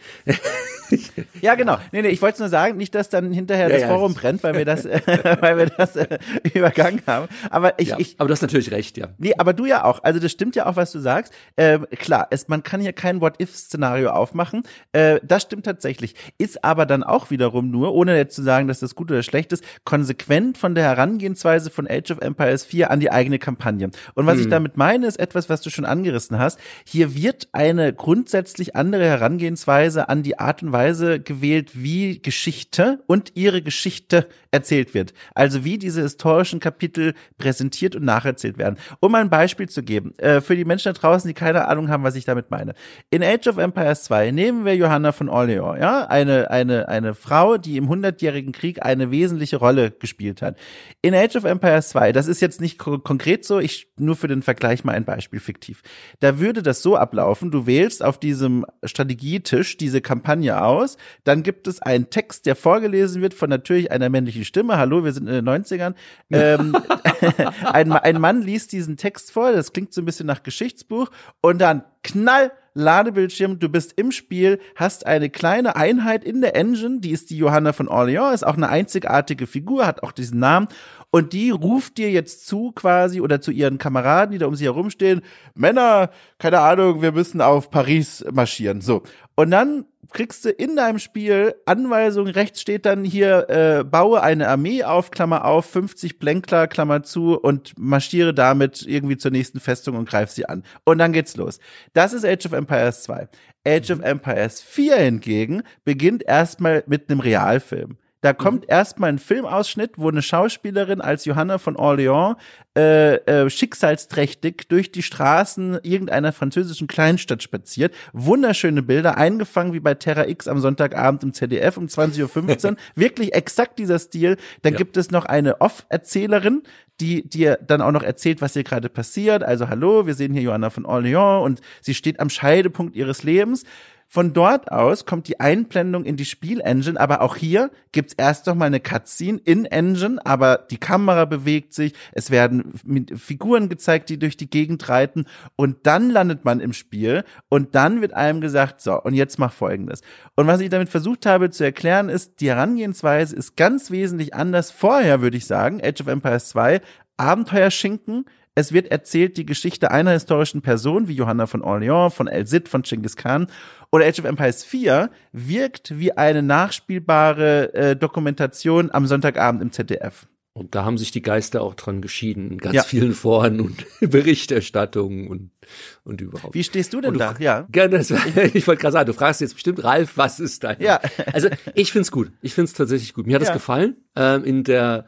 ja, genau. Nee, nee, ich wollte nur sagen, nicht, dass dann hinterher ja, das ja, Forum brennt, weil wir das, äh, weil wir das äh, übergangen haben. Aber ich, ja, ich. Aber du hast natürlich recht, ja. Nee, aber du ja auch. Also das stimmt ja auch, was du sagst. Ähm, klar, es, man kann hier kein What-If-Szenario aufmachen. Äh, das stimmt tatsächlich. Ist aber dann auch wiederum nur, ohne jetzt zu sagen, dass das gut oder schlecht ist, konsequent von der Herangehensweise von Age of Empires 4 an die eigene Kampagne. Und was hm. ich damit meine, ist etwas, was du schon angerissen hast. Hier wird eine grundsätzlich andere Herangehensweise an die Art und Weise Weise gewählt, wie Geschichte und ihre Geschichte erzählt wird. Also wie diese historischen Kapitel präsentiert und nacherzählt werden. Um ein Beispiel zu geben, äh, für die Menschen da draußen, die keine Ahnung haben, was ich damit meine. In Age of Empires 2 nehmen wir Johanna von Orleans, ja, eine, eine, eine Frau, die im Hundertjährigen Krieg eine wesentliche Rolle gespielt hat. In Age of Empires 2, das ist jetzt nicht konkret so, ich nur für den Vergleich mal ein Beispiel fiktiv. Da würde das so ablaufen, du wählst auf diesem Strategietisch diese Kampagne aus, dann gibt es einen Text, der vorgelesen wird von natürlich einer männlichen Stimme. Hallo, wir sind in den 90ern. Ähm, ein, ein Mann liest diesen Text vor, das klingt so ein bisschen nach Geschichtsbuch und dann knall Ladebildschirm, du bist im Spiel, hast eine kleine Einheit in der Engine, die ist die Johanna von Orleans, ist auch eine einzigartige Figur, hat auch diesen Namen und die ruft dir jetzt zu quasi oder zu ihren Kameraden, die da um sie herumstehen, Männer, keine Ahnung, wir müssen auf Paris marschieren. So. Und dann kriegst du in deinem Spiel Anweisungen, rechts steht dann hier, äh, baue eine Armee auf, Klammer auf, 50 Blänkler, Klammer zu und marschiere damit irgendwie zur nächsten Festung und greif sie an. Und dann geht's los. Das ist Age of Empires 2. Age of Empires 4 hingegen beginnt erstmal mit einem Realfilm. Da kommt mhm. erstmal ein Filmausschnitt, wo eine Schauspielerin als Johanna von Orléans äh, äh, schicksalsträchtig durch die Straßen irgendeiner französischen Kleinstadt spaziert. Wunderschöne Bilder, eingefangen wie bei Terra X am Sonntagabend im ZDF um 20.15 Uhr. Wirklich exakt dieser Stil. Dann ja. gibt es noch eine Off-Erzählerin, die dir dann auch noch erzählt, was hier gerade passiert. Also hallo, wir sehen hier Johanna von Orléans und sie steht am Scheidepunkt ihres Lebens. Von dort aus kommt die Einblendung in die Spielengine, aber auch hier gibt's erst noch mal eine Cutscene in Engine, aber die Kamera bewegt sich, es werden Figuren gezeigt, die durch die Gegend reiten und dann landet man im Spiel und dann wird einem gesagt, so, und jetzt mach folgendes. Und was ich damit versucht habe zu erklären ist, die Herangehensweise ist ganz wesentlich anders. Vorher würde ich sagen, Age of Empires 2 Abenteuerschinken, es wird erzählt die Geschichte einer historischen Person, wie Johanna von Orléans, von El Cid, von Genghis Khan. Oder Age of Empires 4 wirkt wie eine nachspielbare äh, Dokumentation am Sonntagabend im ZDF. Und da haben sich die Geister auch dran geschieden, in ganz ja. vielen Foren und Berichterstattungen und, und überhaupt. Wie stehst du denn du, da? Ja. Gerne, ich wollte gerade sagen, du fragst jetzt bestimmt, Ralf, was ist dein? Ja. Also ich find's gut. Ich find's tatsächlich gut. Mir hat es ja. gefallen. Ähm, in der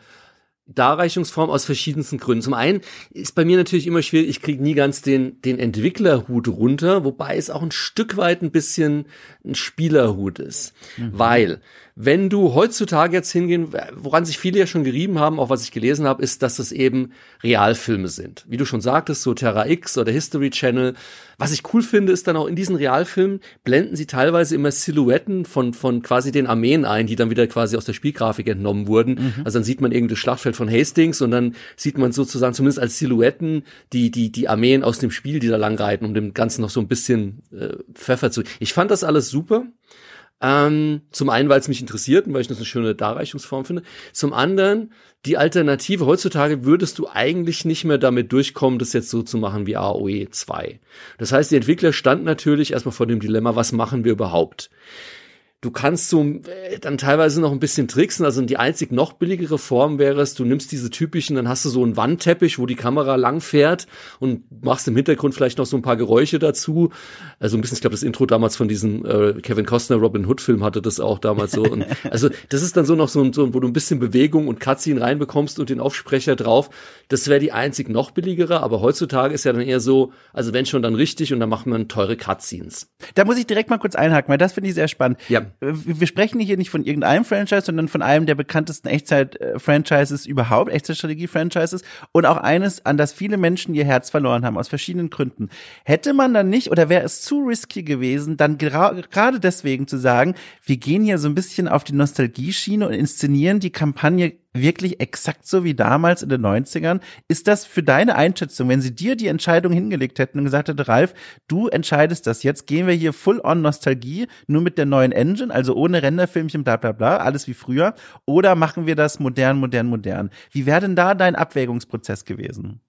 Darreichungsform aus verschiedensten Gründen. Zum einen ist bei mir natürlich immer schwierig, ich kriege nie ganz den, den Entwicklerhut runter, wobei es auch ein Stück weit ein bisschen ein Spielerhut ist. Mhm. Weil wenn du heutzutage jetzt hingehen, woran sich viele ja schon gerieben haben, auch was ich gelesen habe, ist, dass es eben Realfilme sind. Wie du schon sagtest, so Terra X oder History Channel. Was ich cool finde, ist dann auch in diesen Realfilmen blenden sie teilweise immer Silhouetten von, von quasi den Armeen ein, die dann wieder quasi aus der Spielgrafik entnommen wurden. Mhm. Also dann sieht man irgendein Schlachtfeld von Hastings und dann sieht man sozusagen zumindest als Silhouetten die, die, die Armeen aus dem Spiel, die da lang reiten, um dem Ganzen noch so ein bisschen äh, Pfeffer zu. Ich fand das alles super. Ähm, zum einen, weil es mich interessiert und weil ich das eine schöne Darreichungsform finde. Zum anderen, die Alternative, heutzutage würdest du eigentlich nicht mehr damit durchkommen, das jetzt so zu machen wie AOE 2. Das heißt, die Entwickler standen natürlich erstmal vor dem Dilemma, was machen wir überhaupt? Du kannst so äh, dann teilweise noch ein bisschen tricksen. Also die einzig noch billigere Form wäre es, du nimmst diese typischen, dann hast du so einen Wandteppich, wo die Kamera lang fährt und machst im Hintergrund vielleicht noch so ein paar Geräusche dazu. Also ein bisschen, ich glaube, das Intro damals von diesem äh, Kevin Costner Robin Hood Film hatte das auch damals so. Und also das ist dann so noch so, so, wo du ein bisschen Bewegung und Cutscene reinbekommst und den Aufsprecher drauf. Das wäre die einzig noch billigere, aber heutzutage ist ja dann eher so, also wenn schon dann richtig und dann macht man teure Cutscenes. Da muss ich direkt mal kurz einhaken, weil das finde ich sehr spannend. Ja wir sprechen hier nicht von irgendeinem Franchise, sondern von einem der bekanntesten Echtzeit-Franchises überhaupt, Echtzeitstrategie-Franchises und auch eines, an das viele Menschen ihr Herz verloren haben, aus verschiedenen Gründen. Hätte man dann nicht, oder wäre es zu risky gewesen, dann gerade deswegen zu sagen, wir gehen hier so ein bisschen auf die Nostalgie-Schiene und inszenieren die Kampagne wirklich exakt so wie damals in den 90ern? Ist das für deine Einschätzung, wenn sie dir die Entscheidung hingelegt hätten und gesagt hätte, Ralf, du entscheidest das jetzt, gehen wir hier full on Nostalgie, nur mit der neuen Engine, also ohne Renderfilmchen, bla bla bla, alles wie früher, oder machen wir das modern, modern, modern? Wie wäre denn da dein Abwägungsprozess gewesen?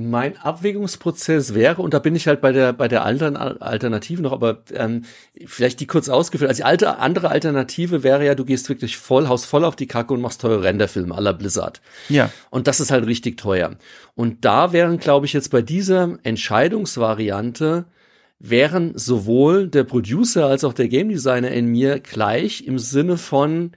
Mein Abwägungsprozess wäre, und da bin ich halt bei der, bei der anderen Alternative noch, aber ähm, vielleicht die kurz ausgeführt. Also die alte, andere Alternative wäre ja, du gehst wirklich voll, haust voll auf die Kacke und machst teure Renderfilme aller Blizzard. Ja. Und das ist halt richtig teuer. Und da wären, glaube ich, jetzt bei dieser Entscheidungsvariante wären sowohl der Producer als auch der Game Designer in mir gleich im Sinne von,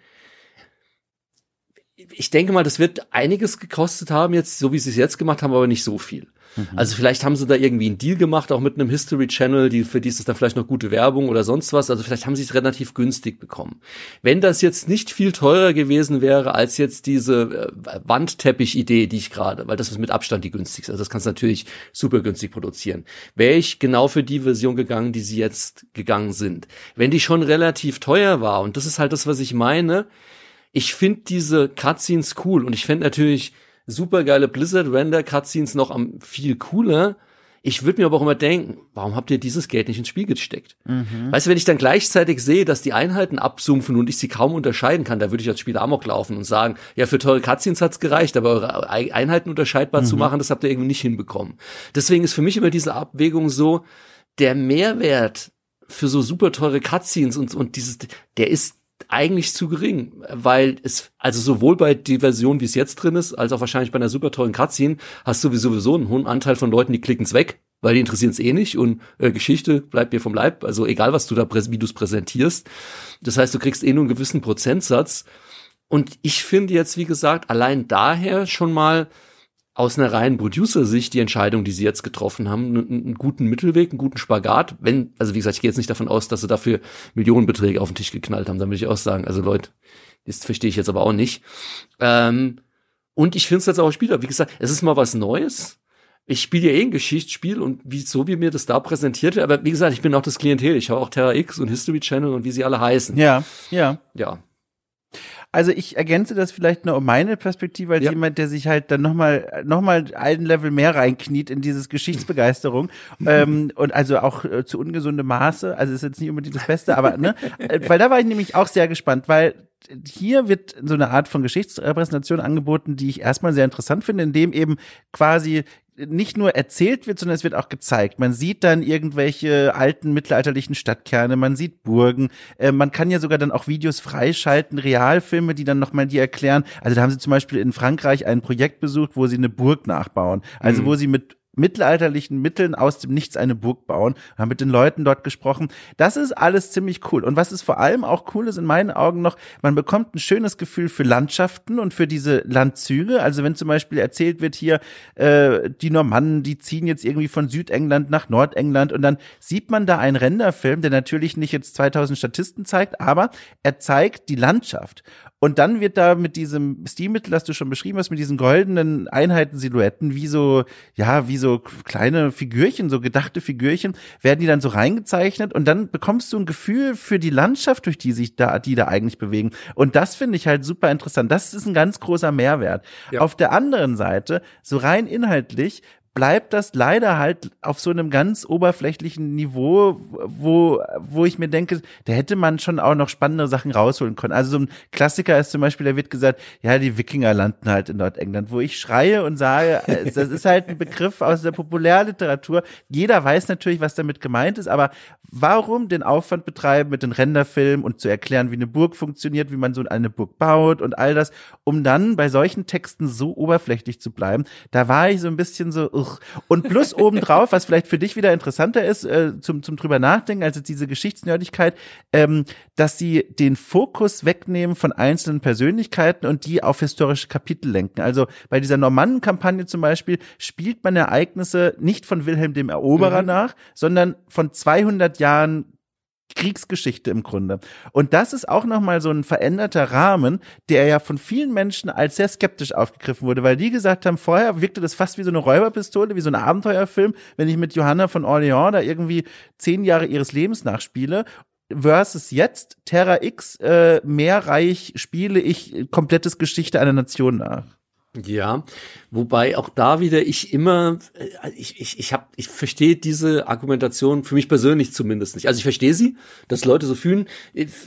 ich denke mal, das wird einiges gekostet haben jetzt, so wie sie es jetzt gemacht haben, aber nicht so viel. Mhm. Also vielleicht haben sie da irgendwie einen Deal gemacht, auch mit einem History Channel, die, für die ist das dann vielleicht noch gute Werbung oder sonst was. Also vielleicht haben sie es relativ günstig bekommen. Wenn das jetzt nicht viel teurer gewesen wäre als jetzt diese äh, Wandteppich-Idee, die ich gerade, weil das ist mit Abstand die günstigste. Also das kannst du natürlich super günstig produzieren. Wäre ich genau für die Version gegangen, die sie jetzt gegangen sind. Wenn die schon relativ teuer war, und das ist halt das, was ich meine, ich finde diese Cutscenes cool und ich fände natürlich super geile Blizzard Render Cutscenes noch am viel cooler. Ich würde mir aber auch immer denken, warum habt ihr dieses Geld nicht ins Spiel gesteckt? Mhm. Weißt du, wenn ich dann gleichzeitig sehe, dass die Einheiten absumpfen und ich sie kaum unterscheiden kann, da würde ich als Spieler Amok laufen und sagen, ja, für teure Cutscenes hat's gereicht, aber eure Einheiten unterscheidbar mhm. zu machen, das habt ihr irgendwie nicht hinbekommen. Deswegen ist für mich immer diese Abwägung so, der Mehrwert für so super teure Cutscenes und, und dieses, der ist eigentlich zu gering, weil es, also sowohl bei der Version, wie es jetzt drin ist, als auch wahrscheinlich bei einer super teuren Cutscene, hast du sowieso einen hohen Anteil von Leuten, die klicken's weg, weil die interessieren es eh nicht und äh, Geschichte bleibt mir vom Leib, also egal was du da, wie du es präsentierst. Das heißt, du kriegst eh nur einen gewissen Prozentsatz. Und ich finde jetzt, wie gesagt, allein daher schon mal aus einer reinen Producer-Sicht die Entscheidung, die sie jetzt getroffen haben, einen, guten Mittelweg, einen guten Spagat. Wenn, also wie gesagt, ich gehe jetzt nicht davon aus, dass sie dafür Millionenbeträge auf den Tisch geknallt haben, dann würde ich auch sagen, also Leute, das verstehe ich jetzt aber auch nicht. Ähm, und ich finde es jetzt auch Spieler, wie gesagt, es ist mal was Neues. Ich spiele ja eh ein Geschichtsspiel und wie, so wie mir das da präsentiert wird, aber wie gesagt, ich bin auch das Klientel. Ich habe auch Terra X und History Channel und wie sie alle heißen. Ja, ja. Ja. Also ich ergänze das vielleicht nur um meine Perspektive als ja. jemand, der sich halt dann nochmal noch mal ein Level mehr reinkniet in dieses Geschichtsbegeisterung ähm, und also auch äh, zu ungesundem Maße. Also ist jetzt nicht unbedingt das Beste, aber ne, äh, weil da war ich nämlich auch sehr gespannt, weil hier wird so eine Art von Geschichtsrepräsentation angeboten, die ich erstmal sehr interessant finde, indem eben quasi nicht nur erzählt wird, sondern es wird auch gezeigt. Man sieht dann irgendwelche alten mittelalterlichen Stadtkerne, man sieht Burgen, äh, man kann ja sogar dann auch Videos freischalten, Realfilme, die dann nochmal die erklären. Also da haben sie zum Beispiel in Frankreich ein Projekt besucht, wo sie eine Burg nachbauen. Also mhm. wo sie mit mittelalterlichen Mitteln aus dem Nichts eine Burg bauen, haben mit den Leuten dort gesprochen. Das ist alles ziemlich cool. Und was ist vor allem auch cool ist in meinen Augen noch, man bekommt ein schönes Gefühl für Landschaften und für diese Landzüge. Also wenn zum Beispiel erzählt wird hier, äh, die Normannen, die ziehen jetzt irgendwie von Südengland nach Nordengland und dann sieht man da einen Renderfilm, der natürlich nicht jetzt 2000 Statisten zeigt, aber er zeigt die Landschaft. Und dann wird da mit diesem Stilmittel, das du schon beschrieben hast, mit diesen goldenen Einheiten-Silhouetten, wie so, ja, wie so kleine Figürchen, so gedachte Figürchen, werden die dann so reingezeichnet und dann bekommst du ein Gefühl für die Landschaft, durch die sich da, die da eigentlich bewegen. Und das finde ich halt super interessant. Das ist ein ganz großer Mehrwert. Ja. Auf der anderen Seite, so rein inhaltlich, bleibt das leider halt auf so einem ganz oberflächlichen Niveau, wo, wo ich mir denke, da hätte man schon auch noch spannende Sachen rausholen können. Also so ein Klassiker ist zum Beispiel, da wird gesagt, ja, die Wikinger landen halt in Nordengland, wo ich schreie und sage, äh, das ist halt ein Begriff aus der Populärliteratur. Jeder weiß natürlich, was damit gemeint ist, aber warum den Aufwand betreiben mit den Renderfilmen und zu erklären, wie eine Burg funktioniert, wie man so eine Burg baut und all das, um dann bei solchen Texten so oberflächlich zu bleiben? Da war ich so ein bisschen so. Und plus obendrauf, was vielleicht für dich wieder interessanter ist, äh, zum, zum drüber nachdenken, als diese Geschichtsnördigkeit, ähm, dass sie den Fokus wegnehmen von einzelnen Persönlichkeiten und die auf historische Kapitel lenken. Also bei dieser Normannen-Kampagne zum Beispiel spielt man Ereignisse nicht von Wilhelm dem Eroberer mhm. nach, sondern von 200 Jahren Kriegsgeschichte im Grunde. Und das ist auch nochmal so ein veränderter Rahmen, der ja von vielen Menschen als sehr skeptisch aufgegriffen wurde, weil die gesagt haben, vorher wirkte das fast wie so eine Räuberpistole, wie so ein Abenteuerfilm, wenn ich mit Johanna von Orléans da irgendwie zehn Jahre ihres Lebens nachspiele versus jetzt Terra X äh, mehrreich spiele ich komplettes Geschichte einer Nation nach. Ja, wobei auch da wieder ich immer, äh, ich, ich, ich habe, ich verstehe diese Argumentation für mich persönlich zumindest nicht. Also ich verstehe sie, dass Leute so fühlen.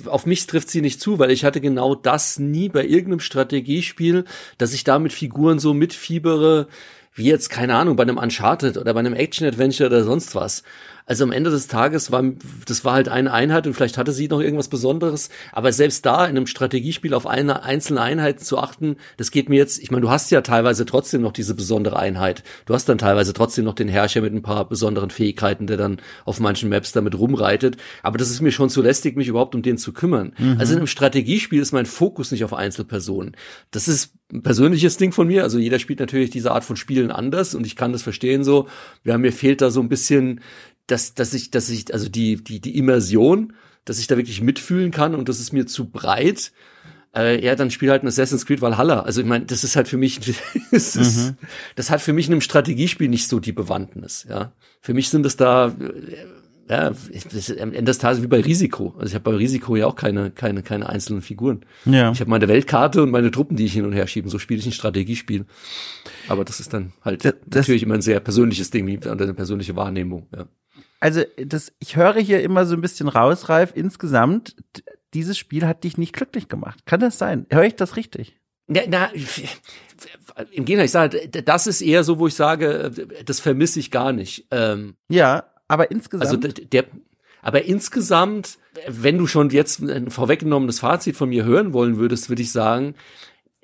Auf mich trifft sie nicht zu, weil ich hatte genau das nie bei irgendeinem Strategiespiel, dass ich da mit Figuren so mitfiebere, wie jetzt, keine Ahnung, bei einem Uncharted oder bei einem Action-Adventure oder sonst was. Also am Ende des Tages war, das war halt eine Einheit und vielleicht hatte sie noch irgendwas Besonderes. Aber selbst da in einem Strategiespiel auf eine einzelne Einheit zu achten, das geht mir jetzt, ich meine, du hast ja teilweise trotzdem noch diese besondere Einheit. Du hast dann teilweise trotzdem noch den Herrscher mit ein paar besonderen Fähigkeiten, der dann auf manchen Maps damit rumreitet. Aber das ist mir schon zu lästig, mich überhaupt um den zu kümmern. Mhm. Also in einem Strategiespiel ist mein Fokus nicht auf Einzelpersonen. Das ist ein persönliches Ding von mir. Also jeder spielt natürlich diese Art von Spielen anders und ich kann das verstehen so. Ja, mir fehlt da so ein bisschen dass, dass ich, dass ich, also die, die, die Immersion, dass ich da wirklich mitfühlen kann und das ist mir zu breit. Äh, ja, dann spiel halt ein Assassin's Creed Valhalla. Also ich meine, das ist halt für mich, das, ist, mhm. das hat für mich in einem Strategiespiel nicht so die Bewandtnis. Ja, für mich sind es da, äh, ja, am Ende des Tages wie bei Risiko. Also ich habe bei Risiko ja auch keine, keine, keine einzelnen Figuren. Ja. Ich habe meine Weltkarte und meine Truppen, die ich hin und her schieben. So spiele ich ein Strategiespiel. Aber das ist dann halt das, natürlich immer ein sehr persönliches Ding, eine persönliche Wahrnehmung. Ja also das, ich höre hier immer so ein bisschen raus, Ralf, insgesamt, dieses Spiel hat dich nicht glücklich gemacht. Kann das sein? Höre ich das richtig? Na, na, im Gegenteil, ich sage, das ist eher so, wo ich sage, das vermisse ich gar nicht. Ähm, ja, aber insgesamt. Also der, Aber insgesamt, wenn du schon jetzt ein vorweggenommenes Fazit von mir hören wollen würdest, würde ich sagen,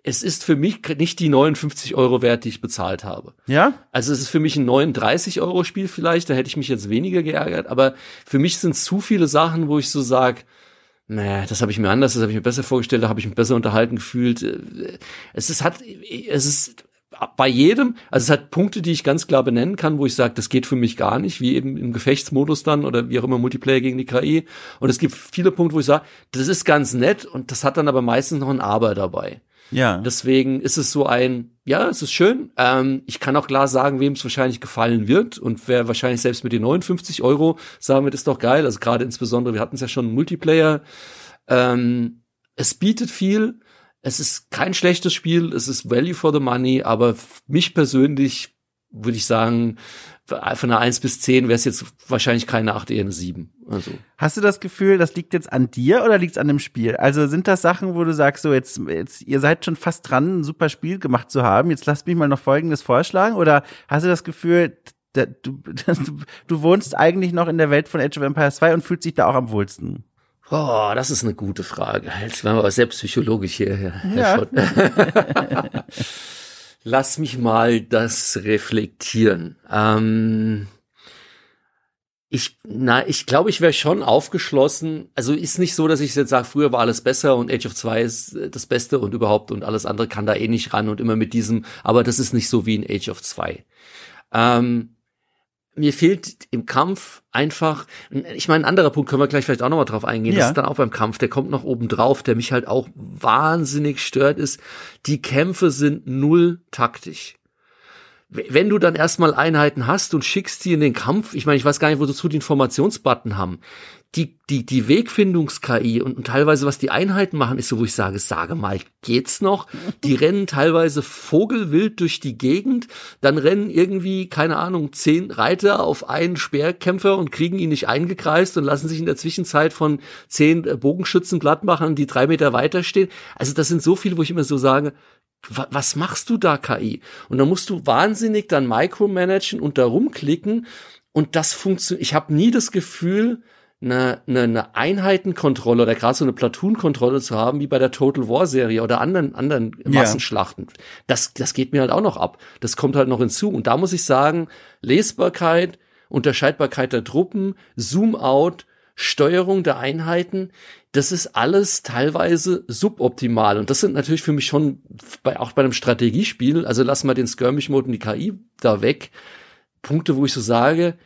es ist für mich nicht die 59 Euro wert, die ich bezahlt habe. Ja? Also es ist für mich ein 39 Euro Spiel vielleicht, da hätte ich mich jetzt weniger geärgert, aber für mich sind zu viele Sachen, wo ich so sag, naja, das habe ich mir anders, das habe ich mir besser vorgestellt, da habe ich mich besser unterhalten gefühlt. Es ist, hat, es ist bei jedem, also es hat Punkte, die ich ganz klar benennen kann, wo ich sage, das geht für mich gar nicht, wie eben im Gefechtsmodus dann oder wie auch immer Multiplayer gegen die KI. Und es gibt viele Punkte, wo ich sage, das ist ganz nett und das hat dann aber meistens noch ein Aber dabei. Ja. Deswegen ist es so ein, ja, es ist schön. Ähm, ich kann auch klar sagen, wem es wahrscheinlich gefallen wird und wer wahrscheinlich selbst mit den 59 Euro sagen wird, ist doch geil. Also gerade insbesondere, wir hatten es ja schon Multiplayer. Ähm, es bietet viel. Es ist kein schlechtes Spiel. Es ist Value for the Money, aber mich persönlich würde ich sagen, von einer 1 bis 10 wäre es jetzt wahrscheinlich keine 8, eher eine 7. Also. Hast du das Gefühl, das liegt jetzt an dir oder liegt es an dem Spiel? Also sind das Sachen, wo du sagst, so jetzt, jetzt, ihr seid schon fast dran, ein super Spiel gemacht zu haben, jetzt lasst mich mal noch Folgendes vorschlagen? Oder hast du das Gefühl, da, du, du, du wohnst eigentlich noch in der Welt von Age of Empires 2 und fühlst dich da auch am wohlsten? Oh, das ist eine gute Frage. Jetzt werden wir aber sehr psychologisch hier, Herr ja. Lass mich mal das reflektieren. Ähm, ich, na, ich glaube, ich wäre schon aufgeschlossen. Also ist nicht so, dass ich jetzt sage, früher war alles besser und Age of 2 ist äh, das Beste und überhaupt und alles andere kann da eh nicht ran und immer mit diesem, aber das ist nicht so wie in Age of 2. Ähm, mir fehlt im Kampf einfach, ich meine, ein anderer Punkt können wir gleich vielleicht auch nochmal drauf eingehen, ja. das ist dann auch beim Kampf, der kommt noch oben drauf, der mich halt auch wahnsinnig stört, ist, die Kämpfe sind null taktisch wenn du dann erstmal Einheiten hast und schickst die in den Kampf, ich meine, ich weiß gar nicht, wozu die Informationsbutton haben. Die, die, die Wegfindungs-KI und, und teilweise, was die Einheiten machen, ist so, wo ich sage, sage mal, geht's noch? Die rennen teilweise vogelwild durch die Gegend, dann rennen irgendwie, keine Ahnung, zehn Reiter auf einen Speerkämpfer und kriegen ihn nicht eingekreist und lassen sich in der Zwischenzeit von zehn Bogenschützen glatt machen, die drei Meter weiter stehen. Also das sind so viele, wo ich immer so sage, was machst du da KI? Und dann musst du wahnsinnig dann micromanagen und da rumklicken und das funktioniert. Ich habe nie das Gefühl, eine, eine, eine Einheitenkontrolle oder gerade so eine Platoon-Kontrolle zu haben, wie bei der Total War-Serie oder anderen, anderen Massenschlachten. Ja. Das, das geht mir halt auch noch ab. Das kommt halt noch hinzu. Und da muss ich sagen, Lesbarkeit, Unterscheidbarkeit der Truppen, Zoom-out, Steuerung der Einheiten, das ist alles teilweise suboptimal. Und das sind natürlich für mich schon bei, auch bei einem Strategiespiel, also lassen wir den Skirmish-Mode und die KI da weg, Punkte, wo ich so sage,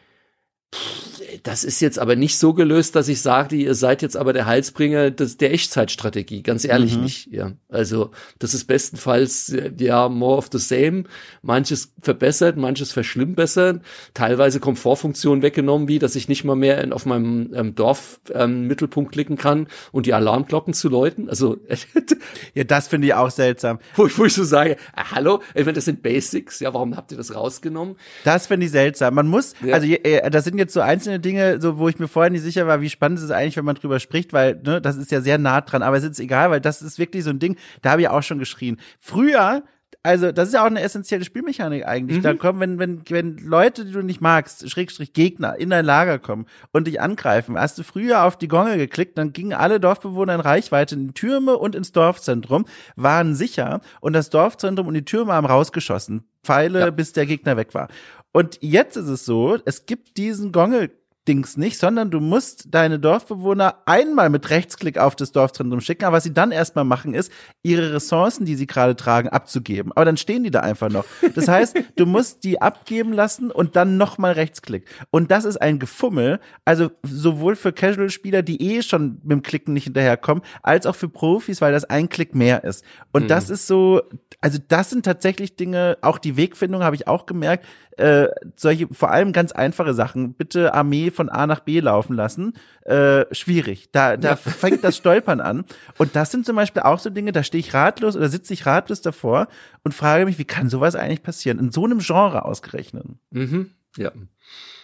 das ist jetzt aber nicht so gelöst, dass ich sage, ihr seid jetzt aber der Heilsbringer des, der Echtzeitstrategie. Ganz ehrlich mhm. nicht. Ja, also das ist bestenfalls ja more of the same. Manches verbessert, manches verschlimmbessert. Teilweise Komfortfunktionen weggenommen, wie dass ich nicht mal mehr in, auf meinem ähm, Dorf ähm, Mittelpunkt klicken kann und die Alarmglocken zu läuten. Also ja, das finde ich auch seltsam. Wo, wo ich so sage, äh, hallo, ich meine, das sind Basics. Ja, warum habt ihr das rausgenommen? Das finde ich seltsam. Man muss, ja. also äh, das sind jetzt so einzelne Dinge, so wo ich mir vorher nicht sicher war, wie spannend ist es eigentlich, wenn man drüber spricht, weil ne, das ist ja sehr nah dran. Aber es ist egal, weil das ist wirklich so ein Ding. Da habe ich auch schon geschrien. Früher also das ist ja auch eine essentielle Spielmechanik eigentlich. Mhm. Da kommen, wenn, wenn, wenn Leute, die du nicht magst, Schrägstrich Gegner, in dein Lager kommen und dich angreifen, hast du früher auf die Gongel geklickt, dann gingen alle Dorfbewohner in Reichweite in die Türme und ins Dorfzentrum, waren sicher und das Dorfzentrum und die Türme haben rausgeschossen. Pfeile, ja. bis der Gegner weg war. Und jetzt ist es so, es gibt diesen Gongel Dings nicht, sondern du musst deine Dorfbewohner einmal mit Rechtsklick auf das Dorfzentrum schicken. Aber was sie dann erstmal machen, ist, ihre Ressourcen, die sie gerade tragen, abzugeben. Aber dann stehen die da einfach noch. Das heißt, du musst die abgeben lassen und dann nochmal Rechtsklick. Und das ist ein Gefummel. Also sowohl für Casual-Spieler, die eh schon mit dem Klicken nicht hinterherkommen, als auch für Profis, weil das ein Klick mehr ist. Und mhm. das ist so, also das sind tatsächlich Dinge, auch die Wegfindung habe ich auch gemerkt, äh, solche, vor allem ganz einfache Sachen, bitte Armee von A nach B laufen lassen, äh, schwierig. Da, da ja. fängt das Stolpern an. Und das sind zum Beispiel auch so Dinge, da stehe ich ratlos oder sitze ich ratlos davor und frage mich, wie kann sowas eigentlich passieren? In so einem Genre ausgerechnet. Mhm. Ja.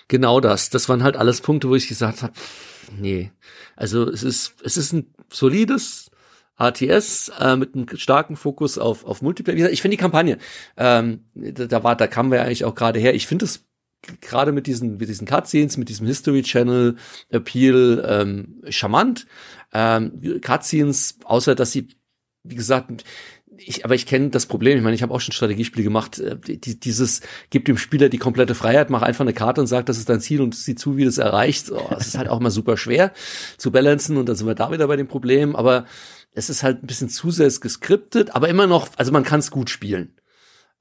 Genau das. Das waren halt alles Punkte, wo ich gesagt habe, nee. Also es ist, es ist ein solides RTS äh, mit einem starken Fokus auf, auf Multiplayer. Wie gesagt, ich finde die Kampagne, ähm, da, da war, da kamen wir eigentlich auch gerade her. Ich finde es gerade mit diesen, mit diesen Cutscenes, mit diesem History Channel Appeal ähm, charmant. Ähm, Cutscenes, außer dass sie, wie gesagt, ich, aber ich kenne das Problem. Ich meine, ich habe auch schon Strategiespiele gemacht. Äh, die, dieses gibt dem Spieler die komplette Freiheit, mach einfach eine Karte und sag, das ist dein Ziel und sieh zu, wie du es erreichst. Oh, das ist halt auch mal super schwer zu balancen und dann sind wir da wieder bei dem Problem. Aber es ist halt ein bisschen zu sehr geskriptet, aber immer noch, also man kann es gut spielen.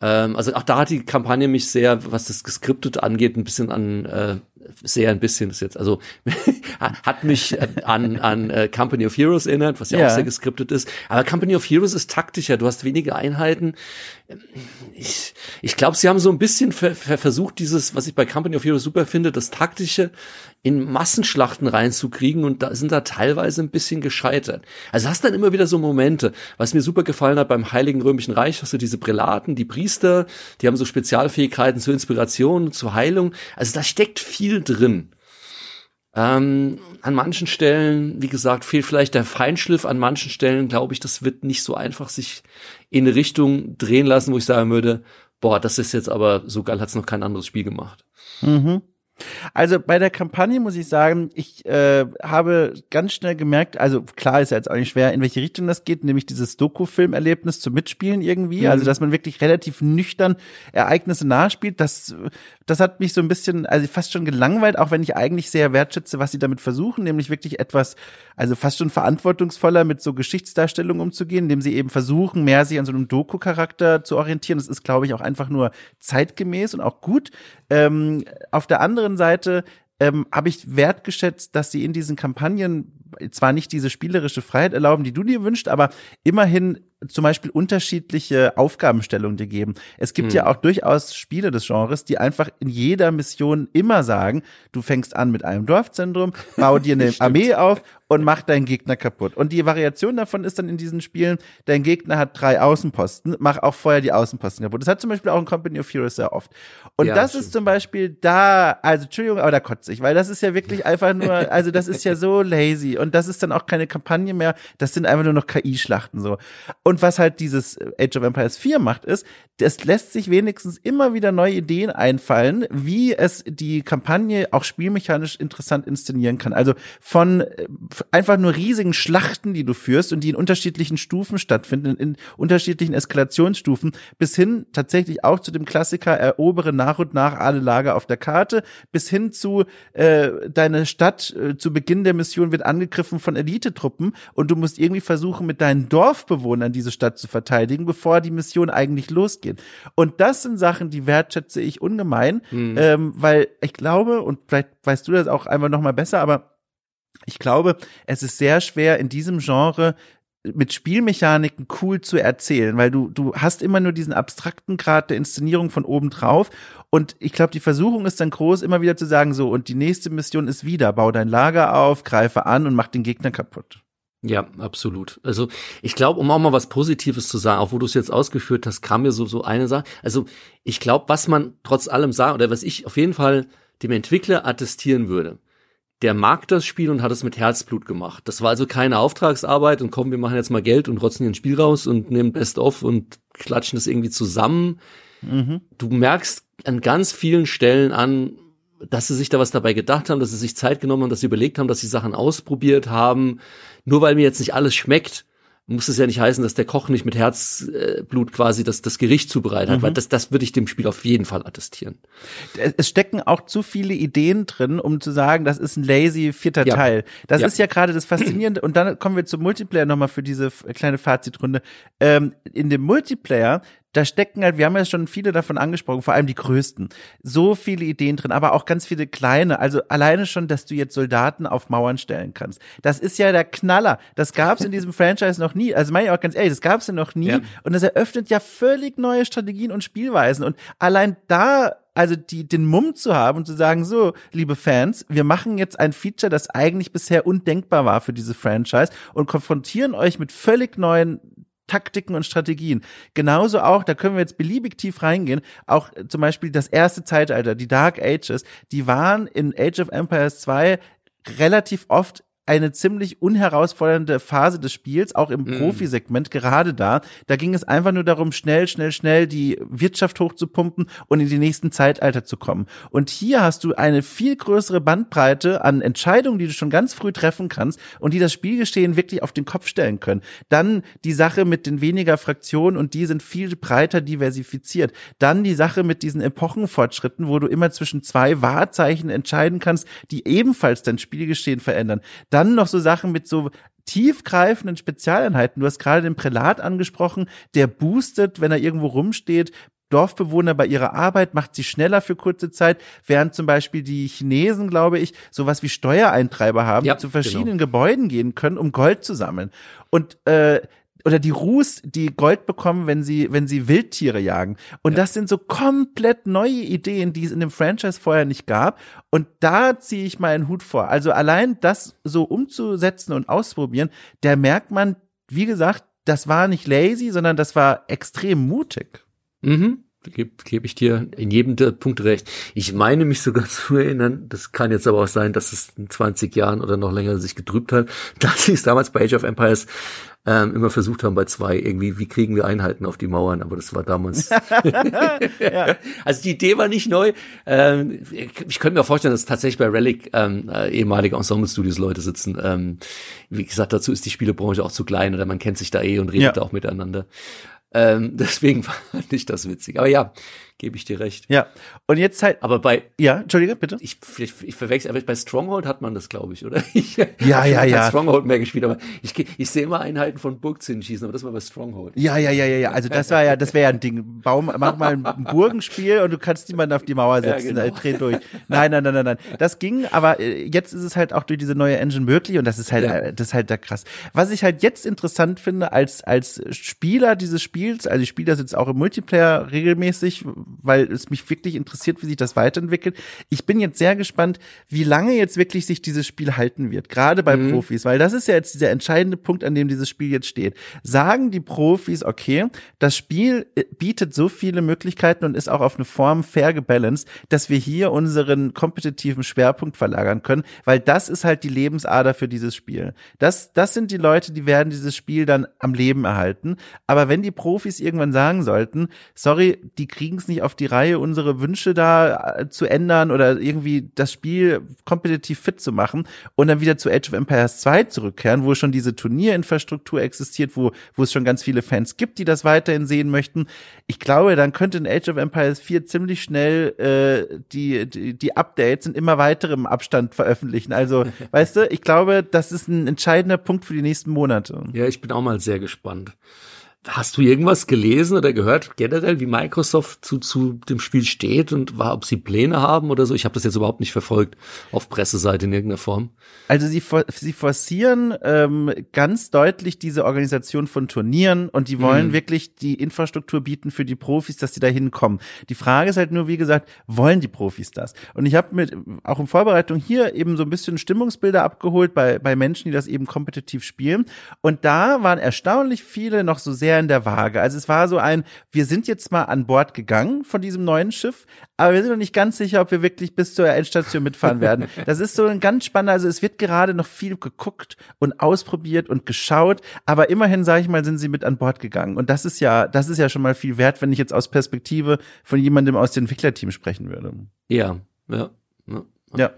Ähm, also auch da hat die Kampagne mich sehr, was das Geskriptet angeht, ein bisschen an, äh, sehr ein bisschen ist jetzt, also hat mich äh, an, an äh, Company of Heroes erinnert, was ja, ja, auch sehr geskriptet ist. Aber Company of Heroes ist taktischer, du hast wenige Einheiten. Ich, ich glaube, sie haben so ein bisschen ver ver versucht, dieses, was ich bei Company of Heroes super finde, das taktische in Massenschlachten reinzukriegen und da sind da teilweise ein bisschen gescheitert. Also hast dann immer wieder so Momente, was mir super gefallen hat beim Heiligen Römischen Reich, hast du diese Prälaten, die Priester, die haben so Spezialfähigkeiten zur Inspiration, zur Heilung. Also da steckt viel drin. Ähm, an manchen Stellen, wie gesagt, fehlt vielleicht der Feinschliff. An manchen Stellen glaube ich, das wird nicht so einfach sich in eine Richtung drehen lassen, wo ich sagen würde, boah, das ist jetzt aber so geil, hat's noch kein anderes Spiel gemacht. Mhm. Also bei der Kampagne muss ich sagen, ich äh, habe ganz schnell gemerkt, also klar ist ja jetzt auch nicht schwer, in welche Richtung das geht, nämlich dieses Doku-Filmerlebnis zum Mitspielen irgendwie, mhm. also dass man wirklich relativ nüchtern Ereignisse nachspielt, das, das hat mich so ein bisschen, also fast schon gelangweilt, auch wenn ich eigentlich sehr wertschätze, was sie damit versuchen, nämlich wirklich etwas, also fast schon verantwortungsvoller mit so Geschichtsdarstellungen umzugehen, indem sie eben versuchen, mehr sich an so einem Doku-Charakter zu orientieren. Das ist, glaube ich, auch einfach nur zeitgemäß und auch gut. Ähm, auf der anderen Seite ähm, habe ich wertgeschätzt, dass sie in diesen Kampagnen zwar nicht diese spielerische Freiheit erlauben, die du dir wünschst, aber immerhin zum Beispiel unterschiedliche Aufgabenstellungen dir geben. Es gibt hm. ja auch durchaus Spiele des Genres, die einfach in jeder Mission immer sagen, du fängst an mit einem Dorfzentrum, bau dir eine Armee auf und mach deinen Gegner kaputt. Und die Variation davon ist dann in diesen Spielen, dein Gegner hat drei Außenposten, mach auch vorher die Außenposten kaputt. Das hat zum Beispiel auch in Company of Heroes sehr oft. Und ja, das stimmt. ist zum Beispiel da, also Entschuldigung, aber da kotze ich, weil das ist ja wirklich einfach nur, also das ist ja so lazy und das ist dann auch keine Kampagne mehr, das sind einfach nur noch KI-Schlachten so. Und was halt dieses Age of Empires 4 macht, ist, es lässt sich wenigstens immer wieder neue Ideen einfallen, wie es die Kampagne auch spielmechanisch interessant inszenieren kann. Also von äh, einfach nur riesigen Schlachten, die du führst und die in unterschiedlichen Stufen stattfinden, in unterschiedlichen Eskalationsstufen, bis hin tatsächlich auch zu dem Klassiker erobere nach und nach alle Lager auf der Karte, bis hin zu äh, deine Stadt äh, zu Beginn der Mission wird angegriffen von Elitetruppen und du musst irgendwie versuchen, mit deinen Dorfbewohnern diese Stadt zu verteidigen, bevor die Mission eigentlich losgeht. Und das sind Sachen, die wertschätze ich ungemein, mhm. ähm, weil ich glaube, und vielleicht weißt du das auch einmal noch mal besser, aber ich glaube, es ist sehr schwer in diesem Genre mit Spielmechaniken cool zu erzählen, weil du du hast immer nur diesen abstrakten Grad der Inszenierung von oben drauf und ich glaube, die Versuchung ist dann groß, immer wieder zu sagen so und die nächste Mission ist wieder, bau dein Lager auf, greife an und mach den Gegner kaputt. Ja, absolut. Also ich glaube, um auch mal was Positives zu sagen, auch wo du es jetzt ausgeführt hast, kam mir so so eine Sache. Also ich glaube, was man trotz allem sagt oder was ich auf jeden Fall dem Entwickler attestieren würde, der mag das Spiel und hat es mit Herzblut gemacht. Das war also keine Auftragsarbeit und komm, wir machen jetzt mal Geld und rotzen hier ein Spiel raus und nehmen Best of und klatschen das irgendwie zusammen. Mhm. Du merkst an ganz vielen Stellen an, dass sie sich da was dabei gedacht haben, dass sie sich Zeit genommen haben, dass sie überlegt haben, dass sie Sachen ausprobiert haben. Nur weil mir jetzt nicht alles schmeckt, muss es ja nicht heißen, dass der Koch nicht mit Herzblut quasi das, das Gericht zubereitet hat, mhm. weil das, das würde ich dem Spiel auf jeden Fall attestieren. Es stecken auch zu viele Ideen drin, um zu sagen, das ist ein lazy vierter ja. Teil. Das ja. ist ja gerade das Faszinierende. Und dann kommen wir zum Multiplayer nochmal für diese kleine Fazitrunde. Ähm, in dem Multiplayer da stecken halt, wir haben ja schon viele davon angesprochen, vor allem die größten, so viele Ideen drin, aber auch ganz viele kleine. Also alleine schon, dass du jetzt Soldaten auf Mauern stellen kannst. Das ist ja der Knaller. Das gab es in diesem Franchise noch nie. Also meine ich auch ganz ehrlich, das gab es ja noch nie. Ja. Und das eröffnet ja völlig neue Strategien und Spielweisen. Und allein da also die, den Mumm zu haben und zu sagen, so, liebe Fans, wir machen jetzt ein Feature, das eigentlich bisher undenkbar war für diese Franchise und konfrontieren euch mit völlig neuen Taktiken und Strategien. Genauso auch, da können wir jetzt beliebig tief reingehen, auch zum Beispiel das erste Zeitalter, die Dark Ages, die waren in Age of Empires 2 relativ oft eine ziemlich unherausfordernde Phase des Spiels, auch im mm. Profisegment, gerade da. Da ging es einfach nur darum, schnell, schnell, schnell die Wirtschaft hochzupumpen und in die nächsten Zeitalter zu kommen. Und hier hast du eine viel größere Bandbreite an Entscheidungen, die du schon ganz früh treffen kannst und die das Spielgeschehen wirklich auf den Kopf stellen können. Dann die Sache mit den weniger Fraktionen und die sind viel breiter diversifiziert. Dann die Sache mit diesen Epochenfortschritten, wo du immer zwischen zwei Wahrzeichen entscheiden kannst, die ebenfalls dein Spielgeschehen verändern. Dann noch so Sachen mit so tiefgreifenden Spezialeinheiten. Du hast gerade den Prälat angesprochen, der boostet, wenn er irgendwo rumsteht, Dorfbewohner bei ihrer Arbeit, macht sie schneller für kurze Zeit, während zum Beispiel die Chinesen, glaube ich, sowas wie Steuereintreiber haben, ja, die zu verschiedenen genau. Gebäuden gehen können, um Gold zu sammeln. Und äh, oder die Ruß, die Gold bekommen, wenn sie, wenn sie Wildtiere jagen. Und ja. das sind so komplett neue Ideen, die es in dem Franchise vorher nicht gab. Und da ziehe ich meinen Hut vor. Also allein das so umzusetzen und ausprobieren, da merkt man, wie gesagt, das war nicht lazy, sondern das war extrem mutig. Mhm gebe geb ich dir in jedem der Punkte recht. Ich meine mich sogar zu erinnern, das kann jetzt aber auch sein, dass es in 20 Jahren oder noch länger sich getrübt hat, dass sie es damals bei Age of Empires ähm, immer versucht haben bei zwei irgendwie, wie kriegen wir Einheiten auf die Mauern, aber das war damals. ja. Also die Idee war nicht neu. Ähm, ich könnte mir vorstellen, dass tatsächlich bei Relic ähm, äh, ehemalige Ensemble-Studios Leute sitzen. Ähm, wie gesagt, dazu ist die Spielebranche auch zu klein oder man kennt sich da eh und redet ja. auch miteinander. Ähm, deswegen fand ich das witzig. Aber ja, gebe ich dir recht. Ja. Und jetzt halt. Aber bei. Ja, Entschuldige, bitte. Ich, ich, ich verwechsel, aber bei Stronghold hat man das, glaube ich, oder? Ich, ja, ja, ja. Stronghold mehr gespielt, aber ich, ich sehe immer Einheiten von Burgzinnen schießen, aber das war bei Stronghold. Ja, ja, ja, ja, ja. Also das war ja, das wäre ja ein Ding. Baum, mach mal ein Burgenspiel und du kannst niemanden auf die Mauer setzen. Ja, genau. Dreh durch. Nein, nein, nein, nein, nein. Das ging, aber äh, jetzt ist es halt auch durch diese neue Engine möglich und das ist halt, ja. Äh, das ist halt da krass. Was ich halt jetzt interessant finde als, als Spieler dieses Spiels, also ich spiele das jetzt auch im Multiplayer regelmäßig, weil es mich wirklich interessiert, wie sich das weiterentwickelt. Ich bin jetzt sehr gespannt, wie lange jetzt wirklich sich dieses Spiel halten wird, gerade bei mhm. Profis, weil das ist ja jetzt dieser entscheidende Punkt, an dem dieses Spiel jetzt steht. Sagen die Profis, okay, das Spiel äh, bietet so viele Möglichkeiten und ist auch auf eine Form fair gebalanced, dass wir hier unseren kompetitiven Schwerpunkt verlagern können, weil das ist halt die Lebensader für dieses Spiel. Das, das sind die Leute, die werden dieses Spiel dann am Leben erhalten. Aber wenn die Profis irgendwann sagen sollten, sorry, die kriegen es nicht auf die Reihe, unsere Wünsche da äh, zu ändern oder irgendwie das Spiel kompetitiv fit zu machen und dann wieder zu Age of Empires 2 zurückkehren, wo schon diese Turnierinfrastruktur existiert, wo, wo es schon ganz viele Fans gibt, die das weiterhin sehen möchten. Ich glaube, dann könnte in Age of Empires 4 ziemlich schnell äh, die, die, die Updates in immer weiterem Abstand veröffentlichen. Also, weißt du, ich glaube, das ist ein entscheidender Punkt für die nächsten Monate. Ja, ich bin auch mal sehr gespannt. Hast du irgendwas gelesen oder gehört generell, wie Microsoft zu, zu dem Spiel steht und war, ob sie Pläne haben oder so? Ich habe das jetzt überhaupt nicht verfolgt auf Presseseite in irgendeiner Form. Also sie, sie forcieren ähm, ganz deutlich diese Organisation von Turnieren und die wollen mhm. wirklich die Infrastruktur bieten für die Profis, dass sie da hinkommen. Die Frage ist halt nur, wie gesagt, wollen die Profis das? Und ich habe mit auch in Vorbereitung hier eben so ein bisschen Stimmungsbilder abgeholt bei, bei Menschen, die das eben kompetitiv spielen. Und da waren erstaunlich viele noch so sehr sehr in der Waage. Also es war so ein, wir sind jetzt mal an Bord gegangen von diesem neuen Schiff, aber wir sind noch nicht ganz sicher, ob wir wirklich bis zur Endstation mitfahren werden. Das ist so ein ganz spannender, also es wird gerade noch viel geguckt und ausprobiert und geschaut, aber immerhin, sage ich mal, sind sie mit an Bord gegangen. Und das ist ja, das ist ja schon mal viel wert, wenn ich jetzt aus Perspektive von jemandem aus dem Entwicklerteam sprechen würde. Ja, ja. Ja. ja.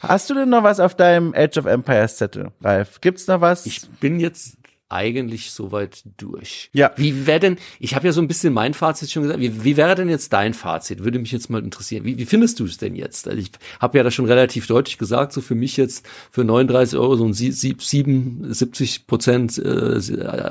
Hast du denn noch was auf deinem Age of Empires Zettel, Ralf? Gibt's noch was? Ich bin jetzt eigentlich soweit durch. Ja. Wie wäre denn, ich habe ja so ein bisschen mein Fazit schon gesagt, wie, wie wäre denn jetzt dein Fazit? Würde mich jetzt mal interessieren. Wie, wie findest du es denn jetzt? Also ich habe ja da schon relativ deutlich gesagt, so für mich jetzt für 39 Euro so ein 77 Prozent, äh,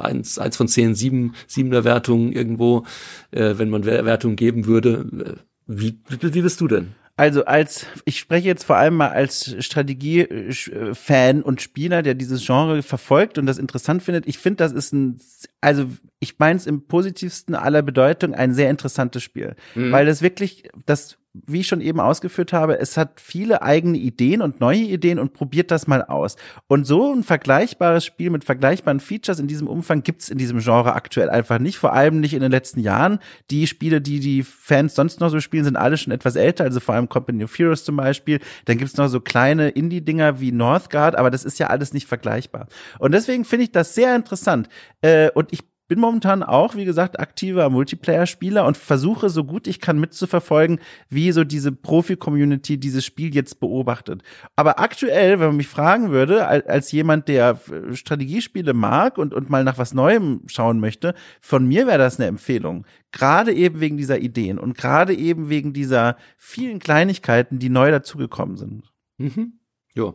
eins, eins von zehn, sieben, siebener Wertung irgendwo, äh, wenn man Wertung geben würde. Wie, wie, wie bist du denn? Also als, ich spreche jetzt vor allem mal als Strategie-Fan und Spieler, der dieses Genre verfolgt und das interessant findet. Ich finde, das ist ein, also ich meine es im positivsten aller Bedeutung, ein sehr interessantes Spiel. Mhm. Weil das wirklich, das wie ich schon eben ausgeführt habe, es hat viele eigene Ideen und neue Ideen und probiert das mal aus. Und so ein vergleichbares Spiel mit vergleichbaren Features in diesem Umfang gibt's in diesem Genre aktuell einfach nicht, vor allem nicht in den letzten Jahren. Die Spiele, die die Fans sonst noch so spielen, sind alle schon etwas älter, also vor allem Company of Heroes zum Beispiel. Dann gibt's noch so kleine Indie-Dinger wie Northgard, aber das ist ja alles nicht vergleichbar. Und deswegen finde ich das sehr interessant. Äh, und ich bin momentan auch, wie gesagt, aktiver Multiplayer-Spieler und versuche so gut ich kann mitzuverfolgen, wie so diese Profi-Community dieses Spiel jetzt beobachtet. Aber aktuell, wenn man mich fragen würde, als jemand, der Strategiespiele mag und, und mal nach was Neuem schauen möchte, von mir wäre das eine Empfehlung. Gerade eben wegen dieser Ideen und gerade eben wegen dieser vielen Kleinigkeiten, die neu dazugekommen sind. Mhm. Ja,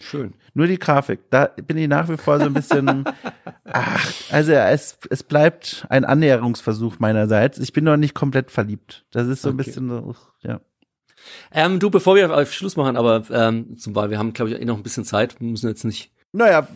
Schön. Nur die Grafik. Da bin ich nach wie vor so ein bisschen. ach, also es, es bleibt ein Annäherungsversuch meinerseits. Ich bin noch nicht komplett verliebt. Das ist so okay. ein bisschen so, ja. Ähm, du, bevor wir auf Schluss machen, aber ähm, zum Beispiel, wir haben, glaube ich, eh noch ein bisschen Zeit. Wir müssen jetzt nicht. Naja,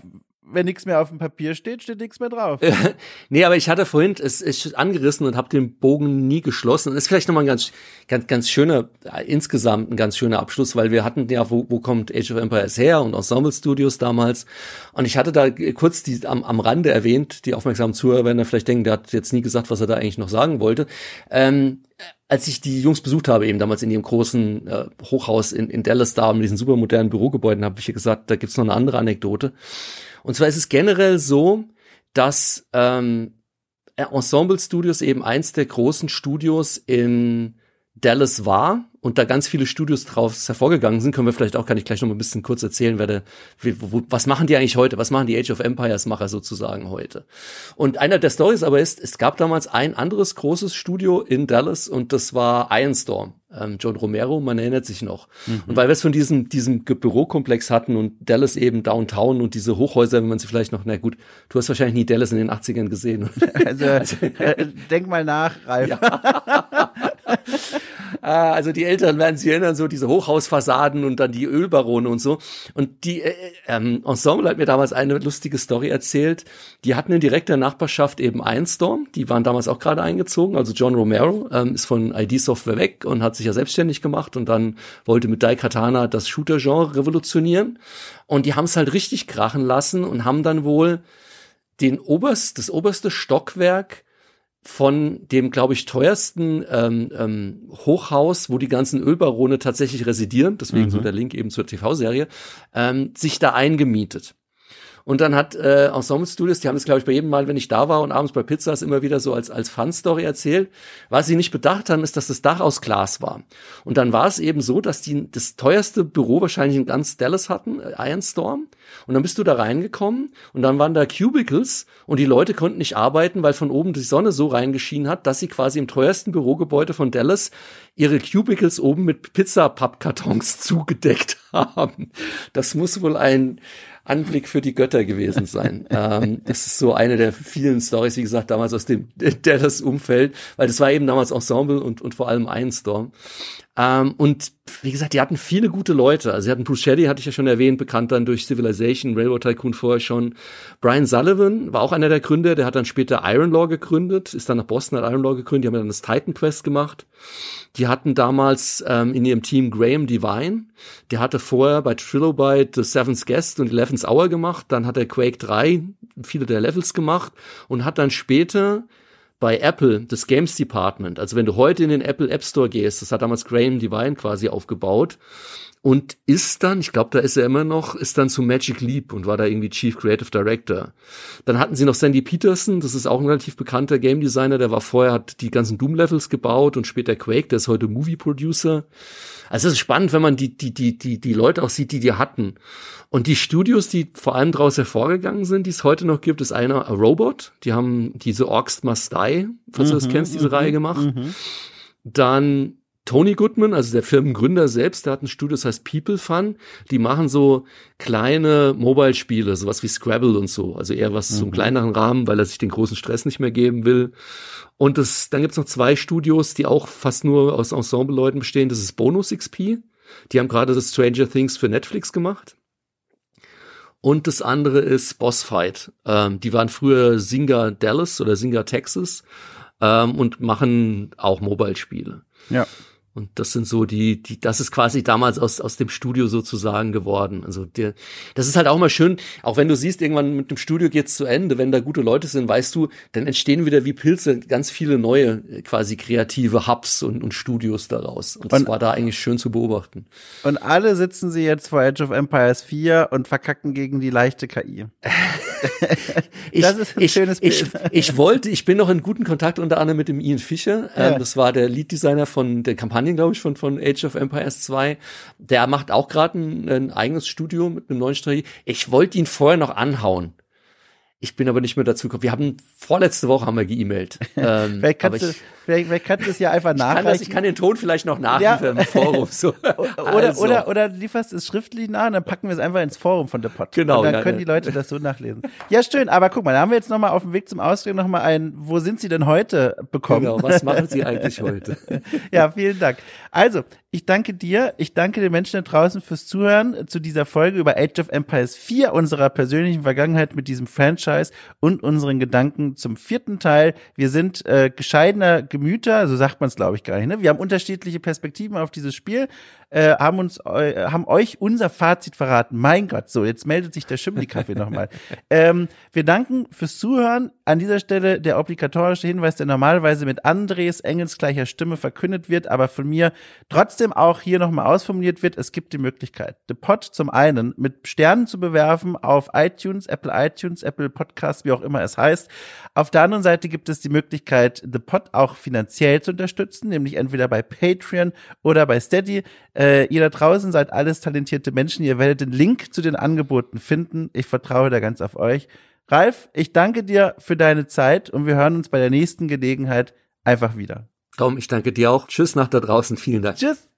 wenn nichts mehr auf dem Papier steht, steht nichts mehr drauf. nee, aber ich hatte vorhin es ist angerissen und habe den Bogen nie geschlossen. Das ist vielleicht nochmal ein ganz, ganz, ganz schöner, insgesamt ein ganz schöner Abschluss, weil wir hatten ja, wo, wo kommt Age of Empires her und Ensemble Studios damals. Und ich hatte da kurz die am, am Rande erwähnt, die aufmerksamen Zuhörer werden da vielleicht denken, der hat jetzt nie gesagt, was er da eigentlich noch sagen wollte. Ähm, als ich die Jungs besucht habe, eben damals in ihrem großen äh, Hochhaus in, in Dallas da mit diesen supermodernen Bürogebäuden, habe ich gesagt, da gibt's noch eine andere Anekdote. Und zwar ist es generell so, dass ähm, Ensemble Studios eben eins der großen Studios in Dallas war und da ganz viele Studios draus hervorgegangen sind, können wir vielleicht auch, kann ich gleich noch mal ein bisschen kurz erzählen, werde, was machen die eigentlich heute? Was machen die Age of Empires Macher sozusagen heute? Und einer der Stories aber ist, es gab damals ein anderes großes Studio in Dallas und das war Ironstorm. Ähm, John Romero, man erinnert sich noch. Mhm. Und weil wir es von diesem, diesem Bürokomplex hatten und Dallas eben Downtown und diese Hochhäuser, wenn man sie vielleicht noch, na gut, du hast wahrscheinlich nie Dallas in den 80ern gesehen. Also, also äh, denk mal nach, Ralf. Ja. Ah, also die Eltern werden sich erinnern, so diese Hochhausfassaden und dann die Ölbarone und so. Und die äh, ähm, Ensemble hat mir damals eine lustige Story erzählt. Die hatten in direkter Nachbarschaft eben Einstorm. Die waren damals auch gerade eingezogen. Also John Romero ähm, ist von ID Software weg und hat sich ja selbstständig gemacht und dann wollte mit Daikatana das Shooter-Genre revolutionieren. Und die haben es halt richtig krachen lassen und haben dann wohl den oberst, das oberste Stockwerk von dem, glaube ich, teuersten ähm, ähm, Hochhaus, wo die ganzen Ölbarone tatsächlich residieren, deswegen mhm. so der Link eben zur TV-Serie, ähm, sich da eingemietet. Und dann hat äh, Ensemble Studios, die haben es, glaube ich, bei jedem Mal, wenn ich da war und abends bei Pizzas immer wieder so als, als Fun-Story erzählt. Was sie nicht bedacht haben, ist, dass das Dach aus Glas war. Und dann war es eben so, dass die das teuerste Büro wahrscheinlich in ganz Dallas hatten, äh, Ironstorm. Und dann bist du da reingekommen und dann waren da Cubicles und die Leute konnten nicht arbeiten, weil von oben die Sonne so reingeschienen hat, dass sie quasi im teuersten Bürogebäude von Dallas ihre Cubicles oben mit Pizzapappkartons zugedeckt haben. Das muss wohl ein Anblick für die Götter gewesen sein. ähm, das ist so eine der vielen Stories, wie gesagt, damals aus dem Dallas-Umfeld, weil das war eben damals Ensemble und, und vor allem Einstorm. Ähm, und wie gesagt, die hatten viele gute Leute. Also sie hatten Bruce Shelley, hatte ich ja schon erwähnt, bekannt dann durch Civilization, Railroad Tycoon vorher schon. Brian Sullivan war auch einer der Gründer, der hat dann später Iron Law gegründet, ist dann nach Boston, hat Iron Law gegründet, die haben dann das Titan Quest gemacht. Die hatten damals ähm, in ihrem Team Graham Devine, der hatte vorher bei Trilobite The Seventh Guest und Eleventh Hour gemacht, dann hat er Quake 3 viele der Levels gemacht und hat dann später bei Apple das Games Department, also wenn du heute in den Apple App Store gehst, das hat damals Graham Devine quasi aufgebaut und ist dann, ich glaube, da ist er immer noch, ist dann zu Magic Leap und war da irgendwie Chief Creative Director. Dann hatten sie noch Sandy Peterson, das ist auch ein relativ bekannter Game Designer, der war vorher, hat die ganzen Doom Levels gebaut und später Quake, der ist heute Movie Producer. Also es ist spannend, wenn man die, die, die, die, die Leute auch sieht, die die hatten. Und die Studios, die vor allem daraus hervorgegangen sind, die es heute noch gibt, ist einer A Robot. Die haben diese Orcs Must Die, falls mhm, du das mhm, kennst, diese mhm, Reihe gemacht. Mhm. Dann Tony Goodman, also der Firmengründer selbst, der hat ein Studio, das heißt People Fun. Die machen so kleine Mobile-Spiele, sowas wie Scrabble und so. Also eher was mhm. im kleineren Rahmen, weil er sich den großen Stress nicht mehr geben will. Und das, dann gibt's noch zwei Studios, die auch fast nur aus Ensemble-Leuten bestehen. Das ist Bonus XP. Die haben gerade das Stranger Things für Netflix gemacht. Und das andere ist Bossfight. Ähm, die waren früher Singer Dallas oder Singer Texas ähm, und machen auch Mobile-Spiele. Ja. Und das sind so die, die, das ist quasi damals aus, aus dem Studio sozusagen geworden. Also der, das ist halt auch mal schön, auch wenn du siehst, irgendwann mit dem Studio geht's zu Ende, wenn da gute Leute sind, weißt du, dann entstehen wieder wie Pilze ganz viele neue, quasi kreative Hubs und, und Studios daraus. Und das und, war da eigentlich schön zu beobachten. Und alle sitzen sie jetzt vor Edge of Empires 4 und verkacken gegen die leichte KI. ich, das ist ein ich, schönes Bild. Ich, ich wollte, ich bin noch in guten Kontakt unter anderem mit dem Ian Fischer. Ja. Ähm, das war der Lead-Designer von der Kampagne glaube ich, von, von Age of Empires 2. Der macht auch gerade ein, ein, eigenes Studio mit einem neuen Strategie. Ich wollte ihn vorher noch anhauen. Ich bin aber nicht mehr dazu gekommen. Wir haben vorletzte Woche haben wir geemailt. Ähm, vielleicht, kannst du, vielleicht, vielleicht kannst du es ja einfach nachreichen. Ich kann, das, ich kann den Ton vielleicht noch nachliefern ja. im Forum. So. oder, also. oder, oder lieferst es schriftlich nach und dann packen wir es einfach ins Forum von der Pod. Genau. Und dann ja, können die Leute das so nachlesen. Ja, schön. Aber guck mal, da haben wir jetzt noch mal auf dem Weg zum Ausgang noch mal ein, wo sind Sie denn heute bekommen? Genau, was machen Sie eigentlich heute? ja, vielen Dank. Also, ich danke dir, ich danke den Menschen da draußen fürs Zuhören zu dieser Folge über Age of Empires 4, unserer persönlichen Vergangenheit mit diesem Franchise und unseren Gedanken zum vierten Teil. Wir sind äh, gescheidener Gemüter, so sagt man es glaube ich gar nicht. Ne? Wir haben unterschiedliche Perspektiven auf dieses Spiel äh, haben uns, äh, haben euch unser Fazit verraten. Mein Gott, so, jetzt meldet sich der Schimmli-Kaffee nochmal. Ähm, wir danken fürs Zuhören. An dieser Stelle der obligatorische Hinweis, der normalerweise mit Andres engelsgleicher Stimme verkündet wird, aber von mir trotzdem auch hier nochmal ausformuliert wird. Es gibt die Möglichkeit, The Pod zum einen mit Sternen zu bewerfen auf iTunes, Apple iTunes, Apple Podcasts, wie auch immer es heißt. Auf der anderen Seite gibt es die Möglichkeit, The Pod auch finanziell zu unterstützen, nämlich entweder bei Patreon oder bei Steady. Äh, ihr da draußen seid alles talentierte Menschen. Ihr werdet den Link zu den Angeboten finden. Ich vertraue da ganz auf euch. Ralf, ich danke dir für deine Zeit und wir hören uns bei der nächsten Gelegenheit einfach wieder. Tom, ich danke dir auch. Tschüss nach da draußen. Vielen Dank. Tschüss.